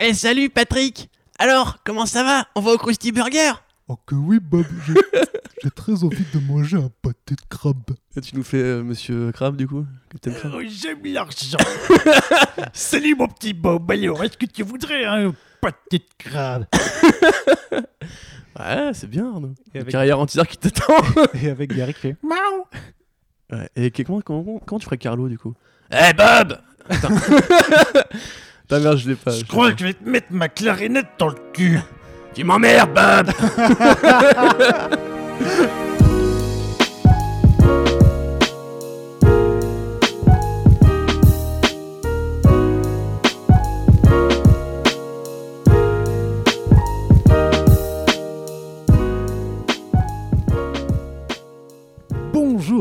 Eh salut Patrick Alors, comment ça va? On va au Krusty Burger Oh que oui, Bob, j'ai très envie de manger un pâté de crabe. Et Tu nous fais euh, Monsieur Crab du coup Oh, J'aime l'argent. Salut mon petit Bob. Alors, est-ce que tu voudrais un pâté de crabe? Ouais, c'est bien Arnaud. Et avec- carrière qui t'attend Et avec Gary qui fait. Ouais, Et que- comment, comment, comment tu ferais Carlo du coup? Eh Bob Attends. Ta mère, je l'ai pas. Je crois que je vais te mettre ma clarinette dans le cul. Tu m'emmerdes Bob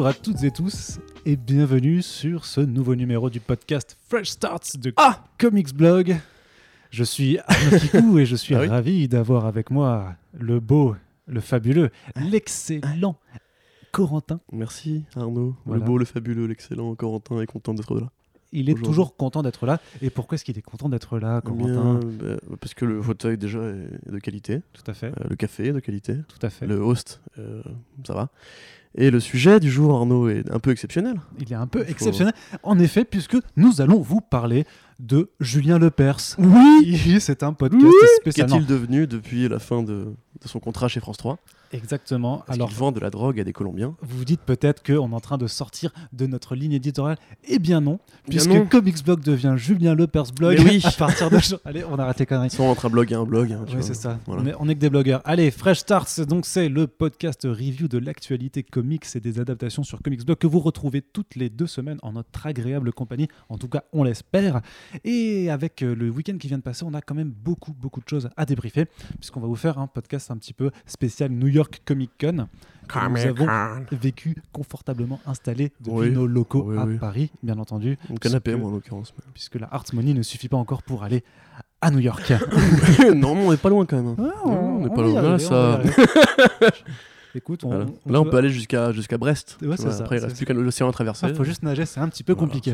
Bonjour à toutes et tous et bienvenue sur ce nouveau numéro du podcast Fresh Starts de Ah Comics Blog. Je suis Arnaud Ficou et je suis Ah oui ravi d'avoir avec moi le beau, le fabuleux, l'excellent Corentin. Merci Arnaud. Voilà. Le beau, le fabuleux, l'excellent Corentin est content d'être là. Il est toujours content d'être là. Et pourquoi est-ce qu'il est content d'être là, Eh bien, Corentin bah, parce que le fauteuil déjà est de qualité, Tout à fait, euh, le café est de qualité, tout à fait. le host, euh, ça va. Et le sujet du jour, Arnaud, est un peu exceptionnel. Il est un peu faut- exceptionnel, en effet, puisque nous allons vous parler de Julien Lepers. Oui, c'est un podcast spécial. Qu'est-il devenu depuis la fin de, de son contrat chez France 3 Exactement. Parce Alors, qu'il vend de la drogue à des Colombiens. vous vous dites peut-être qu'on est en train de sortir de notre ligne éditoriale. Eh bien non, puisque non. Comics Blog devient Julien Lepers Blog oui. à partir de... Allez, on arrête les conneries. Ils sont entre un blog et un blog. hein, Oui, c'est ça. Voilà. On, est, on est que des blogueurs. Allez, Fresh Starts, donc c'est le podcast review de l'actualité comics et des adaptations sur Comics Blog que vous retrouvez toutes les deux semaines en notre agréable compagnie. En tout cas, on l'espère. Et avec euh, le week-end qui vient de passer, on a quand même beaucoup, beaucoup de choses à débriefer, puisqu'on va vous faire un podcast un petit peu spécial New York Comic Con. que Nous avons vécu confortablement installés depuis Oui. nos locaux Oui, à oui. Paris, bien entendu, Mon canapé, moi, en l'occurrence. puisque la Art Money ne suffit pas encore pour aller à New York. non, on n'est pas loin quand même. hein. Ah, Non, on n'est pas loin. Là, ça-. Écoute, on, Voilà. on Là, on peut- peut aller jusqu'à jusqu'à Brest. Ouais, tu c'est vois. ça, Après, il reste plus qu'à l'océan à traverser. Il faut juste nager, c'est un petit peu Voilà, compliqué.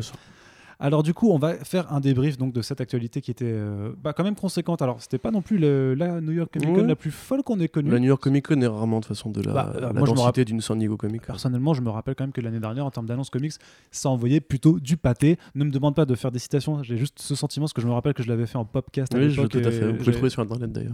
Alors du coup, on va faire un débrief donc de cette actualité qui était euh, bah, quand même conséquente. Alors c'était pas non plus le- la New York Comic Con Ouais. la plus folle qu'on ait connue. La New York Comic Con est rarement de façon de la, Bah, euh, la moi, densité d'une San Diego Comic Con. Personnellement, je me rappelle quand même que l'année dernière, en termes d'annonces comics, ça envoyait plutôt du pâté. Ne me demande pas de faire des citations. J'ai juste ce sentiment parce que je me rappelle que je l'avais fait en podcast. à Oui, je, tout à fait. Vous pouvez le j'avais- trouver sur internet d'ailleurs.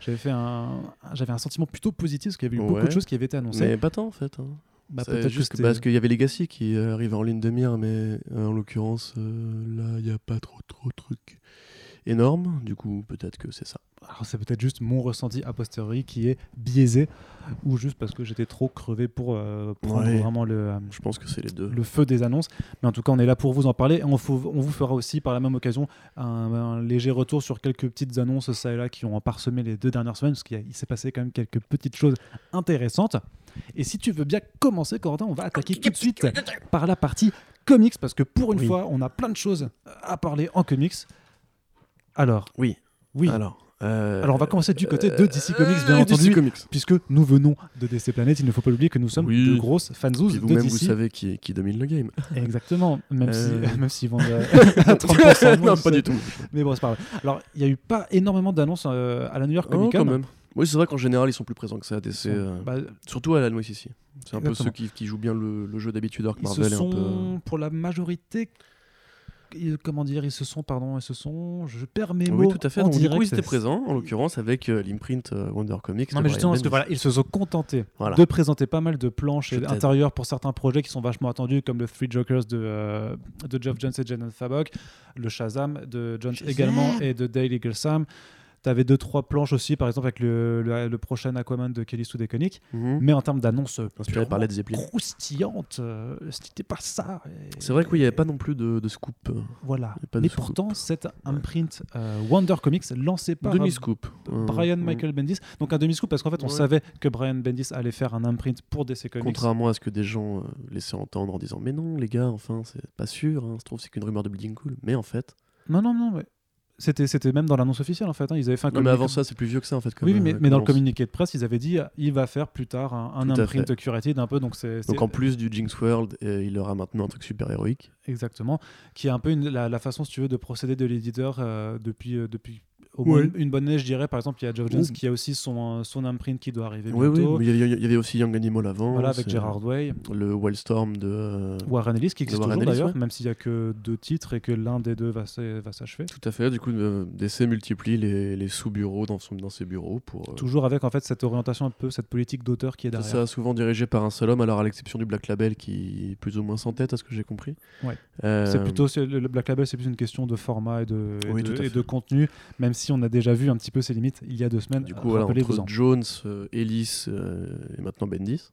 J'avais fait un, j'avais un sentiment plutôt positif parce qu'il y avait eu beaucoup de choses qui avaient été annoncées. Mais pas tant en fait. hein. Bah, C'est peut-être juste que- parce qu'il y avait Legacy qui euh, arrivait en ligne de mire, mais euh, en l'occurrence, euh, là, il n'y a pas trop, trop de trucs énormes. Du coup, peut-être que c'est ça. Alors c'est peut-être juste mon ressenti a posteriori qui est biaisé ou juste parce que j'étais trop crevé pour euh, prendre Ouais. vraiment le, euh, Je pense que c'est les deux. le feu des annonces. Mais en tout cas, on est là pour vous en parler. Et on, faut- on vous fera aussi par la même occasion un, un léger retour sur quelques petites annonces ça et là qui ont parsemé les deux dernières semaines parce qu'il s'est passé quand même quelques petites choses intéressantes. Et si tu veux bien commencer, Corentin, on va attaquer tout de suite par la partie comics parce que pour une Oui. fois, on a plein de choses à parler en comics. Alors, Oui. oui. Alors, euh, Alors on va commencer du côté de DC Comics, bien euh, entendu, DC Comics. puisque nous venons de DC Planet, il ne faut pas oublier que nous sommes Oui. de grosses fanzous de vous-même, DC. vous savez qui, qui domine le game. Exactement, même Euh. si même s'ils vendent euh, à 30% moins, non, pas du tout. Mais bon, c'est pas grave. Alors, il n'y a eu pas énormément d'annonces euh, à la New York Oh, Comic Con. quand même. Oui, c'est vrai qu'en général, ils sont plus présents que ça, DC. euh, Bah, Surtout à la noix ici. C'est un peu ceux qui, qui jouent bien le, le jeu d'habitude, alors que ils Marvel se un sont, peu. pour la majorité, ils- comment dire, ils se sont, pardon, ils se sont, je perds mes mots Oui, tout à fait. en Donc, du coup, direct. ils étaient présents, en l'occurrence, avec euh, l'imprint euh, Wonder Comics. Non mais justement parce que voilà, ils se sont contentés Voilà. de présenter pas mal de planches et t'aide. intérieurs pour certains projets qui sont vachement attendus comme le Three Jokers de, euh, de Geoff Jones et Janet Fabok, le Shazam de Jones également et de Dale Eagle Sam. T'avais deux trois planches aussi par exemple avec le, le, le prochain Aquaman de Kelly Sue DeConnick. Mhm. mais en termes d'annonces Inspiré par purement Led Zeppelin. croustillantes, euh, c'était pas ça. C'est vrai qu'il n'y avait pas non plus de, de scoop. euh, Voilà. de Mais scoop. pourtant, cet imprint euh, Wonder Comics lancé par. Euh, Brian. Michael Bendis. Donc un demi-scoop parce qu'en fait on Ouais. savait que Brian Bendis allait faire un imprint pour DC Comics. Contrairement à ce que des gens euh, laissaient entendre en disant Mais non, les gars, enfin, c'est pas sûr, hein, se trouve, c'est qu'une rumeur de Bleeding Cool. Mais en fait. Non, non, non, mais c'était, c'était même dans l'annonce officielle en fait. hein. Ils avaient fait un Non, mais avant ça, c'est plus vieux que ça, en fait. Comme, Oui, oui, mais, euh, mais dans le communiqué de presse, ils avaient dit il va faire plus tard un, un imprint curated un peu. Donc, c'est, Donc en plus du Jinx World, euh, il aura maintenant un truc super héroïque. exactement qui est un peu une- la, la façon, si tu veux, de procéder de l'éditeur euh, depuis, depuis au moins Ouais. une bonne année, je dirais. Par exemple, il y a Geoff Jones qui a aussi son, son imprint qui doit arriver Oui, bientôt. il y, avait- il y avait aussi Young Animal avant. Voilà, avec c'est Gerard Way. Le Wildstorm de. euh, Warren Ellis qui existe toujours d'ailleurs, ouais. même s'il n'y a que deux titres et que l'un des deux va s'achever. Tout à fait. Du coup, euh, DC multiplie les, les sous-bureaux dans, son- dans ses bureaux pour. euh, Toujours avec en fait cette orientation un peu, cette politique d'auteur qui est C'est derrière. ça, souvent dirigé par un seul homme, alors à l'exception du Black Label qui est plus ou moins sans tête, à ce que j'ai compris. Ouais. Euh, C'est plutôt c'est- le Black Label, c'est plus une question de format et de, et de contenu, même si on a déjà vu un petit peu ses limites il y a deux semaines. Du coup, voilà, rappelez-vous-en. entre Jones, euh, Ellis euh, et maintenant Bendis.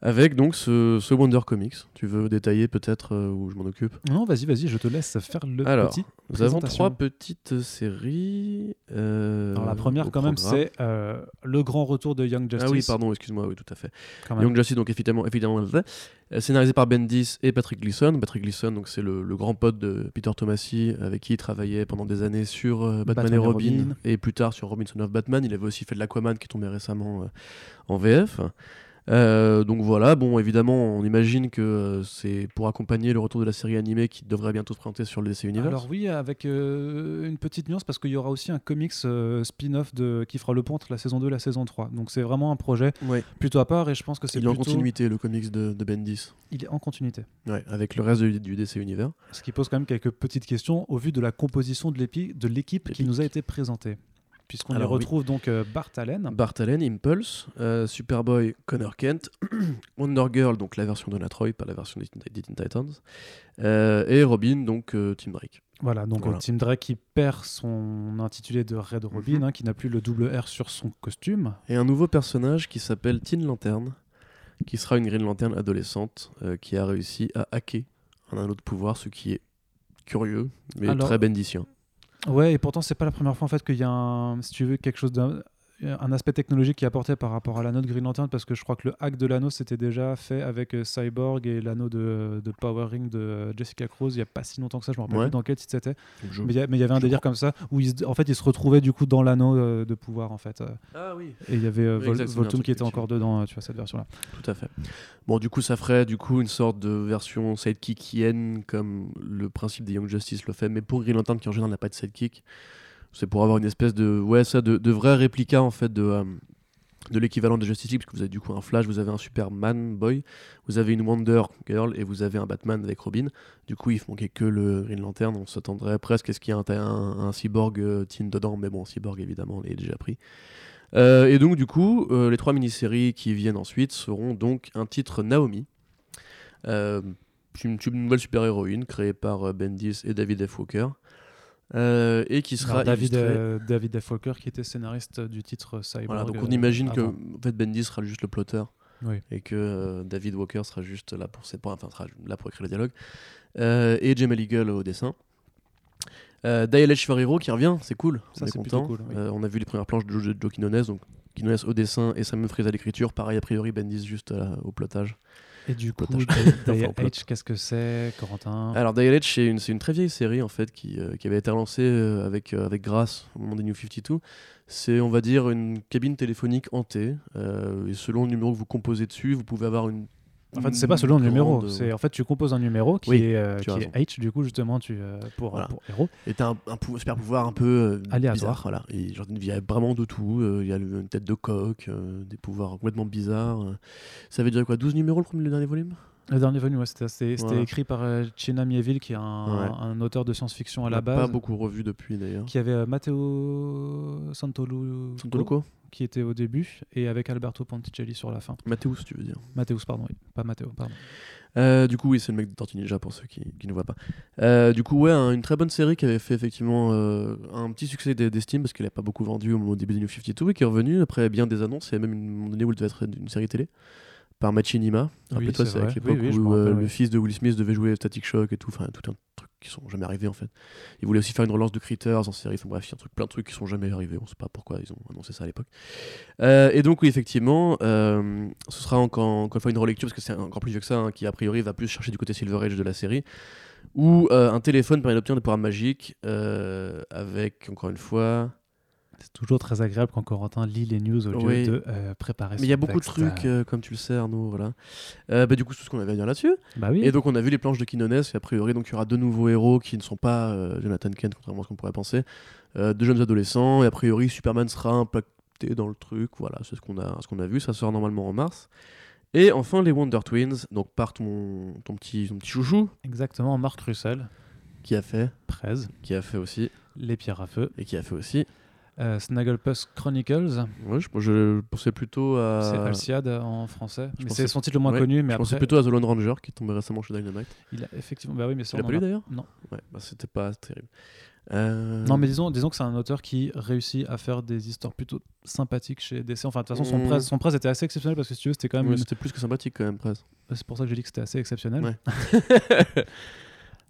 Avec donc ce, ce Wonder Comics. Tu veux détailler peut-être euh, où je m'en occupe Non, vas-y, vas-y, je te laisse faire le Alors, petit. Nous avons trois petites séries. euh, Alors la première quand même, c'est euh, le grand retour de Young Justice. Ah oui, pardon, excuse-moi, oui, tout à fait. Young Justice, donc évidemment, évidemment euh, scénarisé par Bendis et Patrick Gleason. Patrick Gleason, donc c'est le, le grand pote de Peter Tomasi, avec qui il travaillait pendant des années sur euh, Batman, Batman et et Robin, Robin. et plus tard sur Robinson of Batman. Il avait aussi fait de l'Aquaman qui est tombé récemment en VF. Euh, donc voilà, bon, évidemment, on imagine que euh, c'est pour accompagner le retour de la série animée qui devrait bientôt se présenter sur le DC Universe. Alors oui, avec euh, une petite nuance parce qu'il y aura aussi un comics spin-off de qui fera le pont entre la saison 2 et la saison 3. Donc c'est vraiment un projet ouais, plutôt à part et je pense que c'est il est en plutôt- continuité, le comics de, de Bendis. Il est en continuité. Ouais, avec le reste du, du DC Universe. Ce qui pose quand même quelques petites questions au vu de la composition de l'équipe qui nous a été présentée. Puisqu'on y oui. retrouve donc euh, Bart Allen. Bart Allen, Impulse, euh, Superboy, Connor Kent, Wonder Girl, donc la version de Natroy, pas la version des Teen- des Teen Titans, euh, et Robin, donc Tim Drake. Voilà, donc Voilà. Tim Drake qui perd son intitulé de Red Robin, Mhm. hein, qui n'a plus le double R sur son costume. Et un nouveau personnage qui s'appelle Teen Lantern, qui sera une Green Lantern adolescente qui a réussi à hacker un autre pouvoir, ce qui est curieux, mais Alors- très bendicien. Ouais, et pourtant, c'est pas la première fois en fait qu'il y a un, si tu veux, quelque chose d'un un aspect technologique qui est apporté par rapport à l'anneau de Green Lantern parce que je crois que le hack de l'anneau c'était déjà fait avec euh, Cyborg et l'anneau de, de Power Ring de euh, Jessica Cruz il y a pas si longtemps que ça je me rappelle Ouais. plus dans quel titre c'était. Je- mais il y avait un je délire comme ça où il se- en fait il se retrouvait du coup dans l'anneau euh, de pouvoir en fait euh, Ah oui, et il y avait euh, Oui, Vol- exact, c'est bien Voltune un qui était encore dedans euh, tu vois cette version là tout à fait. Bon, du coup, ça ferait du coup une sorte de version sidekickienne comme le principe des Young Justice le fait, mais pour Green Lantern qui en général n'a pas de sidekick, c'est pour avoir une espèce de ouais de, de vrai réplica en fait de euh, l'équivalent de Justice League, parce vous avez du coup un Flash, vous avez un Superman Boy, vous avez une Wonder Girl et vous avez un Batman avec Robin. Du coup, il manquait que le Green Lantern, on s'attendrait presque à ce qu'il y ait un, cyborg euh, teen dedans, mais bon, cyborg évidemment, il est déjà pris. Euh, et donc, du coup, euh, les trois mini-séries qui viennent ensuite seront donc un titre Naomi, une, nouvelle super-héroïne créée par Bendis et David F. Walker, euh, et qui sera Alors, David euh, David F. Walker qui était scénariste du titre Cyborg Voilà, donc on euh, imagine que en fait, Bendy sera juste le plotter Oui. et que euh, David Walker sera juste là pour, ses, enfin, sera là pour écrire le dialogue. Euh, et Jamal Eagle au dessin. Euh. Ferrero qui revient, c'est cool, Ça, on est content. cool, oui. Euh, on a vu les premières planches de Joe, Joe Quinones, donc Quinones au dessin et Sam Fries à l'écriture. Pareil, a priori, Bendis juste euh, au plotage. Et du coup, Potage. Dia Enfin, plot. H, qu'est-ce que c'est, Corentin? Alors, Dial H, c'est une, une très vieille série en fait qui, euh, qui avait été relancée euh, avec, euh, avec Grace au moment des New 52. C'est, on va dire, une cabine téléphonique hantée. euh, et selon le numéro que vous composez dessus, vous pouvez avoir une. En fait, c'est pas selon le numéro. grande- C'est en fait, tu composes un numéro qui Oui, est, euh, qui est H, du coup, justement, tu, euh, pour, Voilà. pour héros. Et t'as un, un super pouvoir un peu euh, Aléatoire. bizarre. Voilà. Et genre, il y a vraiment de tout. euh, Il y a le- une tête de coq, euh, des pouvoirs complètement bizarres. euh. Ça veut dire quoi 12 numéros le, premier, le dernier volume? Le dernier ouais, c'était Voilà. écrit par euh, Chena Mieville, qui est un, Ouais. un auteur de science-fiction à On la base. pas beaucoup revu depuis d'ailleurs. Qui avait euh, Matteo Santolu, Santoluco? Qui était au début, et avec Alberto Ponticelli sur la fin. Mathéus, tu veux dire? Matteus, pardon, oui. Pas Matteo, pardon. Euh, du coup, oui, c'est le mec de Tortue Ninja pour ceux qui, qui ne voient pas. Euh, du coup, ouais, un- une très bonne série qui avait fait effectivement euh, un petit succès d'e- d'estime parce qu'elle n'a pas beaucoup vendu au, début des New 52 et qui est revenu après bien des annonces. A même une- un moment donné où elle devait être une série télé par Machinima. Oui, Rappelez-toi, c'est avec l'époque Oui, oui, où rappelle, le oui. fils de Will Smith devait jouer Static Shock et tout. Enfin, tout un truc qui sont jamais arrivés en fait. Ils voulaient aussi faire une relance de Critters en série. Enfin bref, il y a plein de trucs qui sont jamais arrivés. On sait pas pourquoi ils ont annoncé ça à l'époque. Euh, et donc, oui, effectivement, euh, ce sera encore, une fois une relecture parce que c'est encore plus vieux que ça, hein, qui a priori va plus chercher du côté Silver Age de la série, où euh, un téléphone permet d'obtenir des pouvoirs magiques avec, encore une fois, C'est toujours très agréable quand Corentin lit les news au lieu Oui. de euh, préparer Mais il y a beaucoup de trucs, euh, comme tu le sais, Arnaud. Voilà. Euh, bah, du coup, c'est tout ce qu'on avait à dire là-dessus. Bah oui. Et donc, on a vu les planches de Quinones. Et a priori, donc, il y aura deux nouveaux héros qui ne sont pas euh, Jonathan Kent, contrairement à ce qu'on pourrait penser. Deux jeunes adolescents. Et a priori, Superman sera impacté dans le truc. Voilà, c'est ce qu'on a, ce qu'on a vu. Ça sort normalement en mars. Et enfin, les Wonder Twins. Donc, par ton, ton, petit, ton petit chouchou, Exactement, Marc Russell, qui a fait, Prez, qui a fait aussi, Les Pierres à Feu, et qui a fait aussi. Euh, Snagglepuss Chronicles, Ouais, je, je pensais plutôt à. c'est Alciad en français. Mais c'est son titre le moins ouais, connu, mais je pensais plutôt à The Lone Ranger, qui est tombé récemment chez Dynamite. il a effectivement. Bah oui, mais ça, l'as on pas lu a- d'ailleurs Non. Ouais, bah, c'était pas terrible. Euh, Non, mais disons, disons que c'est un auteur qui réussit à faire des histoires plutôt sympathiques chez DC. Enfin, de toute façon, son, Mm. presse, son presse était assez exceptionnel parce que si tu veux, c'était quand même. une- c'était plus que sympathique quand même, presque. C'est pour ça que j'ai dit que c'était assez exceptionnel. Ouais.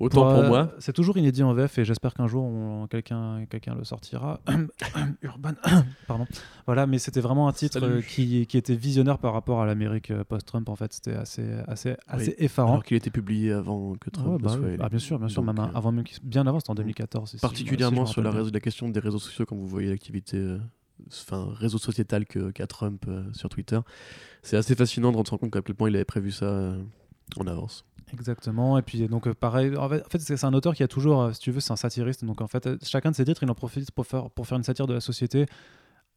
Autant pour euh, moi. C'est toujours inédit en VF et j'espère qu'un jour quelqu'un quelqu'un le sortira. Urban. Pardon. Voilà, mais c'était vraiment un titre euh, qui, qui était visionnaire par rapport à l'Amérique euh, post-Trump. En fait, c'était assez, assez, assez effarant. Alors qu'il était publié avant que Trump Ouais, bah soit élu. Ah, bien sûr, bien sûr, Donc, même euh, avant même bien avant, c'était en 2014. si- si- Particulièrement si sur la, question des réseaux sociaux, quand vous voyez l'activité, enfin réseau sociétal que- qu'a Trump euh, sur Twitter, c'est assez fascinant de rendre compte qu'à quel point il avait prévu ça euh, en avance. Exactement. Et puis donc pareil, en fait, c'est un auteur qui a toujours, euh, si tu veux, c'est un satiriste. Donc en fait, chacun de ses titres, il en profite pour faire, pour faire une satire de la société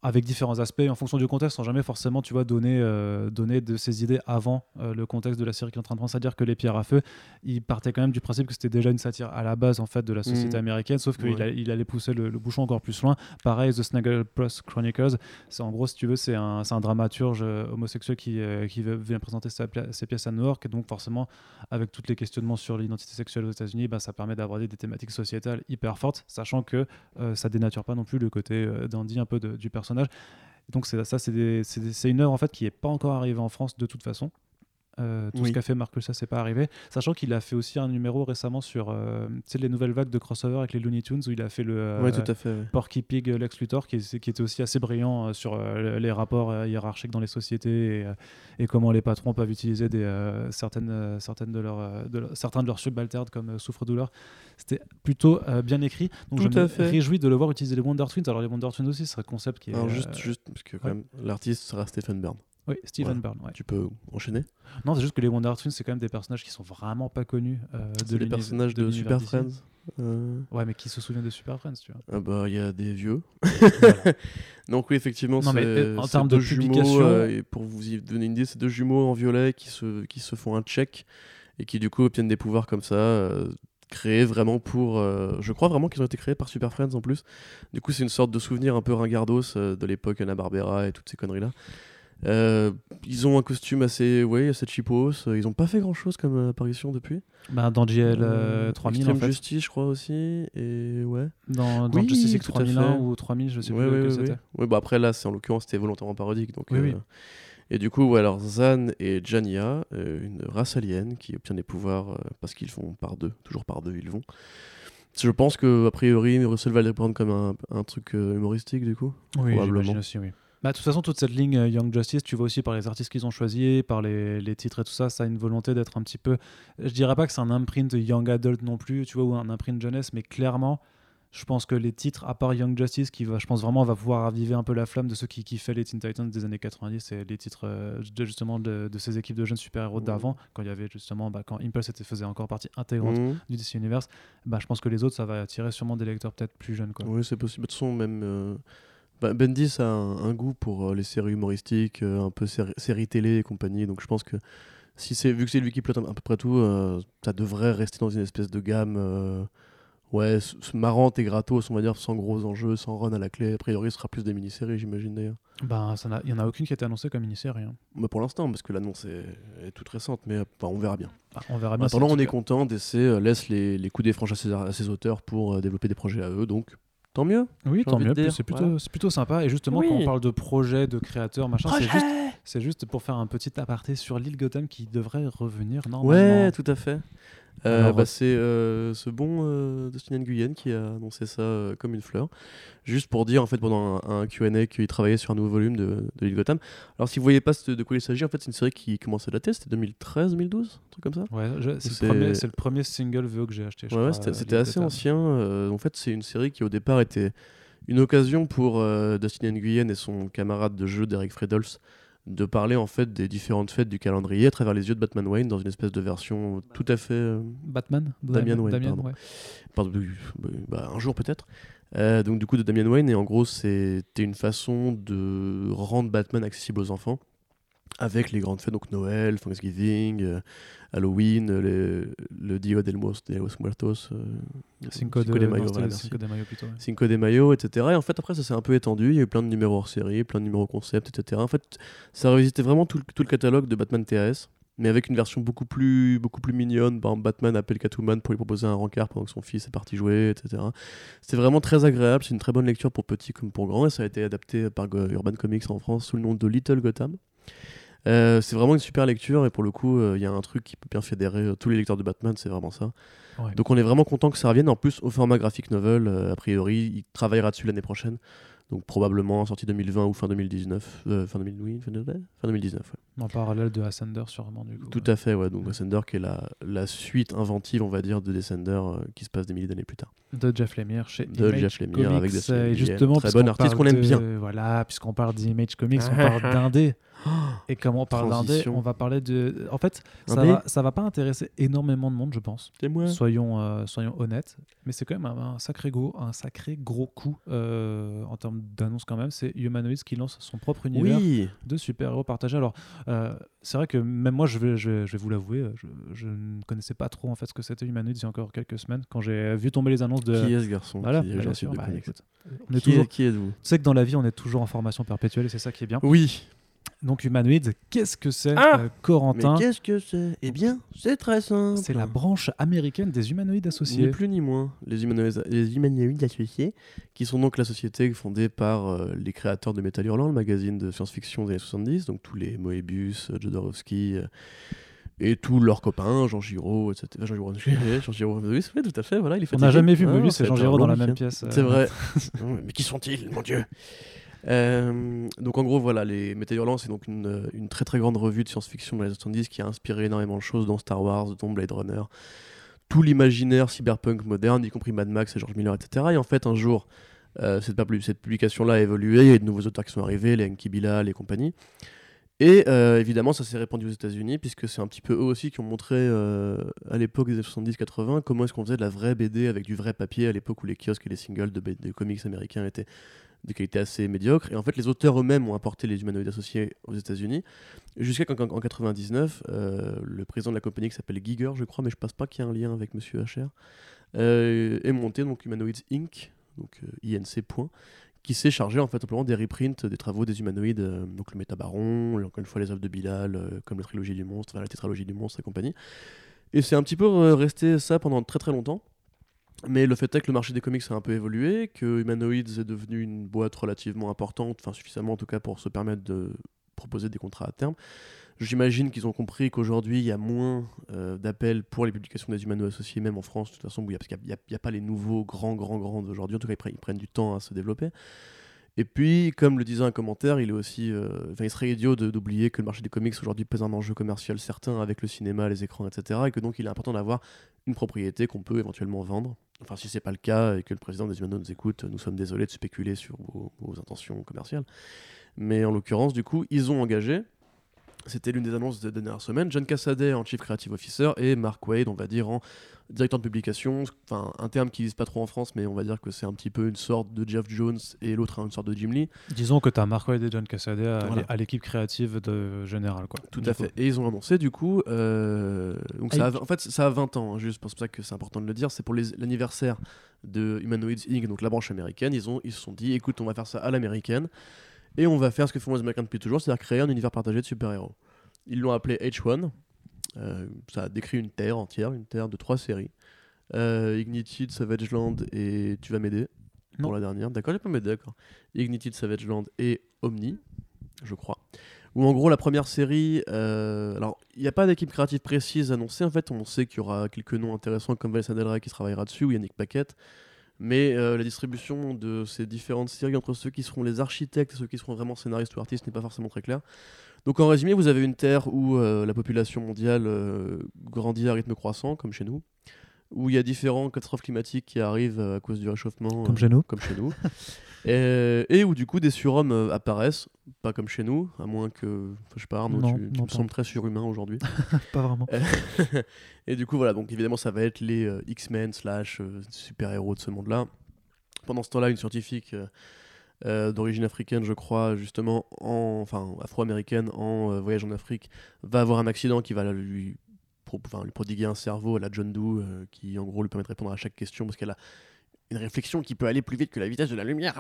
avec différents aspects en fonction du contexte, sans jamais forcément, tu vois, donner, euh, donner de ses idées avant euh, le contexte de la série qu'il est en train de prendre. C'est-à-dire que Les Pierres à Feu, il partait quand même du principe que c'était déjà une satire à la base en fait de la société Mhm. américaine, sauf qu'il Ouais. il allait pousser le, le bouchon encore plus loin. Pareil, The Snagglepuss Chronicles, c'est en gros, si tu veux, c'est un, c'est un dramaturge euh, homosexuel qui, euh, qui vient présenter sa ses pièces à New York, et donc forcément, avec tous les questionnements sur l'identité sexuelle aux États-Unis, bah, ça permet d'aborder des thématiques sociétales hyper fortes, sachant que ça dénature pas non plus le côté dandy un peu de- du personnage. Donc ça, c'est une œuvre en fait qui est pas encore arrivée en France de toute façon. Euh, tout Oui. ce qu'a fait Marc ça c'est pas arrivé. Sachant qu'il a fait aussi un numéro récemment sur euh, les nouvelles vagues de crossover avec les Looney Tunes où il a fait le euh, ouais, tout à fait. ouais. Porky Pig euh, Lex Luthor qui, est- qui était aussi assez brillant sur les rapports hiérarchiques dans les sociétés et, et comment les patrons peuvent utiliser des, certaines, certaines de leurs, de certains de leurs subalternes comme souffre-douleur. C'était plutôt bien écrit. Donc Tout je me fait. réjouis de le voir utiliser les Wonder Twins. Alors les Wonder Twins aussi, c'est un concept qui est... Alors juste, juste parce que quand ouais. même, l'artiste sera Stephen Byrne. Oui, Steven Voilà. Byrne. ouais. Tu peux enchaîner? Non, c'est juste que les Wonder Twins, c'est quand même des personnages qui sont vraiment pas connus. euh, de les personnages de, Super DC. Friends. Euh, Ouais, mais qui se souvient de Super Friends, tu vois. ah bah il y a des vieux. Voilà. Donc oui effectivement Non, mais, euh, en termes de jumeaux, euh, et pour vous y donner une idée c'est deux jumeaux en violet qui se qui se font un check et qui du coup obtiennent des pouvoirs comme ça euh, créés vraiment pour euh, je crois vraiment qu'ils ont été créés par Super Friends en plus du coup c'est une sorte de souvenir un peu ringardos euh, de l'époque Anna Barbera et toutes ces conneries là Euh, ils ont un costume assez ouais assez cheapos euh, ils ont pas fait grand chose comme euh, apparition depuis Bah, dans GL euh, Euh, 3000, en Extreme fait. Justice je crois aussi et ouais Dans, dans Oui, Justice League tout à 3001 fait. ou 3000, je sais Ouais, plus ouais, lequel ouais, c'était. ouais. Bah après là, c'est en l'occurrence c'était volontairement parodique. Donc, Oui, euh, oui. Et du coup, alors Zan et Jania, une race alien qui obtient des pouvoirs parce qu'ils font par deux, toujours par deux, ils vont. Je pense que a priori, Russell va les prendre comme un, un truc humoristique du coup. Oui, Probablement. aussi, oui. Bah, de toute façon, toute cette ligne euh, Young Justice, tu vois aussi par les artistes qu'ils ont choisis, par les, les titres et tout ça, ça a une volonté d'être un petit peu. Je dirais pas que c'est un imprint Young Adult non plus, tu vois, ou un imprint jeunesse, mais clairement, je pense que les titres, à part Young Justice, qui va, je pense vraiment, va pouvoir raviver un peu la flamme de ceux qui kiffaient les Teen Titans des années 90 et les titres euh, de, justement de, de ces équipes de jeunes super-héros d'avant, quand il y avait justement, bah, quand Impulse était, faisait encore partie intégrante Mhm. du DC Universe, bah, je pense que les autres, ça va attirer sûrement des lecteurs peut-être plus jeunes. Quoi. Oui, c'est possible. De toute façon, même. euh, bah, Bendis a un, un goût pour euh, les séries humoristiques, euh, un peu séri- séries télé et compagnie. Donc je pense que si c'est vu que c'est lui qui pilote à peu près tout, euh, ça devrait rester dans une espèce de gamme. euh, Ouais, marrante et gratos, on va dire, sans gros enjeux, sans run à la clé. A priori, ce sera plus des mini-séries, j'imagine d'ailleurs. Bah, il y en a aucune qui a été annoncée comme mini-série. hein. Bah, pour l'instant, parce que l'annonce est, est toute récente, mais on verra bien. Bah, on verra En bien. en on est cas- content, DC laisse les, les coups des franches à ses, à ses auteurs pour euh, développer des projets à eux, donc tant mieux. Oui, tant mieux. C'est plutôt, voilà. plutôt sympa. Et justement, Oui. quand on parle de projets, de créateurs, machin, c'est juste, c'est juste pour faire un petit aparté sur l'île Gotham qui devrait revenir normalement. Ouais, tout à fait. Euh, bah, c'est euh, ce bon euh, Dustin Nguyen qui a annoncé ça euh, comme une fleur. Juste pour dire, en fait, pendant un, un QA, qu'il travaillait sur un nouveau volume de, de Lille Gotham. Alors, si vous voyez pas de quoi il s'agit, en fait, c'est une série qui commence à dater. C'était 2013, 2012, un truc comme ça. Ouais, c'est, le premier, c'est le premier single VO que j'ai acheté. Ouais, c'était euh, assez Gotham. ancien. euh, en fait, c'est une série qui, au départ, était une occasion pour euh, Dustin Nguyen et son camarade de jeu Derek Fredolfs de parler en fait des différentes fêtes du calendrier à travers les yeux de Batman Wayne dans une espèce de version tout à fait euh, Batman Damian Wayne, pardon. ouais. pardon, bah, un jour peut-être. Euh, donc du coup de Damian Wayne et en gros c'était une façon de rendre Batman accessible aux enfants avec les grandes fêtes donc Noël, Thanksgiving, euh, Halloween, le, le Dia del Muertos, de los Muertos, euh, Cinco de, de Mayo, voilà. Cinco de Mayo plutôt. ouais. Cinco de Mayo, etc. Et en fait, après, ça s'est un peu étendu. Il y a eu plein de numéros hors série, plein de numéros concept, etc. En fait, ça revisité vraiment tout, le- tout le catalogue de Batman TAS, mais avec une version beaucoup plus, beaucoup plus mignonne. Par exemple, Batman appelle Catwoman pour lui proposer un rencard pendant que son fils est parti jouer, etc. C'était vraiment très agréable. C'est une très bonne lecture pour petits comme pour grands. Et ça a été adapté par Urban Comics en France sous le nom de Little Gotham. Euh, c'est vraiment une super lecture et pour le coup, euh, il y a un truc qui peut bien fédérer euh, tous les lecteurs de Batman, c'est vraiment ça. Ouais. Donc on est vraiment content que ça revienne. En plus, au format graphic novel, euh, a priori, il travaillera dessus l'année prochaine. Donc probablement sortie 2020 ou fin 2019. euh, fin, 2000, oui, fin, de- fin 2019, ouais. En parallèle de Ascender, sûrement, du coup. Tout à fait, ouais. Donc Descender qui est la, la suite inventive, on va dire, de Descender euh, qui se passe des milliers d'années plus tard. De Jeff Lemire chez De Image Jeff Lemire Comics. avec des et justement, très bon artiste qu'on aime bien. Voilà, puisqu'on parle d'Image Comics, on parle d'indé. Et comment on parle d'indé. On va parler de. En fait, ça va, ça va pas intéresser énormément de monde, je pense. Soyons, euh, soyons honnêtes, mais c'est quand même un, un sacré gros, un sacré gros coup euh, en termes d'annonce quand même. C'est Humanoids qui lance son propre univers Oui, de super-héros partagés. Alors, euh, c'est vrai que même moi, je vais, je vais, je vais vous l'avouer, je, je ne connaissais pas trop en fait ce que c'était Humanoids il y a encore quelques semaines quand j'ai vu tomber les annonces de. qui est ce garçon? Voilà, qui est sûr, bah, écoute, on est Qui, toujours- est- qui êtes-vous? Tu sais que dans la vie, on est toujours en formation perpétuelle et c'est ça qui est bien. Oui. Donc, Humanoids, qu'est-ce que c'est, Ah euh, Mais Corentin qu'est-ce que c'est? Eh bien, c'est très simple. C'est la branche américaine des humanoïdes Ni associés. plus ni moins. Les humanoïdes, les humanoïdes associés, qui sont donc la société fondée par euh, les créateurs de Metal Hurlant, le magazine de science-fiction des années 70, donc tous les Moebius, euh, Jodorowsky, euh, et tous leurs copains, Jean Giraud, etc. Jean Giraud, Jean Giraud, oui, tout à fait, voilà, il est On n'a jamais vu Ah, Moebius et Jean Giraud dans la même pièce. euh. C'est vrai. Mais qui sont-ils, mon Dieu Euh, donc en gros voilà les Metal Hurlant c'est donc une, très très grande revue de science-fiction dans les années 70 qui a inspiré énormément de choses dont Star Wars, dont Blade Runner, tout l'imaginaire cyberpunk moderne, y compris Mad Max et George Miller, etc. Et en fait un jour euh, cette, pub- cette publication-là a évolué, il y a de nouveaux auteurs qui sont arrivés, les Enki Bilal et compagnie. Et euh, évidemment, ça s'est répandu aux États-Unis, puisque c'est un petit peu eux aussi qui ont montré à l'époque des années 70-80 comment est-ce qu'on faisait de la vraie BD avec du vrai papier à l'époque où les kiosques et les singles de, de comics américains étaient de qualité assez médiocre. Et en fait, les auteurs eux-mêmes ont apporté les humanoïdes associés aux États-Unis, jusqu'à qu'en en 99, euh, le président de la compagnie qui s'appelle Giger, je crois, mais je pense pas qu'il y ait un lien avec Monsieur HR, euh, est monté donc Humanoids Inc., donc euh, INC. qui s'est chargé en fait simplement des reprints des travaux des humanoïdes, donc le Métabaron, encore une fois les œuvres de Bilal, comme la trilogie du monstre, la tétralogie du monstre et compagnie. Et c'est un petit peu resté ça pendant très très longtemps. Mais le fait est que le marché des comics a un peu évolué, que Humanoids est devenu une boîte relativement importante, enfin suffisamment en tout cas pour se permettre de proposer des contrats à terme. J'imagine qu'ils ont compris qu'aujourd'hui il y a moins euh, d'appels pour les publications des humanoïdes associés, même en France, de toute façon, où y a- parce qu'il n'y a, pas les nouveaux grands, grands, grands d'aujourd'hui. En tout cas, ils prennent, ils prennent du temps à se développer. Et puis, comme le disait un commentaire, il est aussi, euh, il serait idiot d'oublier que le marché des comics aujourd'hui pèse un enjeu commercial certain avec le cinéma, les écrans, etc. Et que donc il est important d'avoir une propriété qu'on peut éventuellement vendre. Enfin, si c'est pas le cas et que le président des Humanoides nous écoute, nous sommes désolés de spéculer sur vos intentions commerciales. Mais en l'occurrence, du coup, ils ont engagé. C'était l'une des annonces des dernières semaines. John Cassaday en Chief Creative Officer et Mark Wade, on va dire, en directeur de publication. Enfin, un terme qui n'existe pas trop en France, mais on va dire que c'est un petit peu une sorte de Jeff Jones et l'autre une sorte de Jim Lee. Disons que tu as Mark Wade et John Cassaday à, Voilà. à l'équipe créative de Général. Quoi. Tout à coup. fait. Et ils ont annoncé du coup, euh, donc ça a- en fait ça a 20 ans, hein, juste pour ça que c'est important de le dire, c'est pour les- l'anniversaire de Humanoids Inc., donc la branche américaine, ils, ont, ils se sont dit, écoute, on va faire ça à l'américaine, et on va faire ce que font les Américains depuis toujours, c'est-à-dire créer un univers partagé de super-héros. Ils l'ont appelé H1, euh, ça a décrit une terre entière, une terre de trois séries. Euh, Ignited, Savage Land et Tu vas m'aider pour la dernière. D'accord, j'ai pas m'aider, d'accord. Ignited, Savage Land et Omni, je crois. Où en gros la première série, euh, alors il n'y a pas d'équipe créative précise annoncée. En fait, on sait qu'il y aura quelques noms intéressants comme Vincent Del Rey qui travaillera dessus ou Yannick Paquette. Mais euh, la distribution de ces différentes séries entre ceux qui seront les architectes et ceux qui seront vraiment scénaristes ou artistes n'est pas forcément très claire. Donc en résumé, vous avez une terre où euh, la population mondiale euh, grandit à rythme croissant, comme chez nous, où il y a différentes catastrophes climatiques qui arrivent à cause du réchauffement, Comme chez nous. comme chez nous. Et, et où du coup des surhommes euh, apparaissent, pas comme chez nous, à moins que, je sais pas, Arnaud, Non, tu, tu non, me sembles très surhumain aujourd'hui. Pas vraiment. et du coup, voilà, donc évidemment, ça va être les euh, X-Men slash euh, super-héros de ce monde-là. Pendant ce temps-là, une scientifique euh, euh, d'origine africaine, je crois, justement, en, enfin afro-américaine, en euh, voyage en Afrique, va avoir un accident qui va lui, pro- lui prodiguer un cerveau à la John Doe, euh, qui en gros lui permet de répondre à chaque question parce qu'elle a une réflexion qui peut aller plus vite que la vitesse de la lumière.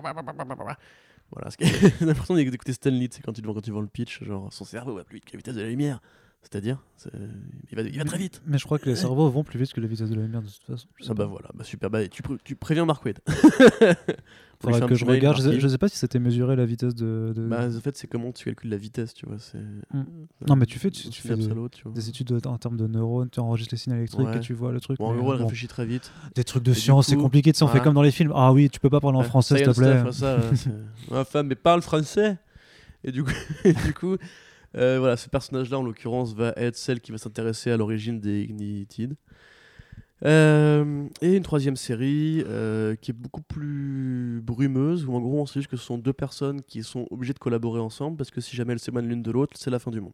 Voilà, ce qui est j'ai l'impression d'écouter Stanley, c'est quand tu quand tu vois le pitch, genre son cerveau va plus vite que la vitesse de la lumière. C'est-à-dire, c'est- il va, il va très vite. Mais je crois que les cerveaux vont plus vite que la vitesse de la lumière de toute façon. Ah bah voilà, bah super. Bah, tu, pré- tu préviens Mark Wade. Faudrait que je mail, regarde. Je je sais pas si c'était mesuré la vitesse de. de- Bah, en fait, c'est comment tu calcules la vitesse, tu vois. c'est Non, mais tu fais, tu, fais des, études de- en termes de neurones, tu enregistres les signaux électriques Ouais. et tu vois le truc. Bon, en gros, elle bon, réfléchit très vite. Des trucs de Et science, c'est compliqué, tu sais, on fait comme dans les films. Ah oui, tu peux pas parler en français, s'il te plaît. c'est- Ma femme, mais parle français Et du coup, euh, voilà, ce personnage-là, en l'occurrence, va être celle qui va s'intéresser à l'origine des Ignited. Euh, et une troisième série euh, qui est beaucoup plus brumeuse, où en gros on sait juste que ce sont deux personnes qui sont obligées de collaborer ensemble parce que si jamais elles s'éloignent l'une de l'autre, c'est la fin du monde.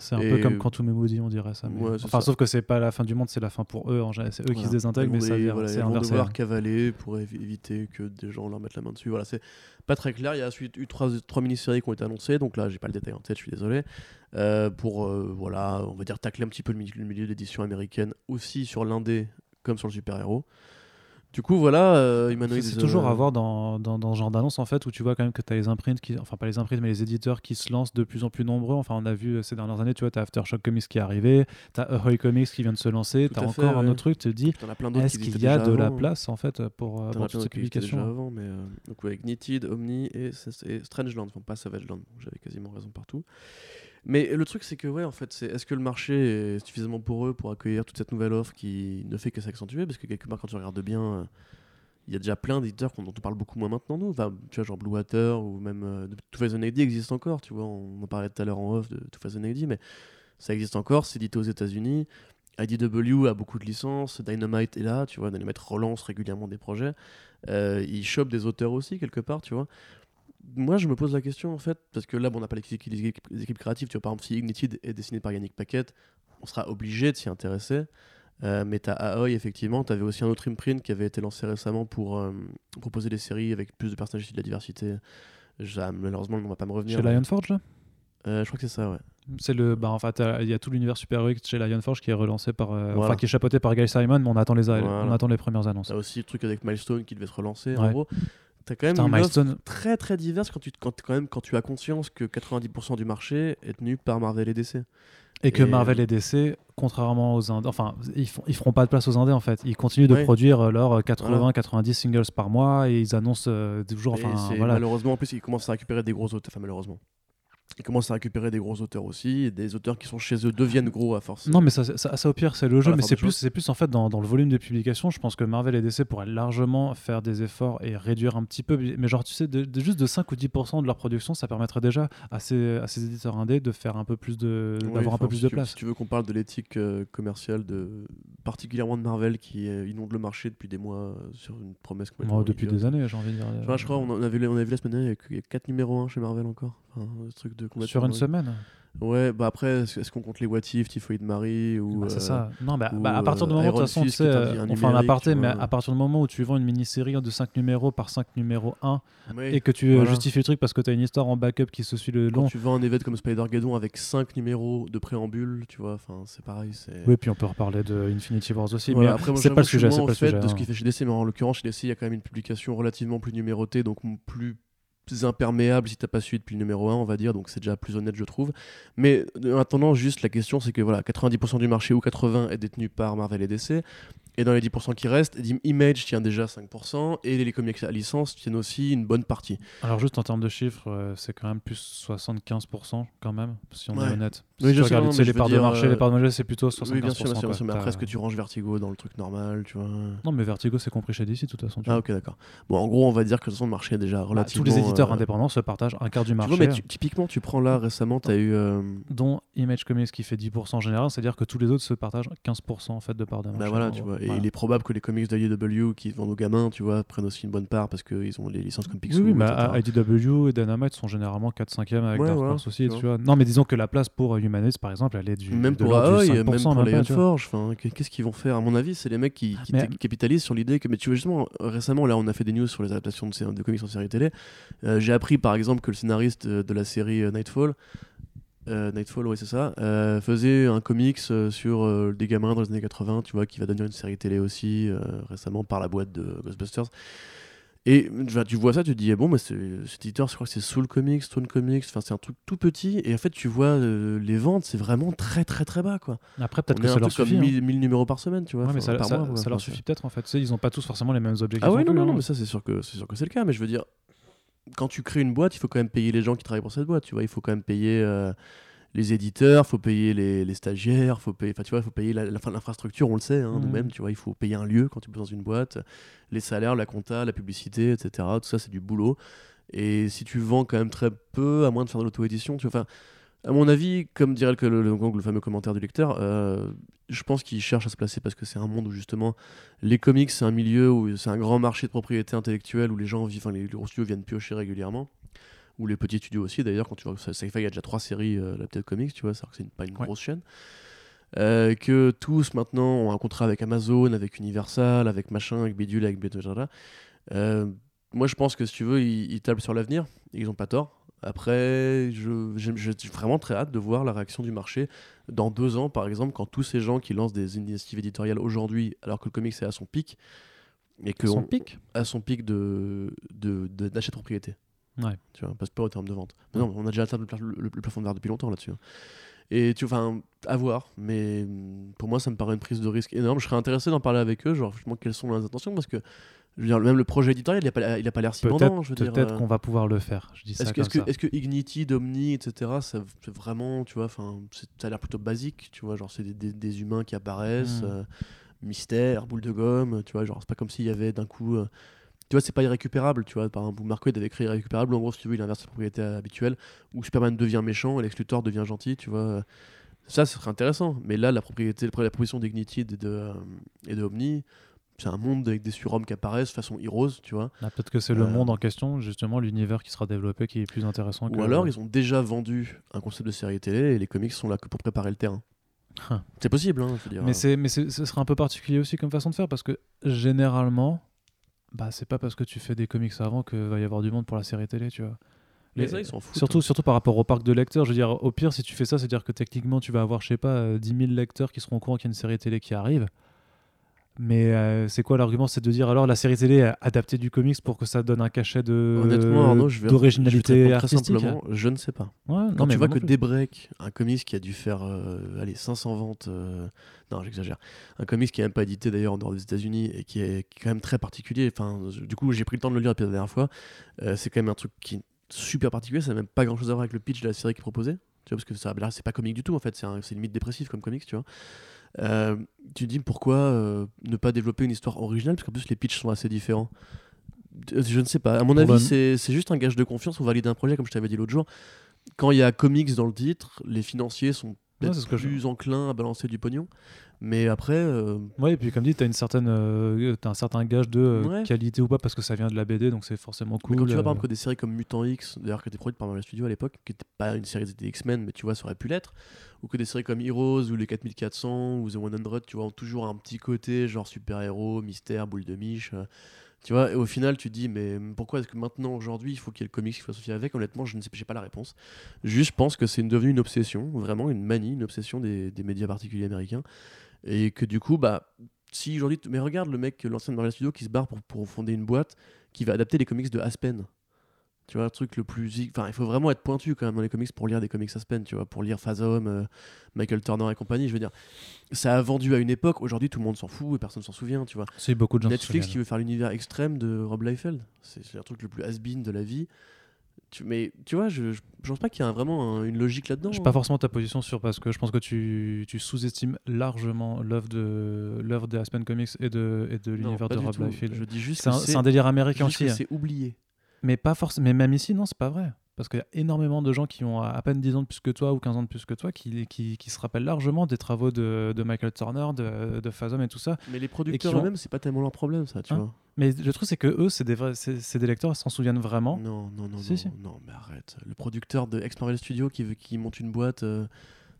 C'est un Et- peu comme Quantum Memo on dirait ça. mais- Ouais, Enfin, ça. sauf que c'est pas la fin du monde, c'est la fin pour eux. C'est eux qui se désintègrent, mais ça voilà, c'est inversé. devoir hein. cavaler pour évi- éviter que des gens leur mettent la main dessus. Voilà, c'est pas très clair. Il y a ensuite eu trois, trois mini-séries qui ont été annoncées, donc là j'ai pas le détail en tête, je suis désolé. Euh, pour euh, voilà, on va dire tacler un petit peu le, mi- le milieu de l'édition américaine aussi sur l'indé comme sur le super-héros. Du coup, voilà, euh, Humanoid. C'est toujours à voir dans, dans, dans ce genre d'annonce en fait où tu vois quand même que tu as les imprints qui enfin pas les imprints mais les éditeurs qui se lancent de plus en plus nombreux enfin on a vu euh, ces dernières années tu vois tu as Aftershock Comics qui est arrivé tu as Ahoy Comics qui vient de se lancer tu as encore fait, un ouais. autre truc tu te dis est-ce qui qu'il y a de la avant. place en fait pour, pour toutes ces publications? avant, mais euh, donc avec Knitted, Omni et, et Strangeland, enfin pas Savageland, j'avais quasiment raison partout. Mais le truc c'est que ouais en fait c'est est-ce que le marché est suffisamment pour eux pour accueillir toute cette nouvelle offre qui ne fait que s'accentuer? Parce que quelque part quand tu regardes bien il y a déjà plein d'éditeurs dont on parle beaucoup moins maintenant nous, tu vois genre Blue Water ou même euh, de- 2000 AD existe encore, tu vois, on en parlait tout à l'heure en off de 2000 AD mais ça existe encore, c'est édité aux États-Unis. IDW a beaucoup de licences, Dynamite est là, tu vois, Dynamite relance régulièrement des projets. Euh, il chope des auteurs aussi, quelque part, tu vois. Moi, je me pose la question, en fait, parce que là, bon, on n'a pas les équipes, les équipes- les équipes créatives. Tu vois, par exemple, si Ignited est dessiné par Yannick Paquette, on sera obligé de s'y intéresser. Euh, mais t'as Aoi, effectivement, t'avais aussi un autre imprint qui avait été lancé récemment pour euh, proposer des séries avec plus de personnages issus de la diversité. Ça, malheureusement, on va pas me revenir. chez mais- Lionforge là? Euh, je crois que c'est ça, ouais. c'est le bah en fait euh, il y a tout l'univers super-héroïque chez Lionforge qui est relancé par Voilà. enfin qui est chapeauté par Guy Simon mais on attend les Voilà. on attend les premières annonces T'as aussi le truc avec Milestone qui devait se relancer. En gros, t'as quand même Putain, une offre très très diverse quand tu, quand, quand même, quand tu as conscience que 90% du marché est tenu par Marvel et DC. Et que Et- Marvel et DC, contrairement aux Indés, enfin, ils, font, ils feront pas de place aux Indés en fait. Ils continuent de Ouais. produire euh, leurs 80-90 singles par mois et ils annoncent euh, toujours, enfin, voilà. Malheureusement, en plus, ils commencent à récupérer des gros auteurs. Enfin, malheureusement. Ils commencent à récupérer des gros auteurs aussi. Et des auteurs qui sont chez eux deviennent gros à force. Non, mais ça, ça, ça, au pire, c'est le jeu, mais c'est plus, c'est plus en fait dans, dans le volume des publications. Je pense que Marvel et DC pourraient largement faire des efforts et réduire un petit peu. Mais genre, tu sais, de, de- juste de 5 ou 10% de leur production, ça permettrait déjà à ces, à ces éditeurs indés de faire un peu plus de, Oui, d'avoir un enfin, peu plus si de tu- place. Si tu veux qu'on parle de l'éthique euh, commerciale, de, particulièrement de Marvel, qui euh, inonde le marché depuis des mois euh, sur une promesse complètement Moi, depuis des années, j'ai envie de dire. Je crois, on, avait, on a vu la semaine dernière, il y a 4 numéros 1 chez Marvel encore. Enfin, ce truc de complètement Sur une semaine Ouais, bah après, est-ce qu'on compte les What If, Typhoid Marie ou. Bah, euh, c'est ça. Non, bah, ou, bah, à partir du euh, moment, de toute Iron façon, tu sais, qui un- euh, fait un aparté, mais à partir du moment où tu vends une mini-série de 5 numéros par 5 numéros 1 ouais, et que tu euh, voilà. justifies le truc parce que tu as une histoire en backup qui se suit le Quand long. tu vends un event comme Spider-Geddon avec 5 numéros de préambule, tu vois, enfin, c'est pareil. c'est... Oui, puis on peut reparler de Infinity Wars aussi, Voilà, mais après, c'est pas le sujet. C'est pas le sujet. de ce hein. qu'il fait chez DC, mais en l'occurrence, chez DC, il y a quand même une publication relativement plus numérotée, donc plus imperméable si t'as pas suivi depuis le numéro 1 on va dire donc c'est déjà plus honnête je trouve. Mais euh, en attendant juste la question c'est que voilà 90% du marché ou 80 est détenu par Marvel et DC et dans les 10% qui restent Image tient déjà 5% et les comics à licence tiennent aussi une bonne partie Alors juste en termes de chiffres, euh, c'est quand même plus 75% quand même, si on est honnête. Oui, si je tu sais, regardes non, tu sais, mais les je veux parts de marché, euh, les parts de marché, c'est plutôt 75%. oui bien sûr, bien sûr, bien quoi. sûr, mais après est-ce que tu ranges Vertigo dans le truc normal tu vois? Non, mais Vertigo, c'est compris chez DC, de toute façon. tu ah vois. ok d'accord bon en gros on va dire que de toute façon le marché est déjà Bah, relativement tous les éditeurs euh, indépendants se partagent un quart du tu marché, vois mais tu- typiquement tu prends là récemment tu as eu dont Image Comics qui fait 10% en général, c'est-à-dire que tous les autres se partagent 15% en fait de part de marché. Bah voilà, tu vois. Et Voilà. il est probable que les comics d'IDW qui vendent aux gamins, tu vois, prennent aussi une bonne part parce qu'ils ont les licences comme Picsou. oui, mais. IDW et Dynamite sont généralement 4-5e avec Ouais, Dark aussi. tu Tu vois. Non, mais disons que la place pour Humanist, par exemple, elle est du. Même de pour Aoi, 5%, même pour vois. Forge, qu'est-ce qu'ils vont faire? À mon avis, c'est les mecs qui, qui Mais- t- capitalisent sur l'idée que. Mais tu vois, justement, récemment, là, on a fait des news sur les adaptations de comics en série télé. Euh, J'ai appris, par exemple, que le scénariste euh, de la série euh, Nightfall, euh, Nightfall, oui, c'est ça, euh, faisait un comics euh, sur des gamins dans les années 80, tu vois, qui va devenir une série télé aussi, récemment, par la boîte de Ghostbusters. Et tu vois- ça, tu te dis, eh bon, bah, c'est- cet éditeur, je crois que c'est Soul Comics, Stone Comics, enfin, c'est un truc tout petit. Et en fait, tu vois, euh, les ventes, c'est vraiment très, très, très bas, quoi. Après, peut-être que ça leur suffit. comme hein. 1000, 1000 numéros par semaine, tu vois. Ouais, mais ça, par ça- mois, quoi. ça leur suffit peut-être en fait. Tu sais, ils ont pas tous forcément les mêmes objectifs. Ah ouais, non non, plus, non, non, hein. mais ça, c'est sûr que c'est sûr que c'est le cas. Mais je veux dire, quand tu crées une boîte, il faut quand même payer les gens qui travaillent pour cette boîte. Tu vois, il faut quand même payer euh, les éditeurs, il faut payer les, les stagiaires, faut payer, tu vois, il faut payer la- la- enfin, l'infrastructure, on le sait, hein, Mhm. nous-mêmes. Tu vois, il faut payer un lieu quand tu bosses dans une boîte, les salaires, la compta, la publicité, etc. Tout ça, c'est du boulot. Et si tu vends quand même très peu, à moins de faire de l'auto-édition, tu vois, enfin, à mon avis, comme dirait le, le, le- le fameux commentaire du lecteur, euh, je pense qu'il cherche à se placer parce que c'est un monde où justement les comics, c'est un milieu où c'est un grand marché de propriété intellectuelle où les gens vivent, enfin les, gros studios viennent piocher régulièrement. Ou les petits studios aussi, d'ailleurs, quand tu vois que Sci-Fi, il y a déjà trois séries, euh, la petite comics, tu vois, que c'est pas une Ouais. grosse chaîne. Euh, que tous maintenant ont un contrat avec Amazon, avec Universal, avec machin, avec Bidule, avec Bidule. Euh, moi, je pense que si tu veux, ils, ils tablent sur l'avenir, ils ont pas tort. Après, je, j'ai vraiment très hâte de voir la réaction du marché dans deux ans, par exemple, quand tous ces gens qui lancent des initiatives éditoriales aujourd'hui, alors que le comics est à son pic, et que Son on- pic à son pic de de- de- d'achat de, propriété. Ouais. Tu vois, passe pas en termes de vente. Mais non, on a déjà atteint le, pla- le- le plafond de verre depuis longtemps là-dessus. hein. Et tu enfin, à voir, mais pour moi, ça me paraît une prise de risque énorme. Je serais intéressé d'en parler avec eux, genre justement quelles sont leurs intentions, parce que je veux dire, même le projet éditorial, il a pas, il l'air si dire, peut-être euh, qu'on va pouvoir le faire. Je dis ça est-ce que, est-ce que, ça. est-ce que Ignity, Domni, etc., ça, c'est vraiment, tu vois, c'est- ça a l'air plutôt basique, tu vois, genre c'est des, des- des humains qui apparaissent, Mm. euh, mystère, boule de gomme, tu vois, genre c'est pas comme s'il y avait d'un coup, euh, tu vois, c'est pas irrécupérable, tu vois, par exemple, Marco avait écrit irrécupérable, en gros, si tu veux, il inverse sa propriété habituelle, où Superman devient méchant et Lex Luthor devient gentil, tu vois. Ça, ce serait intéressant, mais là, la propriété, la proposition d'Ignity et de, et de Omni, c'est un monde avec des surhommes qui apparaissent façon Heroes, tu vois. Ah, peut-être que c'est le Euh, monde en question, justement, l'univers qui sera développé qui est plus intéressant que. Ou alors ils ont déjà vendu un concept de série télé et les comics sont là que pour préparer le terrain. Hein. C'est possible, hein, je veux dire. Mais, c'est, mais ce serait un peu particulier aussi comme façon de faire parce que généralement, bah, c'est pas parce que tu fais des comics avant qu'il va y avoir du monde pour la série télé, tu vois. Mais Les- ça, ils s'en foutent. Surtout, hein. surtout par rapport au parc de lecteurs, je veux dire, au pire, si tu fais ça, c'est-à-dire que techniquement, tu vas avoir, je sais pas, euh, 10 000 lecteurs qui seront au courant qu'il y a une série télé qui arrive. Mais euh, c'est quoi l'argument C'est de dire alors la série télé est adaptée du comics pour que ça donne un cachet de Honnêtement, Arnaud, je vais, je vais te d'originalité très artistique. simplement, je ne sais pas. Ouais, non, Quand mais tu vois que. Daybreak, un comics qui a dû faire euh, allez, 500 ventes, euh, non j'exagère, un comics qui n'est même pas édité d'ailleurs en dehors des États-Unis et qui est, quand même très particulier. Enfin, du coup, j'ai pris le temps de le lire la dernière fois. Euh, c'est quand même un truc qui est super particulier. Ça n'a même pas grand-chose à voir avec le pitch de la série qui est proposée. Tu vois, parce que ça, là, c'est pas comique du tout en fait. C'est un- c'est limite dépressif comme comics, tu vois. Euh, tu dis pourquoi euh, ne pas développer une histoire originale parce qu'en plus les pitchs sont assez différents. Euh, Je ne sais pas. À mon avis, c'est c'est juste un gage de confiance pour valider un projet, comme je t'avais dit l'autre jour. Quand il y a comics dans le titre, les financiers sont c'est ce que je- plus enclins à balancer du pognon. Mais après, euh, Ouais, et puis comme dit, t'as une certaine, euh, un certain gage de euh, Ouais. qualité ou pas parce que ça vient de la BD, donc c'est forcément mais cool. quand tu vois par euh, exemple que des séries comme Mutant X, d'ailleurs qui était produite par Marvel Studios à l'époque, qui n'était pas une série des X-Men, mais tu vois, ça aurait pu l'être, ou que des séries comme Heroes ou les 4400 ou The 100, tu vois, ont toujours un petit côté genre super-héros, mystère, boule de miche. Tu vois, et au final, tu te dis, mais pourquoi est-ce que maintenant, aujourd'hui, il faut qu'il y ait le comics qui soit associé avec? Honnêtement, je ne sais pas la réponse. Juste, je pense que c'est devenu une obsession, vraiment une manie, une obsession des, des médias particuliers américains. Et que du coup, bah, si aujourd'hui, mais regarde le mec, l'ancien Marvel Studios qui se barre pour, pour fonder une boîte qui va adapter les comics de Aspen. Tu vois, le truc le plus. Enfin, il faut vraiment être pointu quand même dans les comics pour lire des comics Aspen, tu vois, pour lire Phasm, euh, Michael Turner et compagnie. Je veux dire, ça a vendu à une époque, aujourd'hui tout le monde s'en fout et personne s'en souvient, tu vois. Si beaucoup de gens Netflix qui veut faire l'univers extrême de Rob Liefeld, c'est c'est un truc le plus has-been de la vie. Tu, mais tu vois, je, je, pense pas qu'il y a un- vraiment un- une logique là-dedans. Je sais hein. pas forcément ta position sur parce que je pense que tu, tu sous-estimes largement l'œuvre de l'œuvre des Aspen Comics et de, et de l'univers de Rob. Liefeld. Je dis juste C'est que un, c'est un délire américain aussi. hein. c'est oublié. Mais pas forcément. Mais même ici, non, c'est pas vrai. parce qu'il y a énormément de gens qui ont à peine 10 ans de plus que toi ou 15 ans de plus que toi qui, qui, qui se rappellent largement des travaux de, de Michael Turner, de, de Fathom et tout ça. Mais les producteurs ont- eux-mêmes, c'est pas tellement leur problème, ça, tu Hein vois. Mais le truc, c'est que eux, c'est des, vrais, des lecteurs, ils s'en souviennent vraiment. Non, non, non, Si, non, si. non, mais arrête. Le producteur de Ex Marvel Studio qui, veut, qui monte une boîte euh,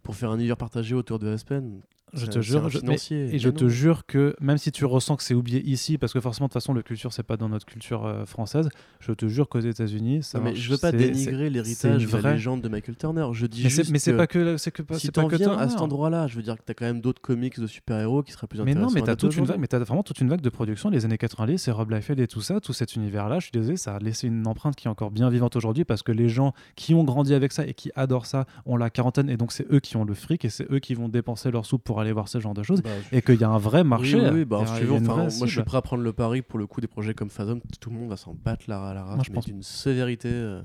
pour faire un univers partagé autour de Aspen. Je te jure, je- mais-. Et Mais te jure que même si tu ressens que c'est oublié ici, parce que forcément de toute façon le culture c'est pas dans notre culture euh, française, je te jure qu'aux États-Unis ça Non, mais marche. je veux pas dénigrer l'héritage de la légende de Michael Turner. Je dis Mais juste mais c'est pas que c'est que pas si pas que viens à cet endroit-là, je veux dire que t'as quand même d'autres comics de super-héros qui seraient plus Mais intéressants. non, mais t'as toute une vague, mais t'as vraiment toute une vague de production les années 90, c'est Rob Liefeld et tout ça, tout cet univers-là. Je suis désolé, ça a laissé une empreinte qui est encore bien vivante aujourd'hui parce que les gens qui ont grandi avec ça et qui adorent ça ont la quarantaine et donc c'est eux qui ont le fric et c'est eux qui vont dépenser leur soupe pour aller voir ce genre de choses Bah, et qu'il y a un vrai marché. Oui, oui, oui, bah, si tu veux, enfin, moi je suis prêt à prendre le pari pour le coup des projets comme Fathom, tout le monde va s'en battre la, la race, Moi, je mais pense- d'une sévérité. euh,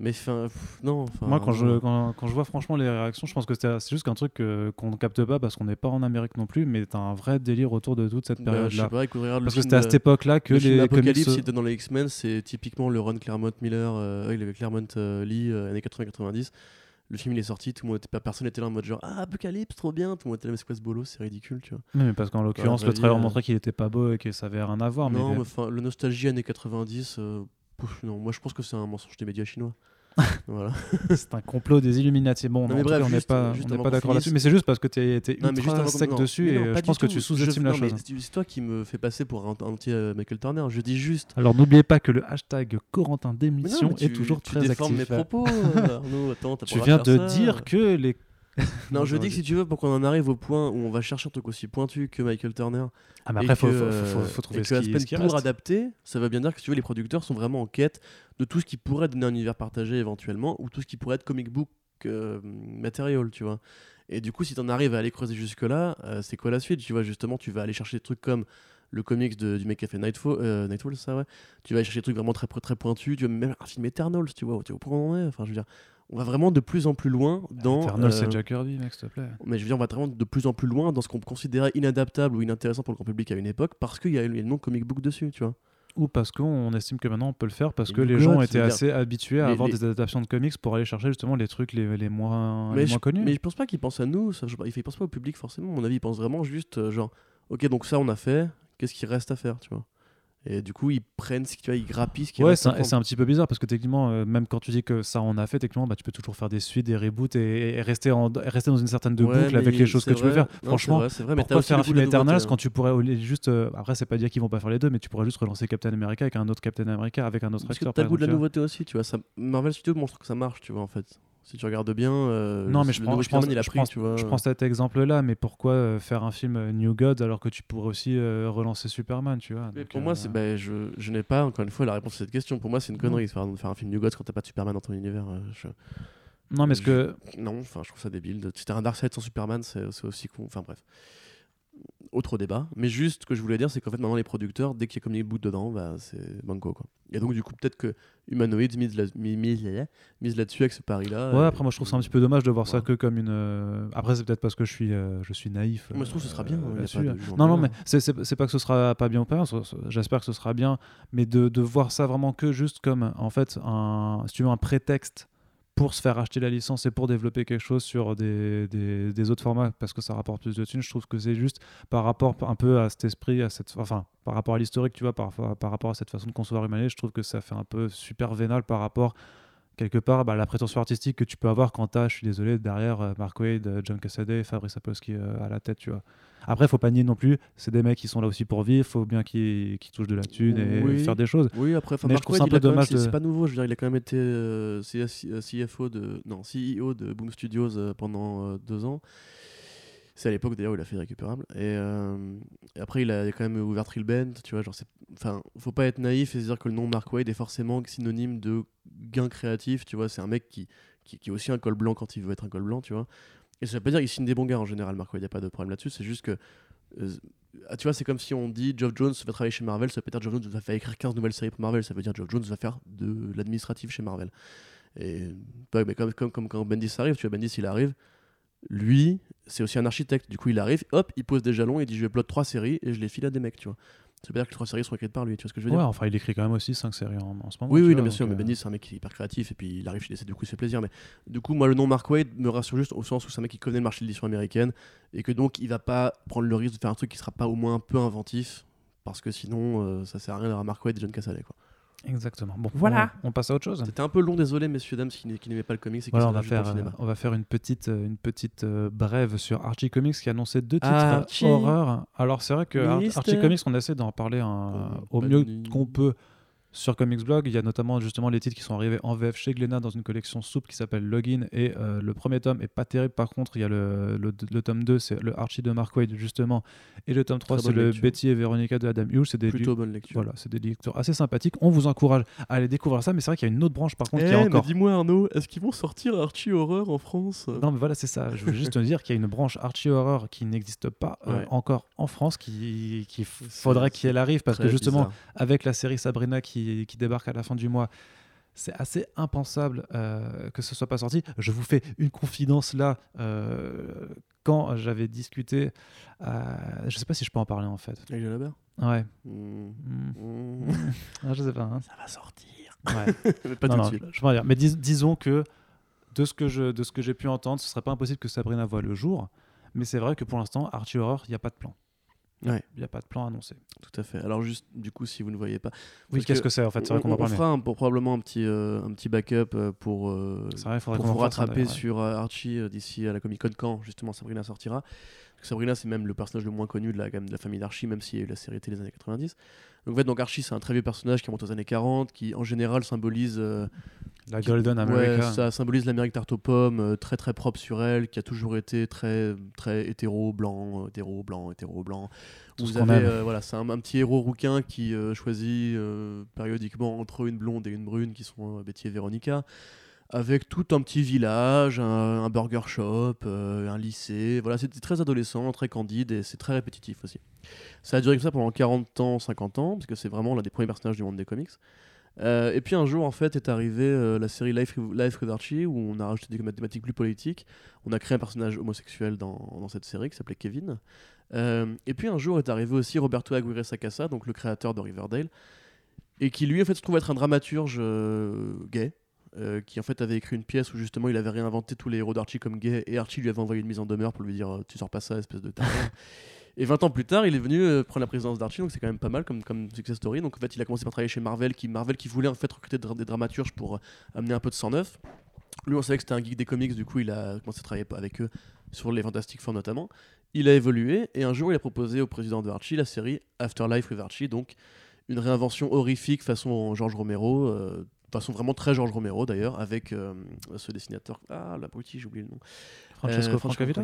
Mais fin, pff, non. Moi, quand je, quand, quand je vois franchement les réactions, je pense que c'est c'est juste qu'un truc euh, qu'on ne capte pas parce qu'on n'est pas en Amérique non plus, mais t'as un vrai délire autour de toute cette Bah, période-là. parce que c'était à cette époque-là que le les Apocalypse, était dans les X-Men, c'est typiquement le run Claremont Miller, euh, il avait Claremont euh, Lee, euh, années 80-90. Le film il est sorti, tout le monde était, personne était là en mode genre Ah, Apocalypse, trop bien, tout le monde était là, mais c'est quoi ce boulot, c'est ridicule, tu vois. Oui, mais parce qu'en l'occurrence, le trailer vie, euh, montrait qu'il était pas beau et que ça avait rien à voir. non, mais mais enfin, le nostalgie années 90, euh, pouf, non, moi je pense que c'est un mensonge des médias chinois. voilà. c'est un complot des Illuminati. Bon, Non, en mais tout bref, cas, on n'est pas, on d'accord là-dessus. Mais c'est juste parce que tu Non, mais juste sec non, dessus et euh, je pense que tu sous-estimes la chose. C'est toi qui me fais passer pour un anti-Michael Turner. Je dis juste. Alors n'oubliez pas que le hashtag Corentin d'émission est toujours tu très actif. mes propos, euh, Arnaud. Attends, t'as Tu viens de dire que les. Non, je dis que si tu veux, pour qu'on en arrive au point où on va chercher un truc aussi pointu que Michael Turner, Ah, mais après, faut, que, faut, faut, faut trouver et ce que qui, ce qui pour reste. adapter, ça veut bien dire que si tu veux, les producteurs sont vraiment en quête de tout ce qui pourrait donner un univers partagé éventuellement, ou tout ce qui pourrait être comic book euh, material, tu vois. Et du coup, si t'en arrives à aller creuser jusque-là, euh, c'est quoi la suite Tu vois, justement, tu vas aller chercher des trucs comme le comics de- du mec qui a fait Nightfall, euh, Nightfall, ça, ouais. Tu vas aller chercher des trucs vraiment très, très pointus, tu vas même un film Eternals, tu vois, tu vois où on en est. Enfin, je veux dire, on va vraiment de plus en plus loin dans. Eternal, euh, c'est Jack Kirby, mec, s'il te plaît. mais je veux dire, on va vraiment de plus en plus loin dans ce qu'on considérait inadaptable ou inintéressant pour le grand public à une époque parce qu'il y a le nom comic book dessus, tu vois. Ou parce qu'on estime que maintenant on peut le faire parce Et que les gens étaient dire, assez habitués à avoir les- des adaptations de comics pour aller chercher justement les trucs les, les moins, les mais, moins connus. mais je pense pas qu'il pense à nous, ça, je, il pense pas au public forcément. À mon avis, il pense vraiment juste euh, genre, ok, donc ça on a fait, qu'est-ce qu'il reste à faire, tu vois. Et du coup, ils prennent, ce tu vois, ils grappillent ce qui Ouais, c'est un, et c'est prendre. un petit peu bizarre parce que techniquement, euh, même quand tu dis que ça on a fait, techniquement, bah, tu peux toujours faire des suites, des reboots et, et rester, en, rester dans une certaine de Ouais, boucle avec les choses que tu veux faire. Non, Franchement, vrai, vrai, mais t'as pourquoi faire un film Eternals nouveauté, quand tu pourrais juste. euh, après, c'est pas dire qu'ils vont pas faire les deux, mais tu pourrais juste relancer Captain America avec un autre Captain America avec un autre Parce que acteur. t'as par le goût de la nouveauté aussi, tu vois. Ça, Marvel Studios montre que ça marche, tu vois, en fait. Si tu regardes bien, euh, Non, mais je prends, je Spider-Man, pense, il a je pris, pense- tu vois. je prends cet exemple-là, mais pourquoi euh, faire un film euh, New Gods alors que tu pourrais aussi euh, relancer Superman, tu vois Donc, pour moi, c'est, bah, je, je n'ai pas, encore une fois, la réponse à cette question. Pour moi, c'est une connerie de faire, de faire un film New Gods quand t'as pas de Superman dans ton univers. je- Non, mais ce que. Non, enfin, je trouve ça débile. Si t'as un Darkseid sans Superman, c'est, c'est aussi con. Enfin, bref. Autre débat. Mais juste, ce que je voulais dire, c'est qu'en fait, maintenant, les producteurs, dès qu'il y a comme des bouts dedans, bah, c'est banco, quoi. Et donc, du coup, peut-être que Humanoid mise, là- mi- mise, mise là-dessus avec ce pari-là. Ouais, euh, après, moi, je trouve ça un petit peu dommage de voir ça que comme une. euh, Après, c'est peut-être parce que je suis, euh, je suis naïf. Moi, je trouve que ce sera bien, euh, là-dessus. Non, non, mais c'est- pas que ce sera pas bien ou pas. J'espère que ce sera bien. Mais de, de voir ça vraiment que juste comme, en fait, un, si tu veux, un prétexte pour se faire acheter la licence et pour développer quelque chose sur des, autres formats parce que ça rapporte plus de thunes, je trouve que c'est juste par rapport un peu à cet esprit, à cette, enfin, par rapport à l'historique, tu vois, par, par rapport à cette façon de concevoir Humanité, je trouve que ça fait un peu super vénal par rapport quelque part bah, la prétention artistique que tu peux avoir quand t'as, je suis désolé, derrière euh, Mark Wade, euh, John Cassaday Fabrice Sapolsky euh, à la tête, tu vois. Après, faut pas nier non plus, c'est des mecs qui sont là aussi pour vivre, faut bien qu'ils qu'ils touchent de la thune et Oui. faire des choses. Oui, après, Mais je Mark trouve ça Waid, un peu dommage c'est- de- pas nouveau, je veux dire, il a quand même été euh, CFO de. Non, CEO de Boom Studios euh, pendant euh, deux ans. C'est à l'époque d'ailleurs où il a fait Irrécupérable. Et, euh, et après, il a quand même ouvert Trillbend, tu vois. Enfin, faut pas être naïf et se dire que le nom Mark Wade est forcément synonyme de gain créatif, tu vois. C'est un mec qui, qui, est aussi un col blanc quand il veut être un col blanc, tu vois. Et ça veut pas dire qu'il signe des bons gars en général, Mark Wade, y a pas de problème là-dessus. C'est juste que. euh, ah, tu vois, c'est comme si on dit Geoff Jones va travailler chez Marvel, ça veut pas dire Geoff Jones va faire écrire 15 nouvelles séries pour Marvel, ça veut dire Geoff Jones va faire de l'administratif chez Marvel. Et ouais, mais comme, comme, comme quand Bendis arrive, tu vois, Bendis il arrive, lui, c'est aussi un architecte, du coup il arrive, hop, il pose des jalons, il dit je vais plot trois séries et je les file à des mecs, tu vois. Ça veut dire que les trois séries sont écrites par lui, tu vois ce que je veux Ouais, dire enfin, il écrit quand même aussi 5 séries en, en ce moment. Oui, oui, vois, non, bien sûr, mais euh, Bendis, c'est un mec qui est hyper créatif et puis il arrive chez DC, du coup, il fait plaisir. Mais du coup, moi, le nom Mark Wade me rassure juste au sens où c'est un mec qui connaît le marché de l'édition américaine et que donc il va pas prendre le risque de faire un truc qui sera pas au moins un peu inventif parce que sinon, euh, ça sert à rien d'avoir Mark Wade et John Cassaday, quoi. Exactement. Bon, Voilà. On, on passe à autre chose. C'était un peu long, désolé, messieurs, dames, qui, n'a- qui n'aimaient pas le comics et Voilà, on va faire, cinéma. euh, on va faire une petite, euh, une petite euh, brève sur Archie Comics qui a annoncé deux titres Archie. horreur. Alors c'est vrai que Ar-. Archie Comics, on essaie d'en parler un- au mieux Compagnie. qu'on peut sur Comics Blog. Il y a notamment justement les titres qui sont arrivés en VF chez Glénat dans une collection souple qui s'appelle Login. Et euh, le premier tome est pas terrible. Par contre, il y a le, le, le tome 2, c'est le Archie de Mark Wade justement. Et le tome 3, Très c'est le lecture. Betty et Veronica de Adam Hughes. C'est des Plutôt bonne lecture. voilà, c'est des lectures assez sympathiques. On vous encourage à aller découvrir ça. Mais c'est vrai qu'il y a une autre branche par contre Eh, qui est mais encore dis-moi Arnaud, est-ce qu'ils vont sortir Archie Horror en France? Non, mais voilà, c'est ça. Je veux juste te dire qu'il y a une branche Archie Horror qui n'existe pas euh, encore en France, qui, qui faudrait qu'elle arrive parce que justement, bizarre. avec la série Sabrina qui, qui débarque à la fin du mois, c'est assez impensable euh, que ce soit pas sorti. Je vous fais une confidence là. euh, quand j'avais discuté, euh, je sais pas si je peux en parler en fait. Avec Jalabert Ouais. Hmm. Hmm. Ah, je sais pas. hein. Ça va sortir. Ouais. mais pas Non, tout non, de suite. je vais pas dire. Mais dis- disons que de ce que je de ce que j'ai pu entendre, ce serait pas impossible que Sabrina voit le jour. Mais c'est vrai que pour l'instant, Archie Horror, il n'y a pas de plan. Ouais. Il n'y a pas de plan annoncé. Tout à fait. Alors juste, du coup, si vous ne voyez pas, Oui, qu'est-ce que que c'est en fait C'est vrai qu'on on, on parlait. fera un- pour- probablement un petit, euh, un petit backup euh, pour, euh, vrai, pour vous rattraper ouais. sur euh, Archie euh, d'ici à la Comic Con quand justement Sabrina sortira. Parce que Sabrina, c'est même le personnage le moins connu de la gamme de la famille d'Archie, même s'il y a eu la série télé des années 90. Donc, en fait, donc Archie, c'est un très vieux personnage qui remonte aux années 40, qui en général symbolise La Golden Ouais, America. ça symbolise l'Amérique tarte aux pommes, euh, très très propre sur elle, qui a toujours été très très hétéro blanc, hétéro blanc, hétéro blanc. Tout Vous avez euh, voilà, c'est un, un petit héros rouquin qui euh, choisit euh, périodiquement entre une blonde et une brune, qui sont Betty et Véronica, avec tout un petit village, un, un burger shop, euh, un lycée. Voilà, c'est très adolescent, très candide et c'est très répétitif aussi. Ça a duré comme ça pendant 40 ans, 50 ans, parce que c'est vraiment l'un des premiers personnages du monde des comics. Euh, et puis un jour, en fait, est arrivée euh, la série Life, Life with Archie, où on a rajouté des thématiques plus politiques. On a créé un personnage homosexuel dans, cette série qui s'appelait Kevin. Euh, et puis un jour est arrivé aussi Roberto Aguirre Sacasa, donc le créateur de Riverdale, et qui lui, en fait, se trouve être un dramaturge gay. qui en fait avait écrit une pièce où justement il avait réinventé tous les héros d'Archie comme gay et Archie lui avait envoyé une mise en demeure pour lui dire tu sors pas ça espèce de et 20 ans plus tard il est venu euh, prendre la présidence d'Archie donc c'est quand même pas mal comme, comme success story. Donc en fait il a commencé par travailler chez Marvel qui, Marvel qui voulait en fait recruter des dramaturges pour euh, amener un peu de sang neuf lui on savait que c'était un geek des comics du coup il a commencé à travailler avec eux sur les Fantastic Four notamment. Il a évolué et un jour il a proposé au président de Archie la série Afterlife with Archie donc une réinvention horrifique façon George Romero euh, façon vraiment très George Romero d'ailleurs avec ce dessinateur. Ah l'abruti j'ai oublié le nom Francesco euh, Francavilla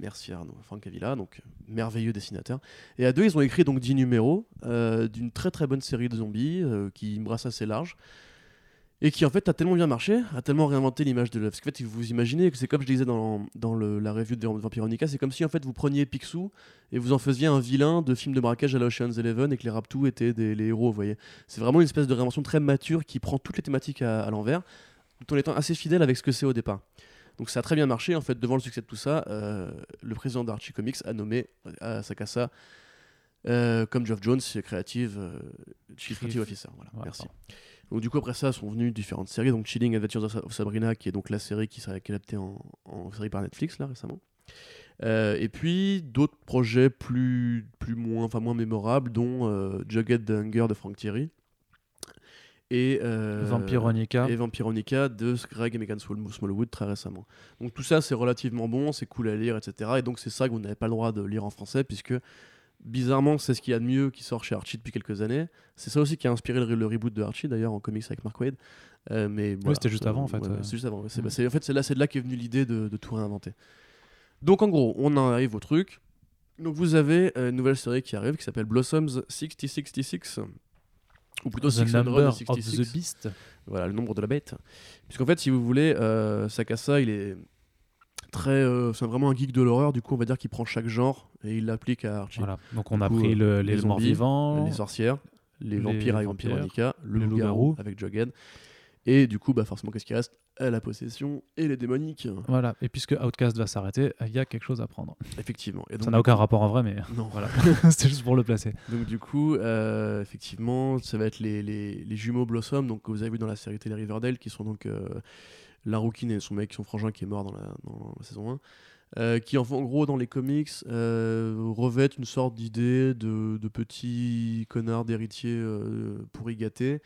Merci Arnaud. Francavilla, donc merveilleux dessinateur. Et à deux, ils ont écrit donc 10 numéros euh, d'une très très bonne série de zombies euh, qui brasse assez large. Et qui en fait a tellement bien marché, a tellement réinventé l'image de l'œuvre. Parce qu'en fait, vous imaginez que c'est comme je disais dans, dans le- la review de Vampironica, c'est comme si en fait vous preniez Picsou et vous en faisiez un vilain de film de braquage à la Ocean's Eleven et que les Raptous étaient des, les héros, vous voyez. C'est vraiment une espèce de réinvention très mature qui prend toutes les thématiques à, à l'envers, tout en étant assez fidèle avec ce que c'est au départ. Donc ça a très bien marché. En fait, devant le succès de tout ça, euh, le président d'Archie Comics a nommé euh, Sakasa euh, comme Geoff Jones, Creative, euh, Chief Creative Officer. Voilà, Ouais, merci. pardon. Donc du coup après ça sont venues différentes séries, donc Chilling Adventures of Sa- of Sabrina qui est donc la série qui s'est adaptée en, en série par Netflix là récemment. Euh, et puis d'autres projets plus, plus moins, enfin moins mémorables, dont euh, Jughead the Hunger de Frank Thierry et euh, Vampironica. et Vampironica de Greg et Megan Small- Smallwood très récemment. Donc tout ça c'est relativement bon, c'est cool à lire, etc. Et donc c'est ça que vous n'avez pas le droit de lire en français puisque bizarrement c'est ce qu'il y a de mieux qui sort chez Archie depuis quelques années. C'est ça aussi qui a inspiré le, le reboot de Archie d'ailleurs en comics avec Mark Wade. Euh, mais voilà, c'était juste avant, en fait, ouais, euh. ouais, c'est juste avant. Mm. bah, en fait c'est là, c'est de là qu'est venue l'idée de, de tout réinventer. Donc en gros, on en arrive au truc. Donc vous avez euh, une nouvelle série qui arrive qui s'appelle Blossoms 6066 ou plutôt The 600 Number of 66. the Beast. Voilà, le nombre de la bête. Puisqu'en fait, si vous voulez, euh, Sakasa, il est très. euh, c'est vraiment un geek de l'horreur, du coup, on va dire qu'il prend chaque genre et il l'applique à Archie. Voilà. Donc on Du a coup, pris le- euh, les, les morts vivants. Les sorcières, les les vampires avec vampires, Vampironica, le les loup-garou avec Jughead. Et du coup, bah, forcément, qu'est-ce qui reste? La possession et les démoniques. Voilà. Et puisque Outcast va s'arrêter, il y a quelque chose à prendre. Effectivement. Et donc, Ça n'a aucun rapport en vrai, mais Non. voilà. C'était juste pour le placer. Donc du coup, euh, effectivement, ça va être les, les, les jumeaux Blossom, donc que vous avez vu dans la série télé Riverdale, qui sont donc euh, la rouquine et son mec, son frangin qui est mort dans la, dans la saison 1, euh, qui en, en gros dans les comics euh, revêtent une sorte d'idée de, de petits connards d'héritiers euh, pourri gâtés.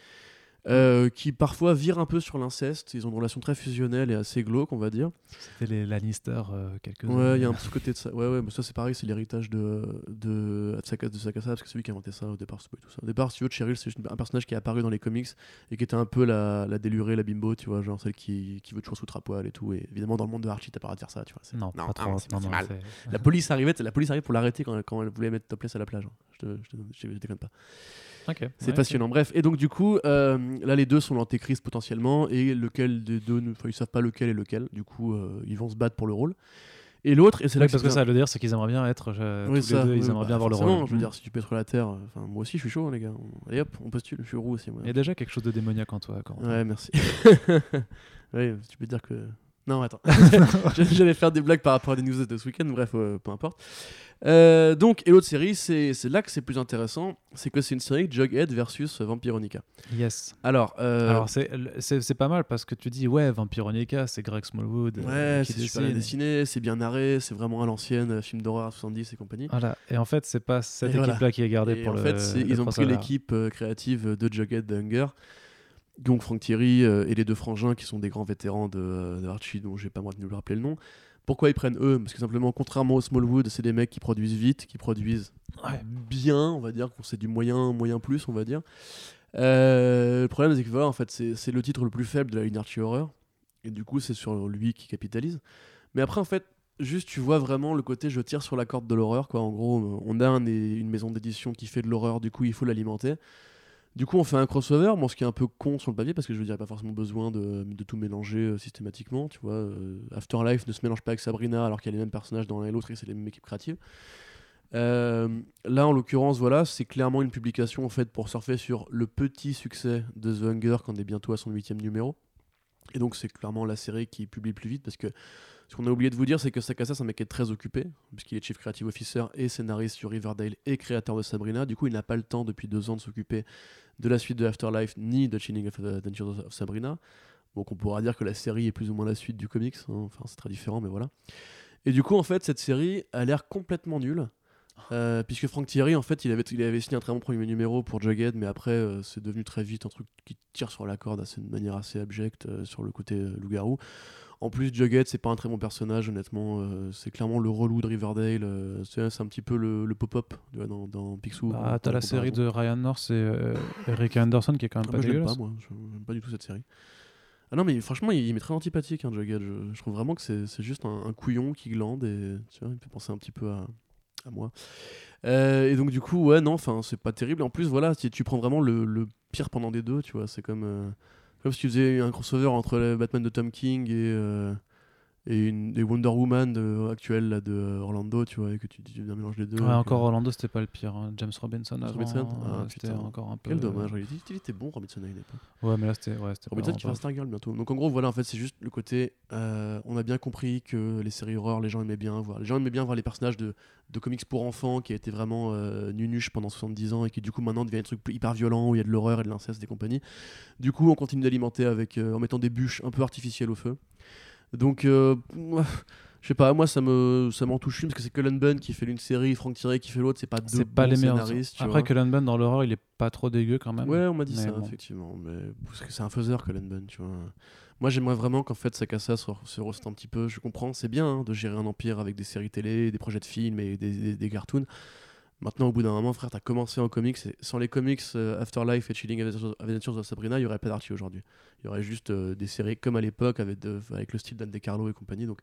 Euh, qui parfois virent un peu sur l'inceste, ils ont une relation très fusionnelle et assez glauque, on va dire. C'était les Lannister euh, quelques Ouais, il y a un petit côté de ça. Ouais, ouais, mais ça c'est pareil, c'est l'héritage de de Atsaka- de Sakasa parce que c'est lui qui a inventé ça au départ. tout ça. Au départ, si tu veux, Cheryl, c'est juste un personnage qui est apparu dans les comics et qui était un peu la, la délurée, la bimbo, tu vois, genre celle qui, qui veut toujours sous à poil et tout. Et évidemment, dans le monde de Archie, t'as pas de faire ça, tu vois. c'est- Non, pas non, c'est non, mal. c'est- La police arrivait, la police arrivait pour l'arrêter quand, quand elle voulait mettre topless à la plage. hein. Je, te, je, te- je- je déconne pas. C'est Ouais, passionnant. Bref, et donc du coup, euh, là les deux sont l'antéchrist potentiellement, et lequel des deux, ne- enfin ils savent pas lequel est lequel. Du coup, euh, ils vont se battre pour le rôle. Et l'autre, et c'est là Ouais, parce que ça veut dire, c'est qu'ils aimeraient bien être euh, Oui, tous ça, les deux, ils aimeraient bah, bien avoir le rôle. Je veux Mm. dire, si tu être la terre, enfin moi aussi je suis chaud, hein, les gars. On- Allez hop, on postule. Je suis roux aussi. Moi. Il y a déjà quelque chose de démoniaque en toi, Corentin. Ouais, merci. oui, tu peux dire que. Non, attends. J'allais faire des blagues par rapport à des news de ce week-end, bref, euh, peu importe. Euh, donc, et l'autre série, c'est là que c'est plus intéressant, c'est que c'est une série Jughead versus Vampironica. Yes. Alors, euh, Alors c'est pas mal parce que tu dis ouais Vampironica c'est Greg Smallwood ouais, c'est super dessiné, c'est bien narré, c'est vraiment à l'ancienne, film d'horreur 70 et compagnie. Voilà. Et en fait c'est pas cette Et équipe voilà. là qui est gardée Et pour en le. fait, c'est- le ils ont pris l'équipe créative de Jughead de Hunger. Donc Franck Thierry euh, et les deux frangins qui sont des grands vétérans de, euh, de Archie, dont j'ai pas moi de me rappeler le nom. Pourquoi ils prennent eux? Parce que simplement, contrairement au Smallwood, c'est des mecs qui produisent vite, qui produisent Ouais. bien, on va dire, c'est du moyen, moyen plus, on va dire. Euh, le problème, c'est que voilà, en fait, c'est le titre le plus faible de la ligne Archie Horror, et du coup, c'est sur lui qui capitalise. Mais après, en fait, juste, tu vois vraiment le côté je tire sur la corde de l'horreur, quoi. En gros, on a un- une maison d'édition qui fait de l'horreur, du coup, il faut l'alimenter. Du coup, on fait un crossover, ce qui est un peu con sur le papier, parce que je veux dire, pas forcément besoin de, tout mélanger euh, systématiquement, tu vois. euh, Afterlife ne se mélange pas avec Sabrina, alors qu'il y a les mêmes personnages dans l'un et l'autre, et c'est les mêmes équipes créatives. Euh, là, en l'occurrence, voilà, c'est clairement une publication en fait pour surfer sur le petit succès de The Hunger quand on est bientôt à son huitième numéro. Et donc, c'est clairement la série qui publie plus vite parce que ce qu'on a oublié de vous dire, c'est que Sakasa, c'est un mec qui est très occupé, puisqu'il est Chief Creative Officer et scénariste sur Riverdale et créateur de Sabrina. Du coup, il n'a pas le temps depuis deux ans de s'occuper de la suite de Afterlife ni de Chilling of Adventures of Sabrina. Donc, on pourra dire que la série est plus ou moins la suite du comics. hein. Enfin, c'est très différent, mais voilà. Et du coup, en fait, cette série a l'air complètement nulle. Euh, puisque Frank Thierry, en fait, il avait, il avait signé un très bon premier numéro pour Jughead, mais après, euh, c'est devenu très vite un truc qui tire sur la corde de manière assez abjecte euh, sur le côté loup-garou. En plus, Jughead, c'est pas un très bon personnage, honnêtement. euh, c'est clairement le relou de Riverdale. euh, c'est un petit peu le, le pop-up dans, dans Picsou. Bah, t'as la série de Ryan North et euh, Eric Anderson qui est quand même Ah, pas moi, dégueulasse. pas, moi. Je- J'aime pas du tout cette série. Ah non, mais franchement, il, il m'est très antipathique, hein, Jughead. Je, je trouve vraiment que c'est c'est juste un, un couillon qui glande et tu vois, il me fait penser un petit peu à, à moi. Euh, et donc, du coup, ouais, non, enfin, c'est pas terrible. En plus, voilà, si tu prends vraiment le, le pire pendant des deux, tu vois, c'est comme, comme si tu faisais un crossover entre le Batman de Tom King et, euh, et, une, et Wonder Woman de, actuelle là, de Orlando, tu vois, et que tu dis mélange des deux. Ouais, encore que- Orlando, c'était pas le pire. hein. James Robinson avant, Robinson Ah, euh, c'était putain. encore un peu. Quel dommage, il était, il était bon, Robinson à une époque. Ouais, mais là, c'était. Ouais, c'était Robinson qui va Stargirl bientôt. Donc en gros, voilà, en fait, c'est juste le côté. euh, on a bien compris que les séries horreur, les gens aimaient bien voir. Les gens aimaient bien voir les personnages de, de comics pour enfants qui étaient vraiment euh, nunuches pendant 70 ans et qui du coup maintenant deviennent des trucs hyper violents où il y a de l'horreur et de l'inceste et compagnie. Du coup, on continue d'alimenter avec euh, en mettant des bûches un peu artificielles au feu. Donc, euh, je sais pas, moi ça me ça m'en touche une parce que c'est Cullen Bunn qui fait l'une série, Frank Thierry qui fait l'autre. C'est pas deux C'est pas bons les meilleurs. scénaristes. Après. Cullen Bunn dans l'horreur, il est pas trop dégueu quand même. Ouais, on m'a dit Mais ça, bon. effectivement. Mais parce que c'est un faiseur, Cullen Bunn, tu vois. Moi, j'aimerais vraiment qu'en fait, Sakasa se, se roste un petit peu. Je comprends, c'est bien hein, de gérer un empire avec des séries télé, des projets de films et des, des, des cartoons. Maintenant, au bout d'un moment, frère, t'as commencé en comics. Et sans les comics euh, Afterlife et Chilling Adventures of Sabrina, il y aurait pas d'Archie aujourd'hui. Il y aurait juste euh, des séries comme à l'époque avec, de- avec le style d'Anne DeCarlo et compagnie. Donc,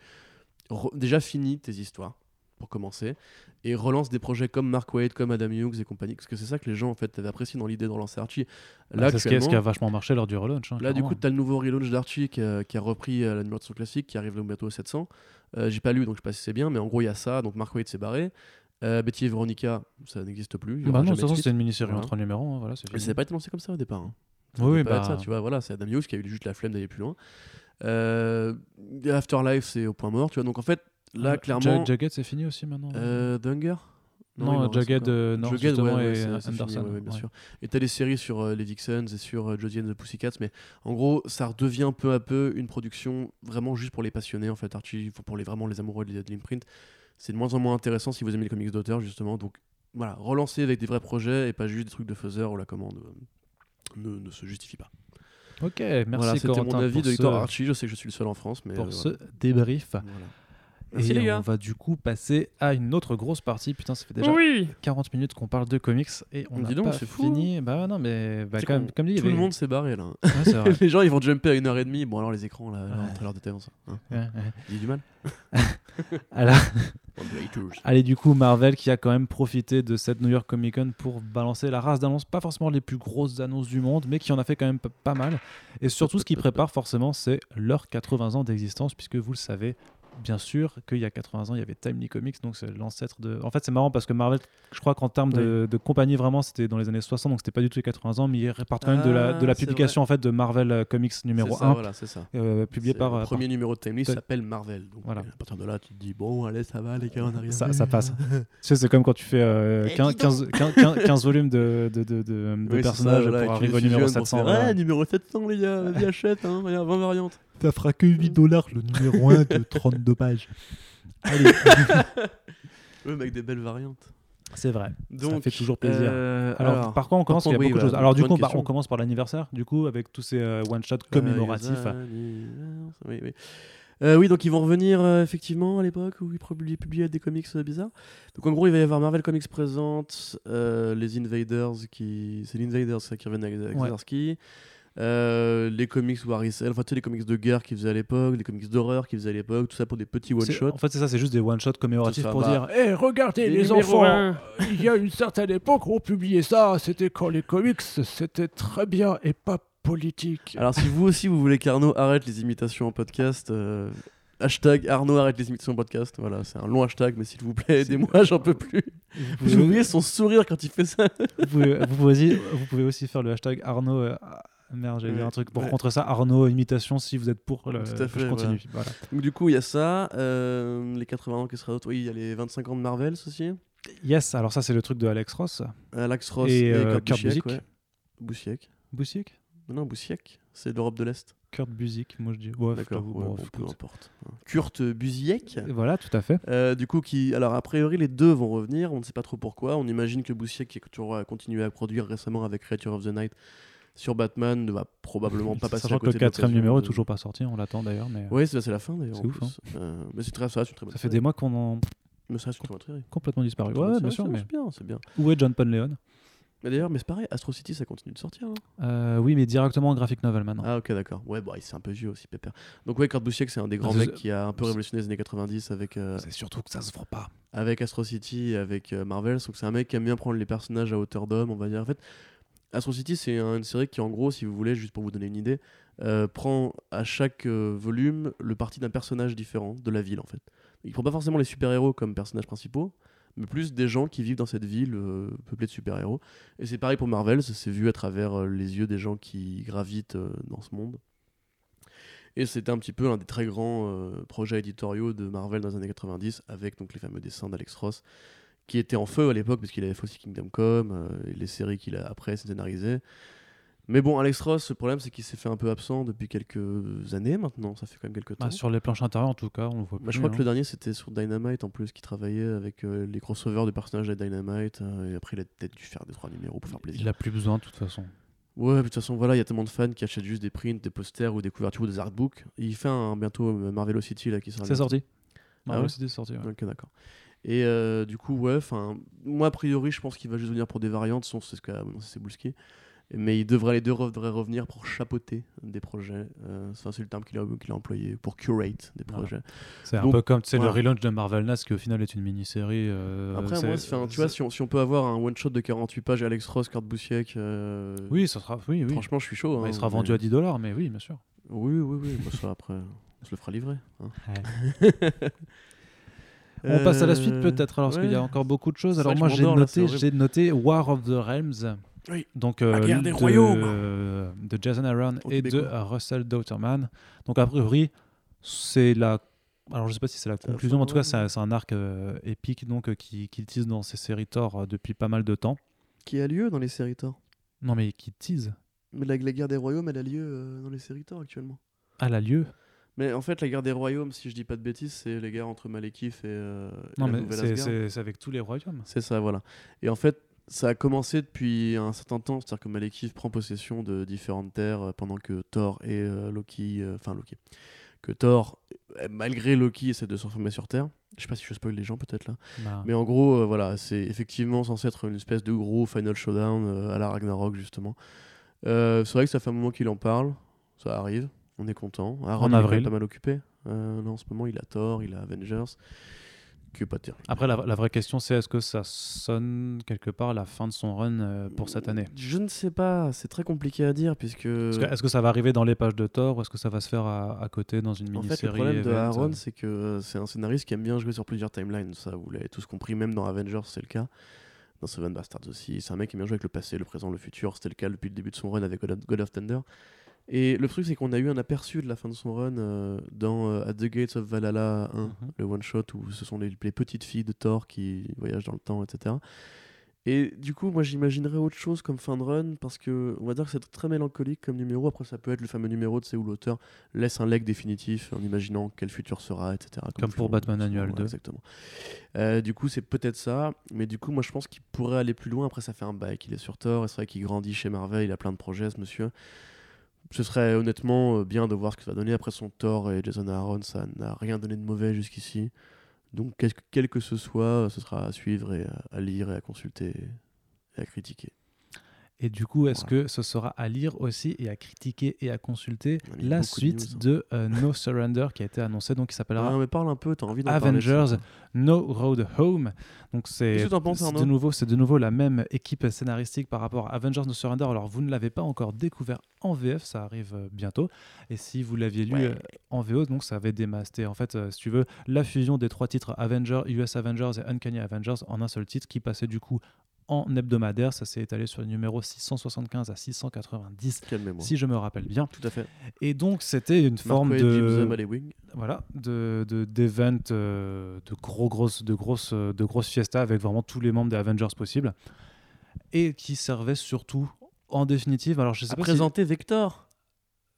déjà fini tes histoires pour commencer et relance des projets comme Mark Waid, comme Adam Hughes et compagnie parce que c'est ça que les gens en fait avaient apprécié dans l'idée de relancer Archie. Là, c'est ce qui, a- vachement marché lors du relaunch. hein, Là, du coup, tu as le nouveau relaunch d'Archie qui, a- qui a repris euh, l'animation classique qui arrive bientôt au 700. Euh, J'ai pas lu, donc je sais pas si c'est bien, mais en gros, il y a ça. Donc, Mark Waid s'est barré. Euh, Betty et Veronica, ça n'existe plus. Bah non, de toute façon, c'était une mini-série en Voilà. trois numéros. hein, voilà, c'est Mais ça n'a pas été lancé comme ça au départ. hein. Ça Oui, bah. ça, tu vois. Voilà, c'est Adam Hughes qui a eu juste la flemme d'aller plus loin. Euh, Afterlife, c'est au point mort, tu vois. Donc en fait, là, Euh, clairement. Ja- Jagged, c'est fini aussi maintenant Euh, The Hunger Non, en reste Jagged, euh, non, Jagged, justement, ouais, et c'est- c'est fini, Anderson, ouais, ouais, bien sûr. Et t'as des séries sur euh, les Vixens et sur euh, Josie and the Pussycats, mais en gros, ça redevient peu à peu une production vraiment juste pour les passionnés, en fait, Archie, pour les vraiment les amoureux de, de l'imprint. C'est de moins en moins intéressant si vous aimez les comics d'auteur, justement. Donc voilà, relancer avec des vrais projets et pas juste des trucs de faiseur où la commande euh, ne, ne se justifie pas. Ok, merci voilà, c'était mon avis de Victor ce- Archie. Je sais que je suis le seul en France, mais pour euh, ce débrief. Voilà. Merci et les gars. on va du coup passer à une autre grosse partie. Putain, ça fait déjà Oui. 40 minutes qu'on parle de comics et on n'a donc, pas fou. fini. Bah non, mais bah, C'est comme, dit, Tout le monde s'est barré là. Ouais, c'est vrai. les gens ils vont jumper à une heure et demie. Bon alors les écrans là, là Ouais. entre l'heure de détente. Hein. Ouais, ouais. J'ai du mal. Alors, haters. allez, du coup, Marvel qui a quand même profité de cette New York Comic Con pour balancer la race d'annonces, pas forcément les plus grosses annonces du monde, mais qui en a fait quand même pas mal. Et surtout, ce qui prépare forcément, c'est leurs 80 ans d'existence, puisque vous le savez, bien sûr, qu'il y a 80 ans, il y avait Timely Comics, donc c'est l'ancêtre de. En fait, c'est marrant parce que Marvel, je crois qu'en termes de, de compagnie, vraiment, c'était dans les années 60, donc c'était pas du tout les 80 ans, mais ils repartent quand même de la, de la Ah, publication en fait de Marvel euh, Comics numéro ça, 1, Voilà, c'est ça. euh, publié par. le euh, premier numéro de Timely s'appelle Marvel. Donc Voilà. à partir de là, tu te dis bon, allez, ça va les gars, on arrive. Ça, ça passe. tu sais, c'est comme quand tu fais euh, Eh, 15, dis donc. 15, 15 15 volumes de, Oui, personnages ça, voilà, pour arriver au numéro fusionnes pour 700. faire, voilà. Ouais, numéro 700 les gars, vas-y achète, hein, regarde, 20 variantes. Ça fera que 8 dollars le numéro 1 de 32 pages. Allez, mais avec des belles variantes. c'est vrai. Donc, ça fait toujours plaisir. euh, alors, par contre, on commence, par il y a contre, beaucoup de oui, choses. bah, Alors, du coup, bah, on commence par l'anniversaire, du coup, avec tous ces euh, one-shots commémoratifs. Oui, oui. Euh, oui, donc ils vont revenir euh, effectivement à l'époque où ils publiaient, publiaient des comics euh, bizarres. Donc en gros, il va y avoir Marvel Comics présente, euh, les Invaders qui. C'est les Invaders ça, qui reviennent avec, avec Ouais. Euh, les comics Warissel, enfin tu sais, les comics de guerre qu'ils faisaient à l'époque, les comics d'horreur qu'ils faisaient à l'époque, tout ça pour des petits one-shots. En fait, c'est ça, c'est juste des one-shots commémoratifs ça, pour bah, dire Eh, regardez Des les enfants, un. il y a une certaine époque où on publiait ça, c'était quand les comics, c'était très bien et pas politique. Alors si vous aussi vous voulez qu'Arnaud arrête les imitations en podcast, euh, hashtag Arnaud arrête les imitations en podcast, voilà, c'est un long hashtag, mais s'il vous plaît, aidez-moi, j'en peux plus. vous oubliez son sourire quand il fait ça. vous pouvez- vous pouvez aussi, vous pouvez aussi faire le hashtag Arnaud. Euh, merde, j'allais dire un truc pour Ouais. contre ça. Arnaud imitation si vous êtes pour. Le, Tout à fait, je continue. Voilà. Donc du coup, il y a ça, euh, les 80 ans qui sera d'autre. Oui, il y a les 25 ans de Marvel aussi. Yes, alors ça, c'est le truc de Alex Ross. Alex Ross Et, et, euh, Kurt Busiek. Busiek. ouais. Busiek. Non, Busiek, c'est l'Europe de l'Est. Kurt Busiek, moi je dis. Ouais, D'accord, ouais, bon, peu importe. Kurt Busiek. Voilà, tout à fait. Euh, du coup, qui, alors a priori, les deux vont revenir. On ne sait pas trop pourquoi. On imagine que Busiek, qui a euh, continué à produire récemment avec Creature of the Night sur Batman, ne va probablement pas passer Sachant à que le côté quatrième numéro est toujours pas sorti, on l'attend d'ailleurs, mais euh, Oui, c'est c'est la fin d'ailleurs. C'est ouf, plus. Euh, mais c'est très ça, c'est une très bonne ça fait série. des mois qu'on en Mais ça, une bonne série. complètement disparu. Ouais, bien sûr, c'est- mais C'est bien, c'est bien. où est John Ponleon Mais d'ailleurs, mais c'est pareil, Astro City, ça continue de sortir. hein. Euh, Oui, mais directement en graphic novel maintenant. Ah ok d'accord. Ouais bah il c'est un peu vieux aussi Pépère. Donc ouais Kurt Busiek c'est un des grands c'est- mecs qui a un peu révolutionné les années 90 avec euh, C'est surtout que ça se vend pas. avec Astro City avec euh, Marvel. Donc c'est un mec qui aime bien prendre les personnages à hauteur d'homme on va dire. En fait Astro City c'est un- une série qui en gros si vous voulez juste pour vous donner une idée euh, prend à chaque euh, volume le parti d'un personnage différent de la ville en fait. Il prend pas forcément les super héros comme personnages principaux mais plus des gens qui vivent dans cette ville euh, peuplée de super-héros. Et c'est pareil pour Marvel, ça s'est vu à travers les yeux des gens qui gravitent dans ce monde. Et c'était un petit peu un des très grands projets éditoriaux de Marvel dans les années 90, avec donc les fameux dessins d'Alex Ross, qui étaient en feu à l'époque, parce qu'il avait fait aussi Kingdom Come, euh, et les séries qu'il a après scénarisées. Mais bon, Alex Ross, le problème, c'est qu'il s'est fait un peu absent depuis quelques années maintenant, ça fait quand même quelques temps. Bah, sur les planches intérieures, en tout cas, on le voit Bah, plus. je crois hein. que le dernier c'était sur Dynamite en plus, qui travaillait avec euh, les crossovers de personnages de Dynamite, euh, et après il a peut-être dû faire des trois numéros pour faire plaisir. Il a plus besoin, de toute façon. Ouais, de toute façon, voilà, il y a tellement de fans qui achètent juste des prints, des posters ou des couvertures ou des artbooks. Et il fait un bientôt euh, Marvelocity là qui sort. C'est sorti. Ah Marvel ouais City, sorti. ouais. Ok, d'accord. Et euh, du coup, ouais, enfin, moi a priori, je pense qu'il va juste venir pour des variantes, sinon c'est ce qu'a annoncé Cebulski. Mais il devrait, les deux devraient revenir pour chapeauter des projets. Euh, c'est le terme qu'il a, qu'il a employé, pour curate des Voilà. projets. C'est un peu comme voilà. le relaunch de Marvel Nas qui au final est une mini-série. euh, Après, moi, tu vois, si on, si on peut avoir un one-shot de 48 pages Alex Ross, Kurt Busiek, euh, Oui, ça sera. Oui, oui. franchement, je suis chaud. Bah, hein, il sera mais- vendu à 10 dollars, mais oui, bien sûr. Oui, oui, oui. bah, ça, après, on se le fera livrer. hein. On passe à la Euh, suite peut-être, alors parce qu'il y a encore beaucoup de choses. Alors moi j'ai noté, horrible. j'ai noté War of the Realms. Oui. Donc, La guerre des de, royaumes. euh, de Jason Aaron et de québécois. euh, Russell Dauterman. Donc, a priori, c'est la. Alors, je sais pas si c'est la conclusion, mais en tout cas, c'est un, arc euh, épique donc, euh, qui, qui tease dans ces séries Thor euh, depuis pas mal de temps. Qui a lieu dans les séries Thor. Non, mais qui tease Mais la, la guerre des royaumes, elle a lieu euh, dans les séries Thor actuellement. à la lieu. Mais en fait, la guerre des royaumes, si je dis pas de bêtises, c'est les guerres entre Malekith et, euh, et Non, la mais nouvelle c'est- avec tous les royaumes. C'est ça, voilà. Et en fait, ça a commencé depuis un certain temps, c'est-à-dire que Malekith prend possession de différentes terres euh, pendant que Thor et euh, Loki, euh, enfin Loki, que Thor, malgré Loki, essaie de se reformer sur Terre. Je sais pas si je spoil les gens peut-être là. Bah, Mais en gros, voilà, c'est effectivement censé être une espèce de gros final showdown à la Ragnarok justement. C'est vrai que ça fait un moment qu'il en parle, ça arrive, on est content. Aaron En il est pas mal occupé. Euh, là, en ce moment, il a Thor, il a Avengers, qui est pas terrible. Après, la, la vraie question, c'est est-ce que ça sonne quelque part la fin de son run euh, pour cette année? Je ne sais pas, c'est très compliqué à dire puisque. Est-ce que, ça va arriver dans les pages de Thor ou est-ce que ça va se faire à, à côté dans une En fait, mini-série le problème de Aaron, c'est que euh, c'est un scénariste qui aime bien jouer sur plusieurs timelines. Ça, vous l'avez tous compris, même dans Avengers, c'est le cas. Dans Seven Bastards aussi. C'est un mec qui aime bien jouer avec le passé, le présent, le futur. C'était le cas depuis le début de son run avec God of- God of Thunder. Et le truc, c'est qu'on a eu un aperçu de la fin de son run euh, dans euh, At the Gates of Valhalla 1, Mhm. le one-shot où ce sont les, les petites filles de Thor qui voyagent dans le temps, etc. Et du coup, moi, j'imaginerais autre chose comme fin de run parce que, on va dire que c'est très mélancolique comme numéro. Après, ça peut être le fameux numéro de c'est où l'auteur laisse un leg définitif en imaginant quel futur sera, etc. Comme pour Batman Annual ouais, 2. Exactement. Euh, du coup, c'est peut-être ça. Mais du coup, moi, je pense qu'il pourrait aller plus loin. Après, ça fait un bail qu'il est sur Thor. Et c'est vrai qu'il grandit chez Marvel. Il a plein de projets, ce monsieur. Ce serait honnêtement euh, bien de voir ce que ça va donner. Après son Thor et Jason Aaron, ça n'a rien donné de mauvais jusqu'ici. Donc, quel que, ce soit, ce sera à suivre et à lire et à consulter et à critiquer. Et du coup, est-ce Voilà. que ce sera à lire aussi et à critiquer et à consulter la de suite news, hein. de euh, No Surrender qui a été annoncée, donc qui s'appellera Ah, mais parle un peu, t'as envie parler. Avengers. No Road Home. Donc c'est de nouveau c'est de nouveau la même équipe scénaristique par rapport à Avengers No Surrender. Alors vous ne l'avez pas encore découvert en VF, ça arrive euh, bientôt. Et si vous l'aviez lu Ouais. euh, en VO, donc ça avait démasté en fait si tu veux la fusion des trois titres Avengers, US Avengers et Uncanny Avengers en un seul titre qui passait du coup en hebdomadaire. Ça s'est étalé sur le numéro 675 à 690 Calmez-moi. si je me rappelle bien. Tout à fait. Et donc c'était une forme Marco de les voilà, de de- d'event, euh, de gros grosses, de grosses, euh, de grosses fiestas avec vraiment tous les membres des Avengers possibles, et qui servait surtout, en définitive, alors je sais À pas présenter si Vector,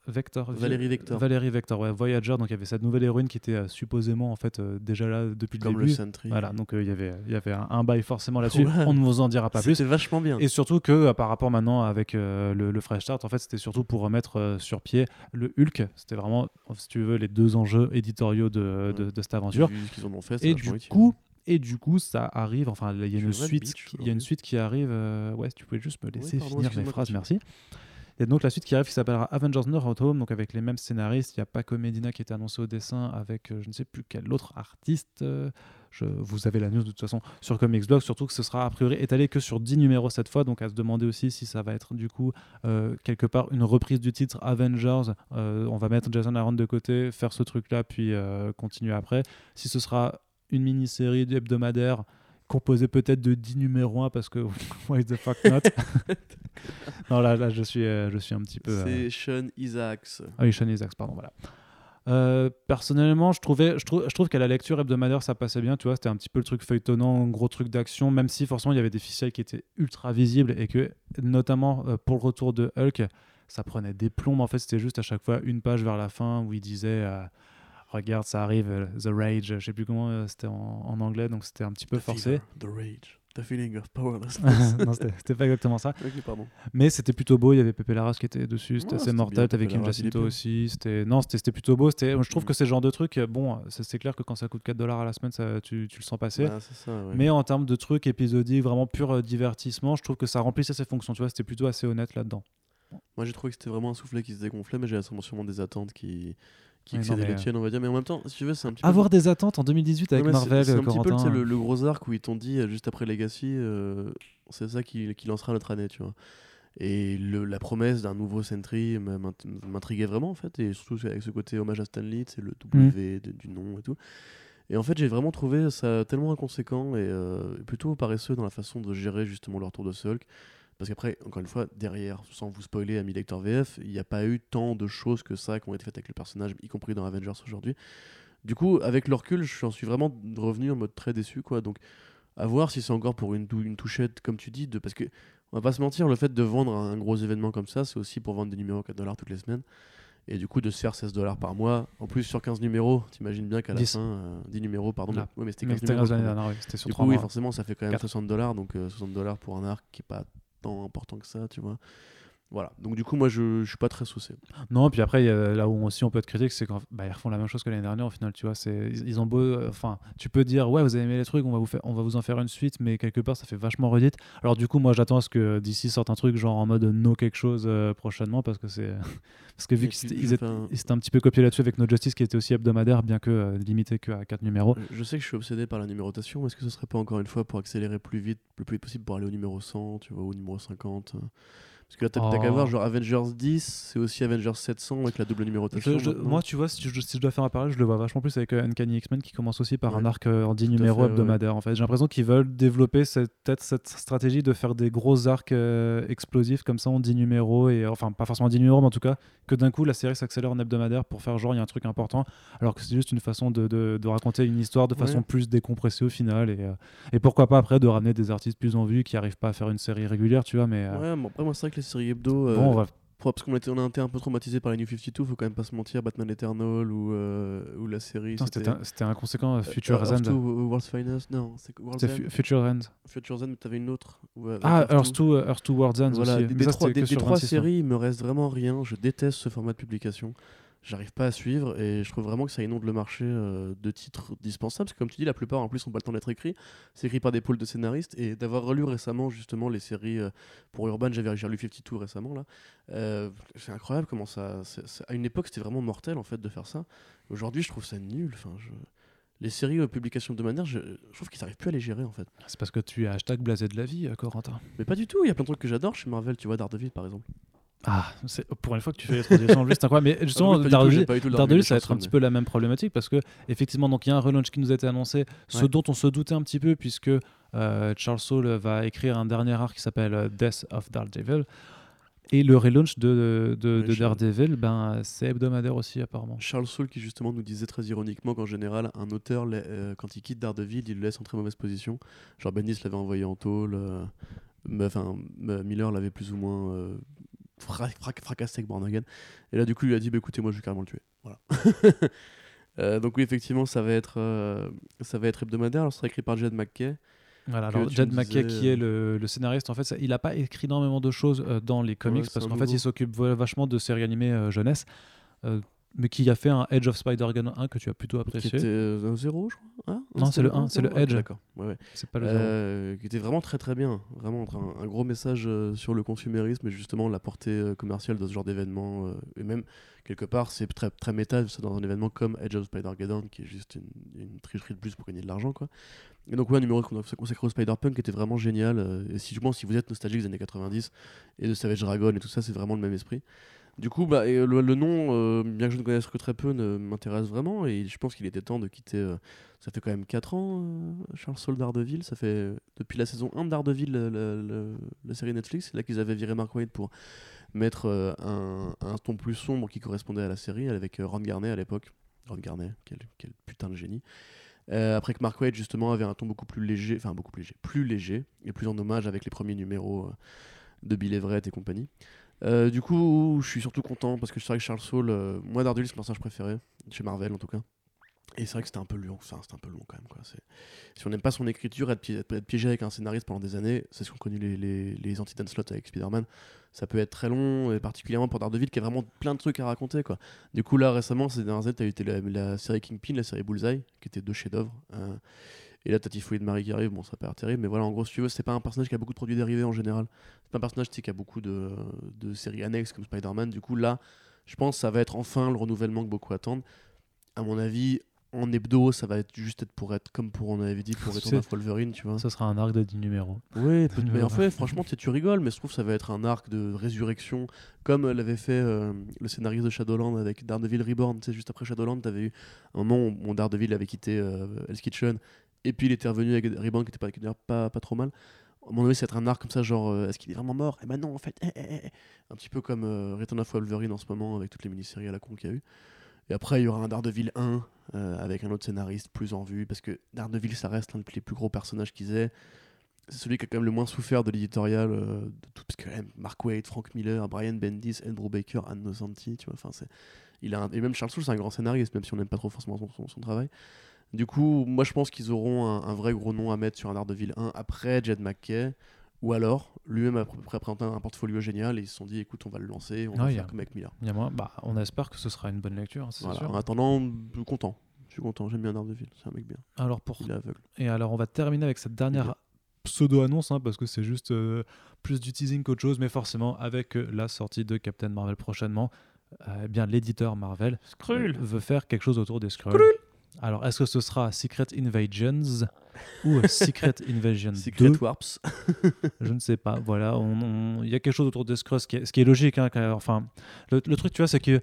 Valérie Vector. Valérie Vector, ouais, Voyager, donc il y avait cette nouvelle héroïne qui était euh, supposément en fait euh, déjà là depuis le Comme le début. Sentry. Voilà, donc euh, il y avait, il y avait un, un bail forcément là-dessus. Ouais. On ne vous en dira pas plus. C'était vachement bien. Et surtout que euh, par rapport maintenant avec le, le Fresh Start, en fait, c'était surtout pour remettre sur pied le Hulk. C'était vraiment, si tu veux, les deux enjeux éditoriaux de, de, de cette aventure. En ont fait, c'est Et du utile. coup, et du coup, ça arrive. Enfin, il y a une suite, il y a une suite qui arrive. euh, ouais, si tu pouvais juste me laisser pardon, finir mes phrases, merci. Il y a donc la suite qui arrive qui s'appellera Avengers No Home, donc avec les mêmes scénaristes. Il y a Paco Medina qui était annoncé au dessin avec euh, je ne sais plus quel autre artiste. euh, vous avez la news de toute façon sur Comics Blog, surtout que ce sera a priori étalé que sur 10 numéros cette fois, donc à se demander aussi si ça va être du coup euh, quelque part une reprise du titre Avengers. On va mettre Jason Aaron de côté, faire ce truc-là, puis euh, continuer après. Si ce sera une mini-série hebdomadaire composée peut-être de 10 numéros 1 parce que why the fuck not? Non là, là je suis euh, je suis un petit peu euh, C'est Sean Isaacs. ah oui, Sean Isaacs, pardon, voilà. Euh, personnellement, je trouvais, je trouve, je trouve qu'à la lecture hebdomadaire, ça passait bien. Tu vois, c'était un petit peu le truc feuilletonnant, gros truc d'action, même si forcément il y avait des ficelles qui étaient ultra visibles et que, notamment euh, pour le retour de Hulk, ça prenait des plombs. En fait, c'était juste à chaque fois une page vers la fin où il disait. Euh, Regarde, ça arrive, euh, The Rage, je sais plus comment euh, c'était en, en anglais, donc c'était un petit peu The forcé. fever, The rage. The feeling of powerlessness. non, c'était pas exactement ça. Mais c'était plutôt beau, il y avait Pepe Larraz qui était dessus, c'était Ouais, assez mortel, t'avais Kim Jacinto aussi, c'était non, c'était plutôt beau, c'était je trouve Mm. que c'est le genre de truc euh, bon, c'est clair que quand ça coûte 4 dollars à la semaine, ça, tu, tu le sens passer. Ah, ça, ouais. Mais en termes de trucs épisodiques, vraiment pur euh, divertissement, je trouve que ça remplissait ses fonctions, tu vois, c'était plutôt assez honnête là-dedans. Moi, j'ai trouvé que c'était vraiment un soufflet qui se dégonflait, mais j'avais sûrement des attentes qui, qui non, mais, les euh, tiennes, on va dire. Mais en même temps, si tu veux, c'est un petit peu. Avoir des attentes en 2018 avec c'est- Marvel, C'est un euh, petit peu le, le gros arc où ils t'ont dit, euh, juste après Legacy, euh, c'est ça qui, qui lancera notre année, tu vois. Et le, la promesse d'un nouveau Sentry m'intriguait vraiment, en fait. Et surtout avec ce côté hommage à Stan Lee, c'est le Mm. W de- du nom et tout. Et en fait, j'ai vraiment trouvé ça tellement inconséquent et euh, plutôt paresseux dans la façon de gérer justement leur tour de Hulk. Parce qu'après, encore une fois, derrière, sans vous spoiler, ami lecteur VF, il n'y a pas eu tant de choses que ça qui ont été faites avec le personnage, y compris dans Avengers aujourd'hui. Du coup, avec le recul, j'en suis vraiment revenu en mode très déçu, quoi. Donc, à voir si c'est encore pour une, une touchette, comme tu dis, de, parce que on va pas se mentir, le fait de vendre un gros événement comme ça, c'est aussi pour vendre des numéros à 4 dollars toutes les semaines. Et du coup, de se faire 16 dollars par mois, en plus sur 15 numéros, t'imagines bien qu'à la 10. fin, euh, 10 numéros, pardon. Ah. mais- ouais, mais c'était Mais 15 c'était numéros. dernière, sur Du coup, oui, forcément, ça fait quand même Quatre. 60 dollars, donc euh, 60 dollars pour un arc qui est pas tant important que ça, tu vois. Voilà. Donc du coup, moi, je, je suis pas très saucé. Non, puis après, y a- là où aussi on peut être critique, c'est qu'ils refont la même chose que l'année dernière. Au final, tu vois, c'est ils ils ont beau, euh, enfin, tu peux dire ouais, vous avez aimé les trucs, on va vous faire, on va vous en faire une suite, mais quelque part, ça fait vachement redite. Alors du coup, moi, j'attends à ce que d'ici sorte un truc genre en mode no quelque chose euh, prochainement, parce que c'est parce que vu qu'ils étaient- un- un petit peu copiés là-dessus avec No Justice, qui était aussi hebdomadaire, bien que euh, limité que à 4 numéros. Je sais que je suis obsédé par la numérotation. Est-ce que ce serait pas encore une fois pour accélérer plus vite, le plus vite possible pour aller au numéro 100, tu vois, au numéro 50 euh Parce que là, t'as t'as qu'à Oh. voir, genre Avengers 10, c'est aussi Avengers 700 avec la double numérotation. Je- je- maintenant. moi, tu vois, si je, si je dois faire un parallèle, je le vois vachement plus avec euh, Uncanny X-Men qui commence aussi par Ouais. un arc euh, en 10 Tout à numéros ouais. hebdomadaires. En fait, j'ai l'impression qu'ils veulent développer cette, peut-être cette stratégie de faire des gros arcs euh, explosifs comme ça en 10 numéros et enfin pas forcément en 10 numéros, mais en tout cas que d'un coup la série s'accélère en hebdomadaire pour faire genre il y a un truc important, alors que c'est juste une façon de, de- de raconter une histoire de façon Ouais. plus décompressée au final et, euh, et pourquoi pas après de ramener des artistes plus en vue qui arrivent pas à faire une série régulière, tu vois, mais euh, Ouais, mais après, moi, c'est vrai que les séries hebdo. euh, bon, on va parce qu'on on a été un peu traumatisé par les New 52, faut quand même pas se mentir. Batman Eternal ou, euh, ou la série. C'était un- c'était inconséquent, euh, Future Earth End. 2, World's Finest, non, c'est C'était End. Fu- Future End. Mais t'avais une autre. Ah, Earth Earth 2, euh, Earth 2 World's End Voilà, aussi. des, Mais des ça, trois, des- des trois 26 mois. séries, il me reste vraiment rien. Je déteste ce format de publication. J'arrive pas à suivre et je trouve vraiment que ça inonde le marché euh, de titres dispensables. Parce que comme tu dis, la plupart en plus ont pas le temps d'être écrits. C'est écrit par des pôles de scénaristes et d'avoir relu récemment justement les séries euh, pour Urban, j'avais j'ai relu 52 récemment là. Euh, c'est incroyable comment ça. à une époque, c'était vraiment mortel en fait de faire ça. Aujourd'hui, je trouve ça nul. Enfin, je... Les séries euh, publications de manière, je, je trouve qu'ils n'arrivent plus à les gérer en fait. C'est parce que tu es hashtag blasé de la vie, Corentin. Mais pas du tout. Il y a plein de trucs que j'adore chez Marvel. Tu vois, Daredevil par exemple. Ah, pour une fois que tu fais les transitions, juste incroyable. Mais justement, Ah, Daredevil, ça va être un petit peu la même problématique parce que effectivement, donc il y a un relaunch qui nous a été annoncé, ce dont on se doutait un petit peu puisque euh, Charles Soule va écrire un dernier arc qui s'appelle euh, Death of Daredevil. Et le relaunch de, de, Daredevil, ben, c'est hebdomadaire aussi apparemment. Charles Soule qui justement nous disait très ironiquement qu'en général un auteur euh, quand il quitte Daredevil il le laisse en très mauvaise position genre Bendis l'avait envoyé en tôle enfin euh, Miller l'avait plus ou moins fra- fra- fracassé avec Born Again et là du coup il a dit bah écoutez moi je vais carrément le tuer. Voilà. Euh, donc oui effectivement ça va être euh, ça va être hebdomadaire. Alors ce sera écrit par Jed McKay Voilà, alors Jed McKay, disais, qui euh, est le, le scénariste, en fait, ça- il n'a pas écrit énormément de choses euh, dans les comics parce qu'en fait, il s'occupe va- vachement de séries animées euh, jeunesse, euh, mais qui a fait un Edge of Spider-Man 1 que tu as plutôt qui apprécié. était euh, un zéro je crois Hein Non, c'est le un, c'est le Ok, Edge. d'accord ouais, ouais. C'est pas le zéro. Euh, qui était vraiment très très bien, vraiment un, un gros message euh, sur le consumérisme et justement la portée commerciale de ce genre d'événement et même quelque part c'est très très méta c'est dans un événement comme Edge of Spider-Geddon qui est juste une, une tricherie de plus pour gagner de l'argent quoi. Et donc ouais un numéro qu'on a consacré au Spider-Punk était vraiment génial et si je pense si vous êtes nostalgique des années 90 et de Savage Dragon et tout ça c'est vraiment le même esprit. Du coup, bah, et le, nom, euh, bien que je ne connaisse que très peu, ne m'intéresse vraiment. Et je pense qu'il était temps de quitter. euh, ça fait quand même 4 ans, euh, Charles Saul d'Ardeville. Ça fait euh, depuis la saison 1 d'Ardeville, la, série Netflix. C'est là qu'ils avaient viré Mark Waid pour mettre euh, un, ton plus sombre qui correspondait à la série avec euh, Ron Garnet à l'époque. Ron Garnet, quel, putain de génie. Euh, après que Mark Waid justement avait un ton beaucoup plus léger, enfin beaucoup plus léger, plus léger et plus en hommage avec les premiers numéros euh, de Bill Everett et compagnie. Euh, du coup, je suis surtout content parce que c'est vrai que Charles Saul, euh, moi Daredevil c'est mon personnage préféré chez Marvel en tout cas. Et c'est vrai que c'était un peu long, enfin, c'était un peu long quand même quoi. Si on n'aime pas son écriture, être, pi- être piégé avec un scénariste pendant des années, c'est ce qu'ont connu les, les, anti-Dan Slott avec Spider-Man. Ça peut être très long, et particulièrement pour Daredevil qui a vraiment plein de trucs à raconter quoi. Du coup là récemment, ces dernières années, t'as eu la, la série Kingpin, la série Bullseye, qui était deux chefs-d'œuvre. euh, et là, t'as Tifoui de Marie qui arrive, bon, ça pas terrible, mais voilà, en gros, si tu veux, c'est pas un personnage qui a beaucoup de produits dérivés en général. C'est pas un personnage qui a beaucoup de, de séries annexes comme Spider-Man. Du coup, là, je pense que ça va être enfin le renouvellement que beaucoup attendent. À mon avis, en hebdo, ça va être juste être pour être comme pour on avait dit pour retourner à Wolverine, tu vois. Ça sera un arc de 10 numéros. Oui, mais en fait, franchement, tu rigoles, mais je trouve que ça va être un arc de résurrection, comme euh, l'avait fait euh, le scénariste de Shadowland avec Daredevil Reborn. Tu sais, juste après Shadowland, tu avais eu un moment où Daredevil avait quitté euh, Hell's Kitchen, et puis il était revenu avec Reborn qui était pas, pas, pas trop mal. À un moment donné, c'est être un arc comme ça, genre, euh, est-ce qu'il est vraiment mort? Eh ben non, en fait. eh, eh, eh. Un petit peu comme euh, Return of Wolverine en ce moment, avec toutes les mini-séries à la con qu'il y a eu. Et après, il y aura un Daredevil 1 euh, avec un autre scénariste plus en vue, parce que Daredevil, ça reste l'un des plus gros personnages qu'ils aient. C'est celui qui a quand même le moins souffert de l'éditorial, euh, de tout, parce que même, Mark Waid, Frank Miller, Brian Bendis, Andrew Baker, Anne Nocenti, tu vois, enfin, c'est. Il a un- Et même Charles Soule, c'est un grand scénariste, même si on n'aime pas trop forcément son travail. Du coup, moi, je pense qu'ils auront un, un vrai gros nom à mettre sur un Daredevil 1 après Jed McKay. Ou alors, lui-même a à peu près présenté un portfolio génial et ils se sont dit, écoute, on va le lancer, on va faire a- comme avec Miller. Il y a moins- bah, on espère que ce sera une bonne lecture, hein, c'est Voilà. sûr. En attendant, je suis content. Je suis content, j'aime bien Daredevil, c'est un mec bien. Alors pour Il est aveugle. Et alors, on va terminer avec cette dernière pseudo-annonce, hein, parce que c'est juste euh, plus du teasing qu'autre chose, mais forcément, avec euh, la sortie de Captain Marvel prochainement, euh, eh bien l'éditeur Marvel Skrull. veut faire quelque chose autour des Skrulls. Alors, est-ce que ce sera Secret Invasions ou Secret Invasion 2 Secret Warps. Je ne sais pas. Voilà, il y a quelque chose autour Skrulls, ce qui est, ce qui est logique. hein, quand- enfin, le, le truc, tu vois, c'est que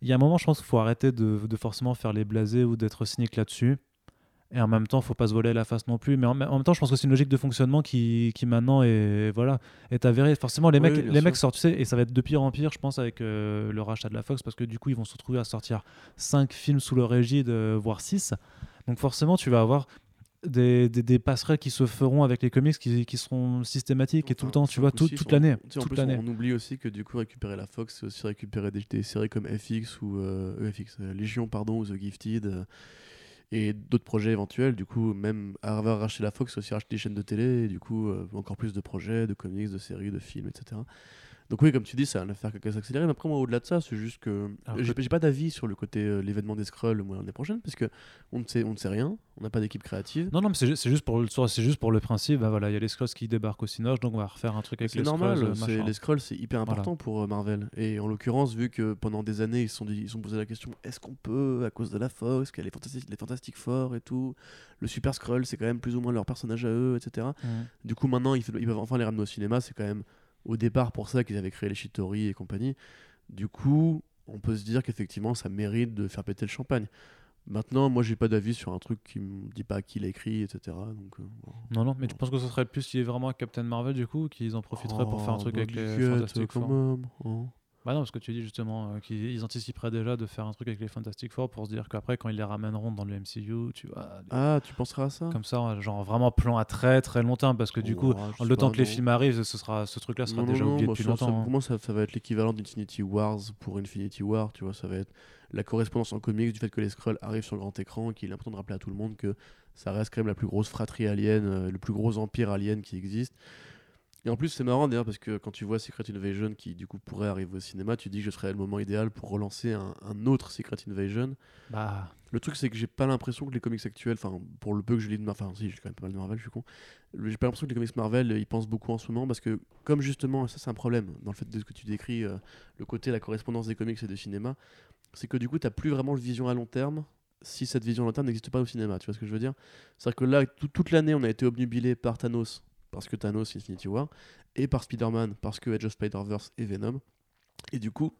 il y a un moment, je pense qu'il faut arrêter de, de forcément faire les blasés ou d'être cynique là-dessus. Et en même temps, faut pas se voler la face non plus. Mais en, même- en même temps, je pense que c'est une logique de fonctionnement qui, qui maintenant est, voilà, est avérée. Forcément, les Oui, mecs, les sûr. mecs sortent, tu sais, et ça va être de pire en pire, je pense, avec euh, le rachat de la Fox, parce que du coup, ils vont se retrouver à sortir 5 films sous leur égide, euh, voire 6. Donc forcément, tu vas avoir des, des, des passerelles qui se feront avec les comics qui, qui seront systématiques et tout le temps, tu vois, tout- toute l'année. Toute on oublie aussi que du coup, récupérer la Fox, c'est aussi récupérer des, des séries comme FX ou euh, EFX, euh, Légion, pardon, ou The Gifted. Et d'autres projets éventuels, du coup, même avoir racheté la Fox, aussi racheter des chaînes de télé, et du coup, euh, encore plus de projets, de comics, de séries, de films, etc. Donc oui, comme tu dis, ça va faire quelque s'accélérer. Mais après, moi, au-delà de ça, c'est juste que j'ai pas d'avis sur le côté euh, l'événement des Skrulls le mois l'année prochaine, parce que on ne sait, on ne sait rien, on n'a pas d'équipe créative. Non, non, mais c'est ju- c'est juste, pour le- c'est juste pour le principe. Bah, voilà, il y a les Skrulls qui débarquent au Cinoche, donc on va refaire un truc avec C'est les normal, Skrulls. c'est- machin. les scrolls c'est hyper Voilà. important pour euh, Marvel. Et en l'occurrence, vu que pendant des années ils se sont, dit- ils se sont posé la question est-ce qu'on peut, à cause de la Fox, qu'il y a les Fantastic, Four et tout, le Super Skrull c'est quand même plus ou moins leur personnage à eux, etc. Mhm. Du coup, maintenant ils, ils peuvent enfin les ramener au cinéma, c'est quand même au départ pour ça qu'ils avaient créé les Shitori et compagnie. Du coup, on peut se dire qu'effectivement ça mérite de faire péter le champagne. Maintenant, moi j'ai pas d'avis sur un truc qui me dit pas qui l'a écrit, etc. Donc, euh. Non, non, mais tu penses que ce serait plus s'il y avait vraiment Captain Marvel, du coup, qu'ils en profiteraient pour faire un Oh, truc avec les Fantastic quand Four même. Bah non, parce que tu dis justement euh, qu'ils ils anticiperaient déjà de faire un truc avec les Fantastic Four pour se dire qu'après, quand ils les ramèneront dans le MCU, tu vois, Ah, tu penseras à ça? Comme ça, genre vraiment plan à très très long terme, parce que du coup, Oh, le temps que les films arrivent, ce, sera, ce truc-là sera Non, déjà non, oublié moi, depuis ça- ça- longtemps. hein. pour moi, ça, ça va être l'équivalent d'Infinity Wars pour Infinity War, tu vois. Ça va être la correspondance en comics du fait que les Skrulls arrivent sur le grand écran et qu'il est important de rappeler à tout le monde que ça reste quand même la plus grosse fratrie alien, euh, le plus gros empire alien qui existe. Et en plus, c'est marrant d'ailleurs parce que quand tu vois Secret Invasion qui du coup pourrait arriver au cinéma, tu dis que ce serait le moment idéal pour relancer un, un autre Secret Invasion. Bah, Le truc, c'est que j'ai pas l'impression que les comics actuels, enfin, pour le peu que je lis de Marvel, enfin, si, j'ai quand même pas mal de Marvel, je suis con. J'ai pas l'impression que les comics Marvel, ils pensent beaucoup en ce moment parce que, comme justement, ça c'est un problème dans le fait de ce que tu décris, euh, le côté, la correspondance des comics et du cinéma, c'est que du coup, t'as plus vraiment de vision à long terme si cette vision à long terme n'existe pas au cinéma. Tu vois ce que je veux dire? C'est-à-dire que là, tout- toute l'année, on a été obnubilé par Thanos, parce que Thanos, Infinity War, et par Spider-Man, parce que Edge of Spider-Verse et Venom. Et du coup,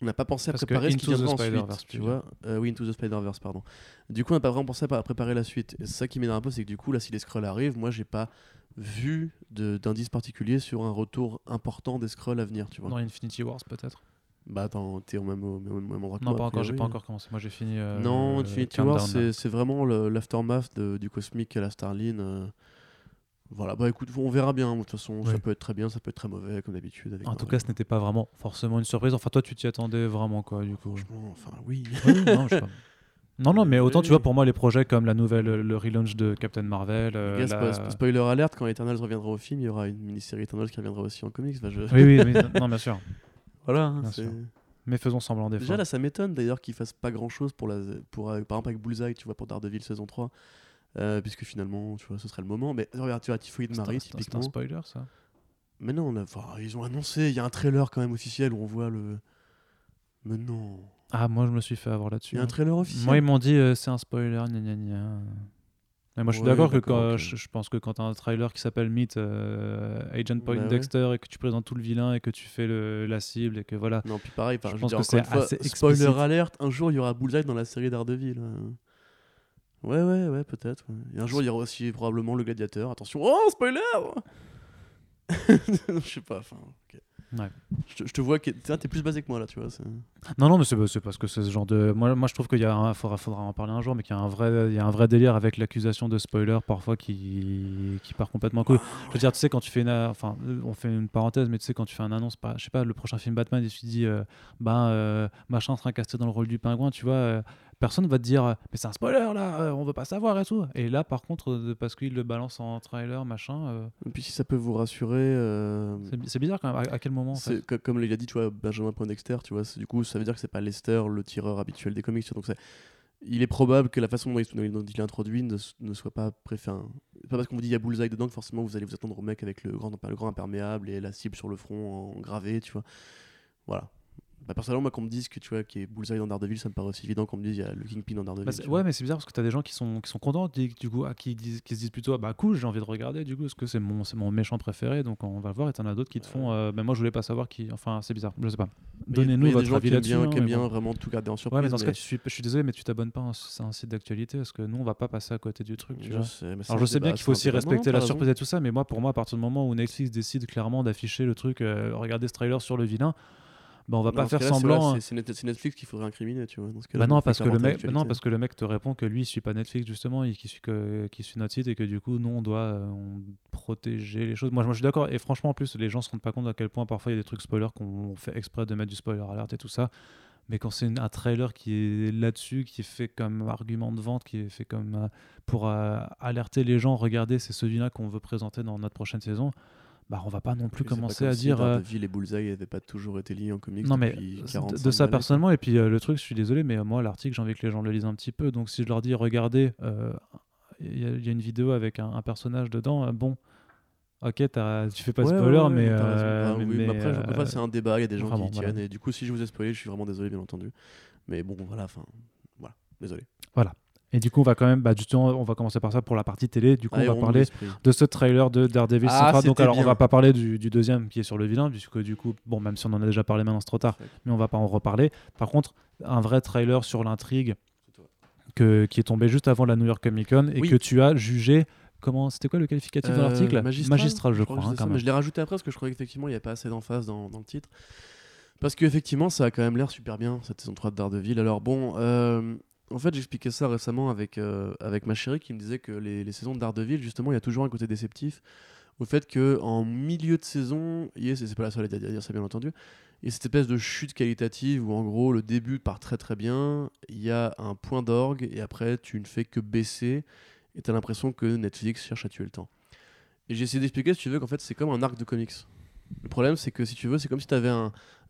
on n'a pas pensé à Parce préparer ce qui Into the viendra Spider-Verse, ensuite, tu vois. Euh, oui, Into the Spider-Verse, pardon. Du coup, on n'a pas vraiment pensé à préparer la suite. Et ça qui m'énerve un peu, c'est que du coup, là, si les Skrulls arrivent, moi, j'ai pas vu d'indice particulier sur un retour important des Skrulls à venir, tu vois. dans Infinity Wars peut-être? Bah attends, t'es au même, au même, endroit que Non, moi, pas encore, j'ai pas encore commencé. Moi j'ai fini. euh, Non, Infinity War, c'est vraiment l'aftermath du cosmique à la Starline. euh. Voilà, bah écoute, on verra bien. De toute façon, ça peut être très bien, ça peut être très mauvais, comme d'habitude. En tout cas, ce n'était pas vraiment forcément une surprise. Enfin, toi, tu t'y attendais vraiment, quoi, du coup. Franchement, enfin, oui. Oui, non, je sais pas. Non, non, mais autant tu vois, pour moi, les projets comme la nouvelle, le relaunch de Captain Marvel. euh, la- spo- Spoiler alerte, quand Eternals reviendra au film, il y aura une mini-série Eternals qui reviendra aussi en comics. Enfin, je- Oui, oui, non, bien sûr. Voilà, hein, Bien sûr. Mais faisons semblant Déjà d'effort. là, ça m'étonne d'ailleurs qu'ils fassent pas grand chose pour la, pour euh, par exemple avec Bullseye, tu vois, pour Daredevil saison 3, euh, puisque finalement, tu vois, ce serait le moment. Mais regarde, tu vois, un- Marie, c'est un- c'est un typiquement. spoiler, ça Mais non, on a, enfin, ils ont annoncé, il y a un trailer quand même officiel où on voit le. Mais non, Ah, moi, je me suis fait avoir il là-dessus. y a un hein. trailer officiel. Moi, ils m'ont dit euh, c'est un spoiler, gna gna gna. Mais moi, je suis Ouais, d'accord que quand, ok. je, je pense que quand as un trailer qui s'appelle Meet euh, Agent Point Bah ouais. Dexter et que tu présentes tout le vilain et que tu fais le, la cible et que voilà. Non, puis pareil, Je je, pense dire, que c'est spoiler alerte, un jour il y aura Bullseye dans la série Daredevil. euh. Ouais, ouais, ouais, peut-être. Et un jour il y aura aussi probablement le gladiateur. Attention, oh, spoiler je sais pas, enfin. ok. Ouais. Je, te- vois, que t'es plus basé que moi là, tu vois. Non, non, mais c'est parce que c'est ce genre de. Moi, moi je trouve qu'il y a un. Faudra, faudra en parler un jour, mais qu'il y a un vrai, il y a un vrai délire avec l'accusation de spoiler parfois qui, qui part complètement en couille. Je veux dire, tu sais, quand tu fais une. Enfin, on fait une parenthèse, mais tu sais, quand tu fais une annonce, par- je sais pas, le prochain film Batman, et tu te dis, euh, ben, euh, machin sera casté dans le rôle du pingouin, tu vois. euh, Personne va te dire, euh, mais c'est un spoiler là, euh, on veut pas savoir et tout. Et là, par contre, euh, parce qu'il le balance en trailer, machin, euh, Et puis si ça peut vous rassurer, euh, c'est bizarre quand même. À, à quel moment en fait comme il a dit, tu vois, Benjamin Poindexter, tu vois, du coup, ça veut dire que c'est pas Lester, le tireur habituel des comics. Donc c'est- il est probable que la façon dont il, est introduit ne, soit pas préféré. C'est pas parce qu'on vous dit il y a Bullseye dedans que forcément vous allez vous attendre au mec avec le grand, le grand imperméable et la cible sur le front en gravé, tu vois. Voilà. Bah, personnellement, moi, qu'on me dise que tu vois, qu'il y ait Bullseye dans Daredevil, ça me paraît aussi évident qu'on me dise il y a le Kingpin dans Daredevil. Bah, vois. ouais, mais c'est bizarre parce que tu as des gens qui sont, qui sont contents, qui, du coup, ah, qui, disent, qui se disent plutôt ah, bah cool, j'ai envie de regarder, du coup, parce que c'est mon, c'est mon méchant préféré, donc on va le voir. Et t'en as d'autres qui te font, euh, mais moi je voulais pas savoir qui. Enfin, c'est bizarre, je sais pas. Donnez-nous votre gens avis qui aiment bien, hein, qui aiment bien bon. vraiment tout garder en surprise. Ouais, mais dans ce cas, tu suis, je suis désolé, mais tu t'abonnes pas à un, site d'actualité parce que nous, on va pas passer à côté du truc. Tu je vois. sais, Alors je sais bien qu'il faut aussi respecter t'as la surprise et tout ça, mais moi, pour moi, à partir du moment où Netflix décide clairement d'afficher le truc, euh, regardez ce trailer sur le vilain, bah on va Non, pas faire semblant. hein. c'est- C'est Net- c'est Netflix qu'il faudrait incriminer, tu vois. Dans ce cas-là, Bah non, parce que le mec, non, parce que le mec te répond que lui il suit pas Netflix justement et qu'il suit que suit notre site et que du coup nous on doit euh, on protéger les choses. Moi, je- moi je suis d'accord et franchement en plus les gens se rendent pas compte à quel point parfois il y a des trucs spoilers qu'on fait exprès de mettre du spoiler alert et tout ça. Mais quand c'est un trailer qui est là-dessus, qui est fait comme argument de vente, qui est fait comme euh, pour euh, alerter les gens, regardez, c'est celui-là qu'on veut présenter dans notre prochaine saison. Bah, on va pas non plus pas commencer comme à si dire. euh, Daredevil et Bullseye n'avaient pas toujours été liés en comics non mais de- 45 de ça personnellement et puis euh, le truc je suis désolé mais euh, moi l'article j'ai envie que les gens le lisent un petit peu donc si je leur dis regardez euh, il y, a- il y a une vidéo avec un, un personnage dedans euh, bon ok tu fais pas de Ouais, spoiler ouais, ouais, mais, t'as raison. euh, Ah oui, mais, mais après, euh, c'est un débat, il y a des gens qui y voilà. tiennent, et du coup, si je vous ai spoilé, je suis vraiment désolé, bien entendu. Mais bon, voilà, enfin, voilà, désolé. Et du coup on va quand même bah justement on va commencer par ça pour la partie télé du coup Allez, on va parler de ce trailer de Daredevil Ah, Central. Donc alors on bien. va pas parler du, du deuxième qui est sur le vilain puisque du coup bon même si on en a déjà parlé maintenant c'est trop tard mais on va pas en reparler. Par contre un vrai trailer sur l'intrigue que qui est tombé juste avant la New York Comic Con et Oui. que tu as jugé comment c'était quoi le qualificatif de Euh, l'article? magistral, je crois hein, mais je l'ai rajouté après parce que je croyais qu'effectivement, il n'y a pas assez d'emphase dans, dans le titre. Parce qu'effectivement, ça a quand même l'air super bien, cette saison 3 de Daredevil. Alors bon, euh, en fait, j'expliquais ça récemment avec, euh, avec ma chérie qui me disait que les, les saisons de justement, il y a toujours un côté déceptif au fait que en milieu de saison, yes, c'est pas la seule à dire ça, bien entendu, il y a cette espèce de chute qualitative où en gros le début part très très bien, il y a un point d'orgue et après tu ne fais que baisser et t'as l'impression que Netflix cherche à tuer le temps. Et j'ai essayé d'expliquer, si tu veux, qu'en fait c'est comme un arc de comics. Le problème c'est que si tu veux, c'est comme si tu avais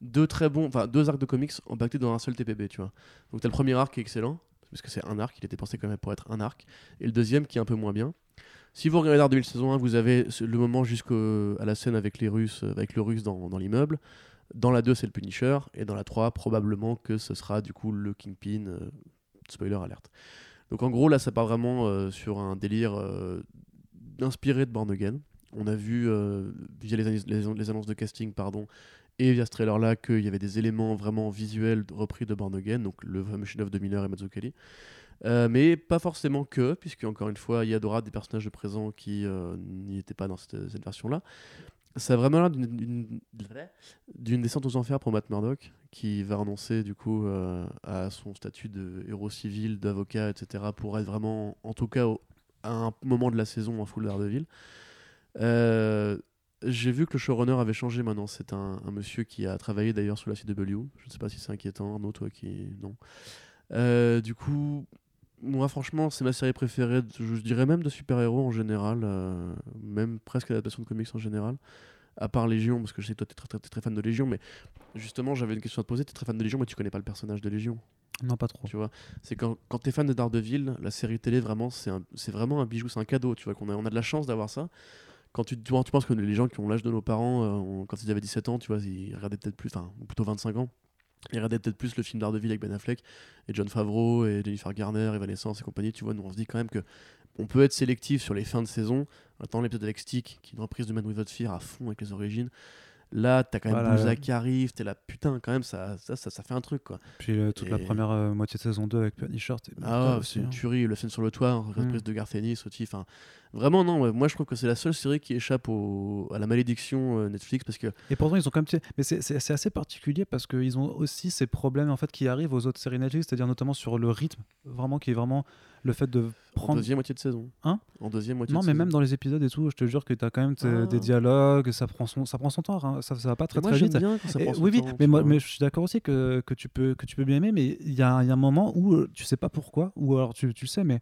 deux très bons, enfin deux arcs de comics empaquetés dans un seul TPB, tu vois. Donc t'as le premier arc qui est excellent, parce que c'est un arc, il était pensé quand même pour être un arc, et le deuxième qui est un peu moins bien. Si vous regardez Daredevil saison 1, vous avez le moment jusqu'à la scène avec les Russes, euh, avec le Russe dans, l'immeuble. Dans la 2, c'est le Punisher. Et dans la 3, probablement que ce sera du coup le Kingpin. euh, spoiler alerte. Donc en gros, là, ça part vraiment euh, sur un délire inspiré de Born Again. On a vu euh, via les, annonces de casting, pardon, et via ce trailer-là, qu'il y avait des éléments vraiment visuels repris de Born Again, donc le fameux chef-d'œuvre de Miller et Mazzucchelli. Euh, mais pas forcément que, puisque encore une fois, il y aura des personnages de présent qui euh, n'y étaient pas dans cette, version-là. Ça a vraiment l'air d'une- descente aux enfers pour Matt Murdock, qui va renoncer du coup à son statut de héros civil, d'avocat, etc., pour être vraiment, en tout cas, à un moment de la saison en full Daredevil. Euh, J'ai vu que le showrunner avait changé maintenant. C'est un, un monsieur qui a travaillé d'ailleurs sur la CW. Je ne sais pas si c'est inquiétant, Arnaud, toi qui. Non. Euh, du coup, moi franchement, c'est ma série préférée, de- je dirais même de super-héros en général, euh, même presque l'adaptation de comics en général, à part Légion, parce que je sais que toi t'es très, très, fan de Légion, mais justement j'avais une question à te poser, t'es très fan de Légion, mais tu connais pas le personnage de Légion, non pas trop tu vois. C'est quand, quand t'es fan de Daredevil, la série télé, vraiment, c'est vraiment un bijou, c'est un cadeau, tu vois, qu'on a, on a de la chance d'avoir ça. Quand tu, tu, vois, tu penses que les gens qui ont l'âge de nos parents, euh, quand ils avaient 17 ans, tu vois, ils regardaient peut-être plus, enfin, ou plutôt 25 ans, ils regardaient peut-être plus le film Daredevil avec Ben Affleck et John Favreau et Jennifer Garner, Evanescence et compagnie, tu vois, nous on se dit quand même que on peut être sélectif sur les fins de saison. Attends l'épisode avec Stick, qui est une reprise de Man Without Fear à fond avec les origines. Là, t'as quand même Voilà. Qui arrive, t'es là, putain, quand même, ça, ça, ça, ça fait un truc, quoi. Puis euh, toute la Et- première euh, moitié de saison 2 avec Punisher, c'était Ah, c'est une tuerie, le scène sur le toit, Mm. reprise de Garth Ennis aussi. Enfin, vraiment, non, moi je trouve que c'est la seule série qui échappe au- à la malédiction euh, Netflix parce que Et pourtant, ils ont quand même. Mais c'est- assez particulier parce qu'ils ont aussi ces problèmes en fait qui arrivent aux autres séries Netflix, c'est-à-dire notamment sur le rythme, vraiment qui est vraiment le fait de en prendre. deuxième moitié de saison. Hein? En deuxième moitié Non, de mais saison. même dans les épisodes et tout, je te jure que tu as quand même Ah. des dialogues, ça prend son, ça prend son temps, hein, ça, ça va pas très moi, très vite. bien quand ça Et- prend son oui, oui, mais, moi, mais je suis d'accord aussi que, que, tu peux, que tu peux bien aimer, mais il y a, y a un moment où euh, tu sais pas pourquoi, ou alors tu, tu le sais, mais,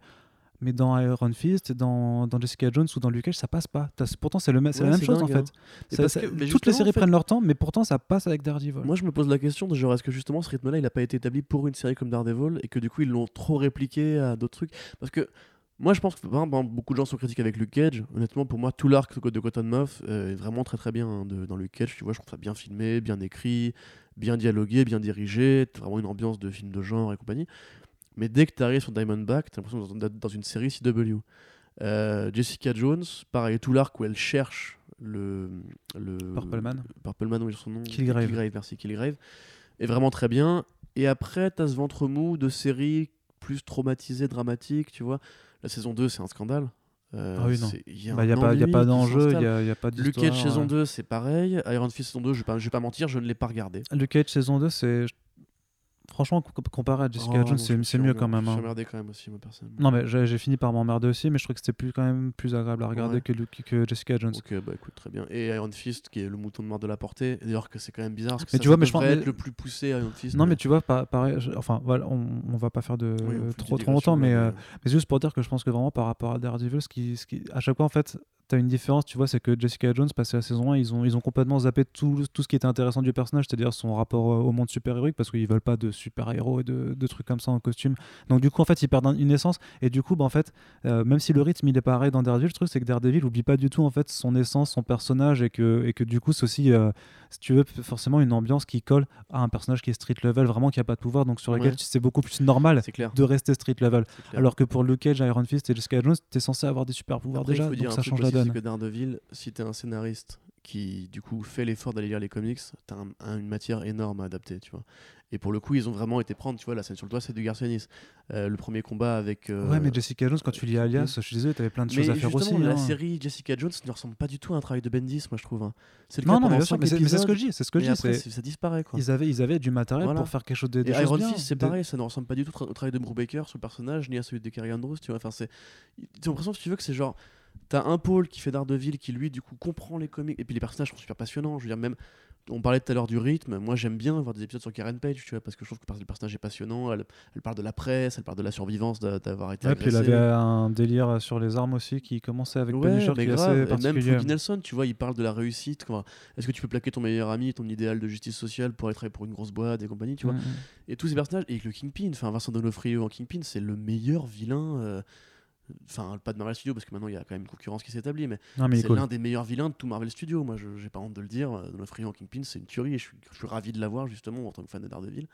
mais dans Iron Fist, dans, dans Jessica Jones ou dans Luke Cage, ça passe pas. T'as- Pourtant, c'est le même- c'est Ouais, la même c'est chose en hein. fait. Et Ça- parce ça- que- mais toutes les justement, séries en fait, prennent leur temps, mais pourtant, ça passe avec Daredevil. Moi, je me pose la question de genre, est-ce que justement ce rythme-là, il a pas été établi pour une série comme Daredevil et que du coup, ils l'ont trop répliqué à d'autres trucs? Parce que moi, je pense que par exemple, beaucoup de gens sont critiques avec Luke Cage. Honnêtement, pour moi, tout l'arc de Cotton Moth euh, est vraiment très très bien hein, de- dans Luke Cage. Tu vois, je trouve ça bien filmé, bien écrit, bien dialogué, bien dirigé. T'as vraiment une ambiance de film de genre et compagnie. Mais dès que tu arrives sur Diamondback, t'as l'impression d'être dans une série CW. Euh, Jessica Jones, pareil, tout l'arc où elle cherche le. le Purple Man. Purple Man, oui, son nom. Killgrave. merci, Killgrave. Est vraiment très bien. Et après, t'as ce ventre mou de séries plus traumatisées, dramatiques, tu vois. La saison 2, c'est un scandale. Euh, Ah oui, non. Il y a, Bah, a pas, d'enjeu, il y a, pas Luke d'histoire. Cage saison euh. 2, c'est pareil. Iron Fist saison 2, je vais pas, je vais pas mentir, je ne l'ai pas regardé. Luke Cage saison 2, c'est. Franchement, co- comparé à Jessica Oh, Jones, c'est mieux quand même. Je me hein. suis emmerdé quand même aussi, moi, personnellement. Non, mais j'ai fini par m'emmerder aussi, mais je trouve que c'était plus, quand même plus agréable à regarder Ouais. que, Luke- que Jessica Jones. Ok, bah écoute, très bien. Et Iron Fist, qui est le mouton de mort de la portée. D'ailleurs, que c'est quand même bizarre. Parce que Mais ça, tu vois, ça mais je pense- être le plus poussé Iron Fist. Non, mais tu vois, pa- pareil, enfin, voilà, on, on va pas faire de Oui, trop, trop longtemps, mais, là, euh, mais juste pour dire que je pense que vraiment par rapport à Daredevil, ce qui, ce qui, à chaque fois, en fait, tu as une différence, tu vois, c'est que Jessica Jones, passé la saison 1, ils ont, ils ont complètement zappé tout, tout ce qui était intéressant du personnage, c'est-à-dire son rapport euh, au monde super-héroïque, parce qu'ils veulent pas de super-héros et de, trucs comme ça en costume. Donc, du coup, en fait, ils perdent un- une essence, et du coup, bah, en fait, euh, même si le rythme il est pareil dans Daredevil, le truc, c'est que Daredevil oublie pas du tout, en fait, son essence, son personnage, et que, et que du coup, c'est aussi, euh, si tu veux, forcément une ambiance qui colle à un personnage qui est street level, vraiment qui a pas de pouvoir, donc sur lequel Ouais. c'est beaucoup plus normal de rester street level. Alors que pour Luke Cage, Iron Fist et Jessica Jones, t'es censé avoir des super pouvoirs Après, déjà, donc ça change la donne. que Daredevil, si t'es un scénariste qui du coup fait l'effort d'aller lire les comics, t'as un- un- une matière énorme à adapter, tu vois. Et pour le coup, ils ont vraiment été prendre, tu vois, la scène sur le toit, c'est du Garcianis. Euh, le premier combat avec. euh, Ouais, mais Jessica Jones, quand tu lis Alias, je suis désolé, t'avais plein de choses à faire aussi. la hein. série Jessica Jones ne ressemble pas du tout à un travail de Bendis, moi je trouve. hein. C'est le Non, cas non, mais bien sûr, mais c'est ce que je dis, c'est ce que je dis. après, ça disparaît quoi. Ils avaient, ils avaient du matériel Voilà. pour faire quelque chose de, des Et choses Iron. Fist, c'est pareil, ça ne ressemble pas du tout au travail de Brubaker sur le personnage, ni à celui de Kerry Andrews, tu vois. Enfin, c'est. T'as l'impression, si tu veux, que c'est genre. T'as un pôle qui fait Daredevil qui, lui, du coup, comprend les comics. Et puis les personnages sont super passionnants. Je veux dire, même. On parlait tout à l'heure du rythme. Moi, j'aime bien voir des épisodes sur Karen Page, tu vois, parce que je trouve que le personnage est passionnant. Elle, elle parle de la presse, elle parle de la survivance d'a- d'avoir été Ouais, puis il agressée. avait un délire sur les armes aussi qui commençait avec Ouais, Punisher mais qui est grave. assez même. Foggy Nelson, tu vois, il parle de la réussite. Est-ce que tu peux plaquer ton meilleur ami, ton idéal de justice sociale pour travailler pour une grosse boîte et compagnie, tu vois? Mm, mm. Et tous ces personnages, et le Kingpin, enfin Vincent Donofrio en Kingpin, c'est le meilleur vilain. euh, Enfin, pas de Marvel Studios, parce que maintenant il y a quand même une concurrence qui s'établit, mais mais c'est cool. l'un des meilleurs vilains de tout Marvel Studios. Moi, je j'ai pas honte de le dire. euh, Donofrio en Kingpin, c'est une tuerie et je suis, je suis ravi de l'avoir justement en tant que fan de Daredevil.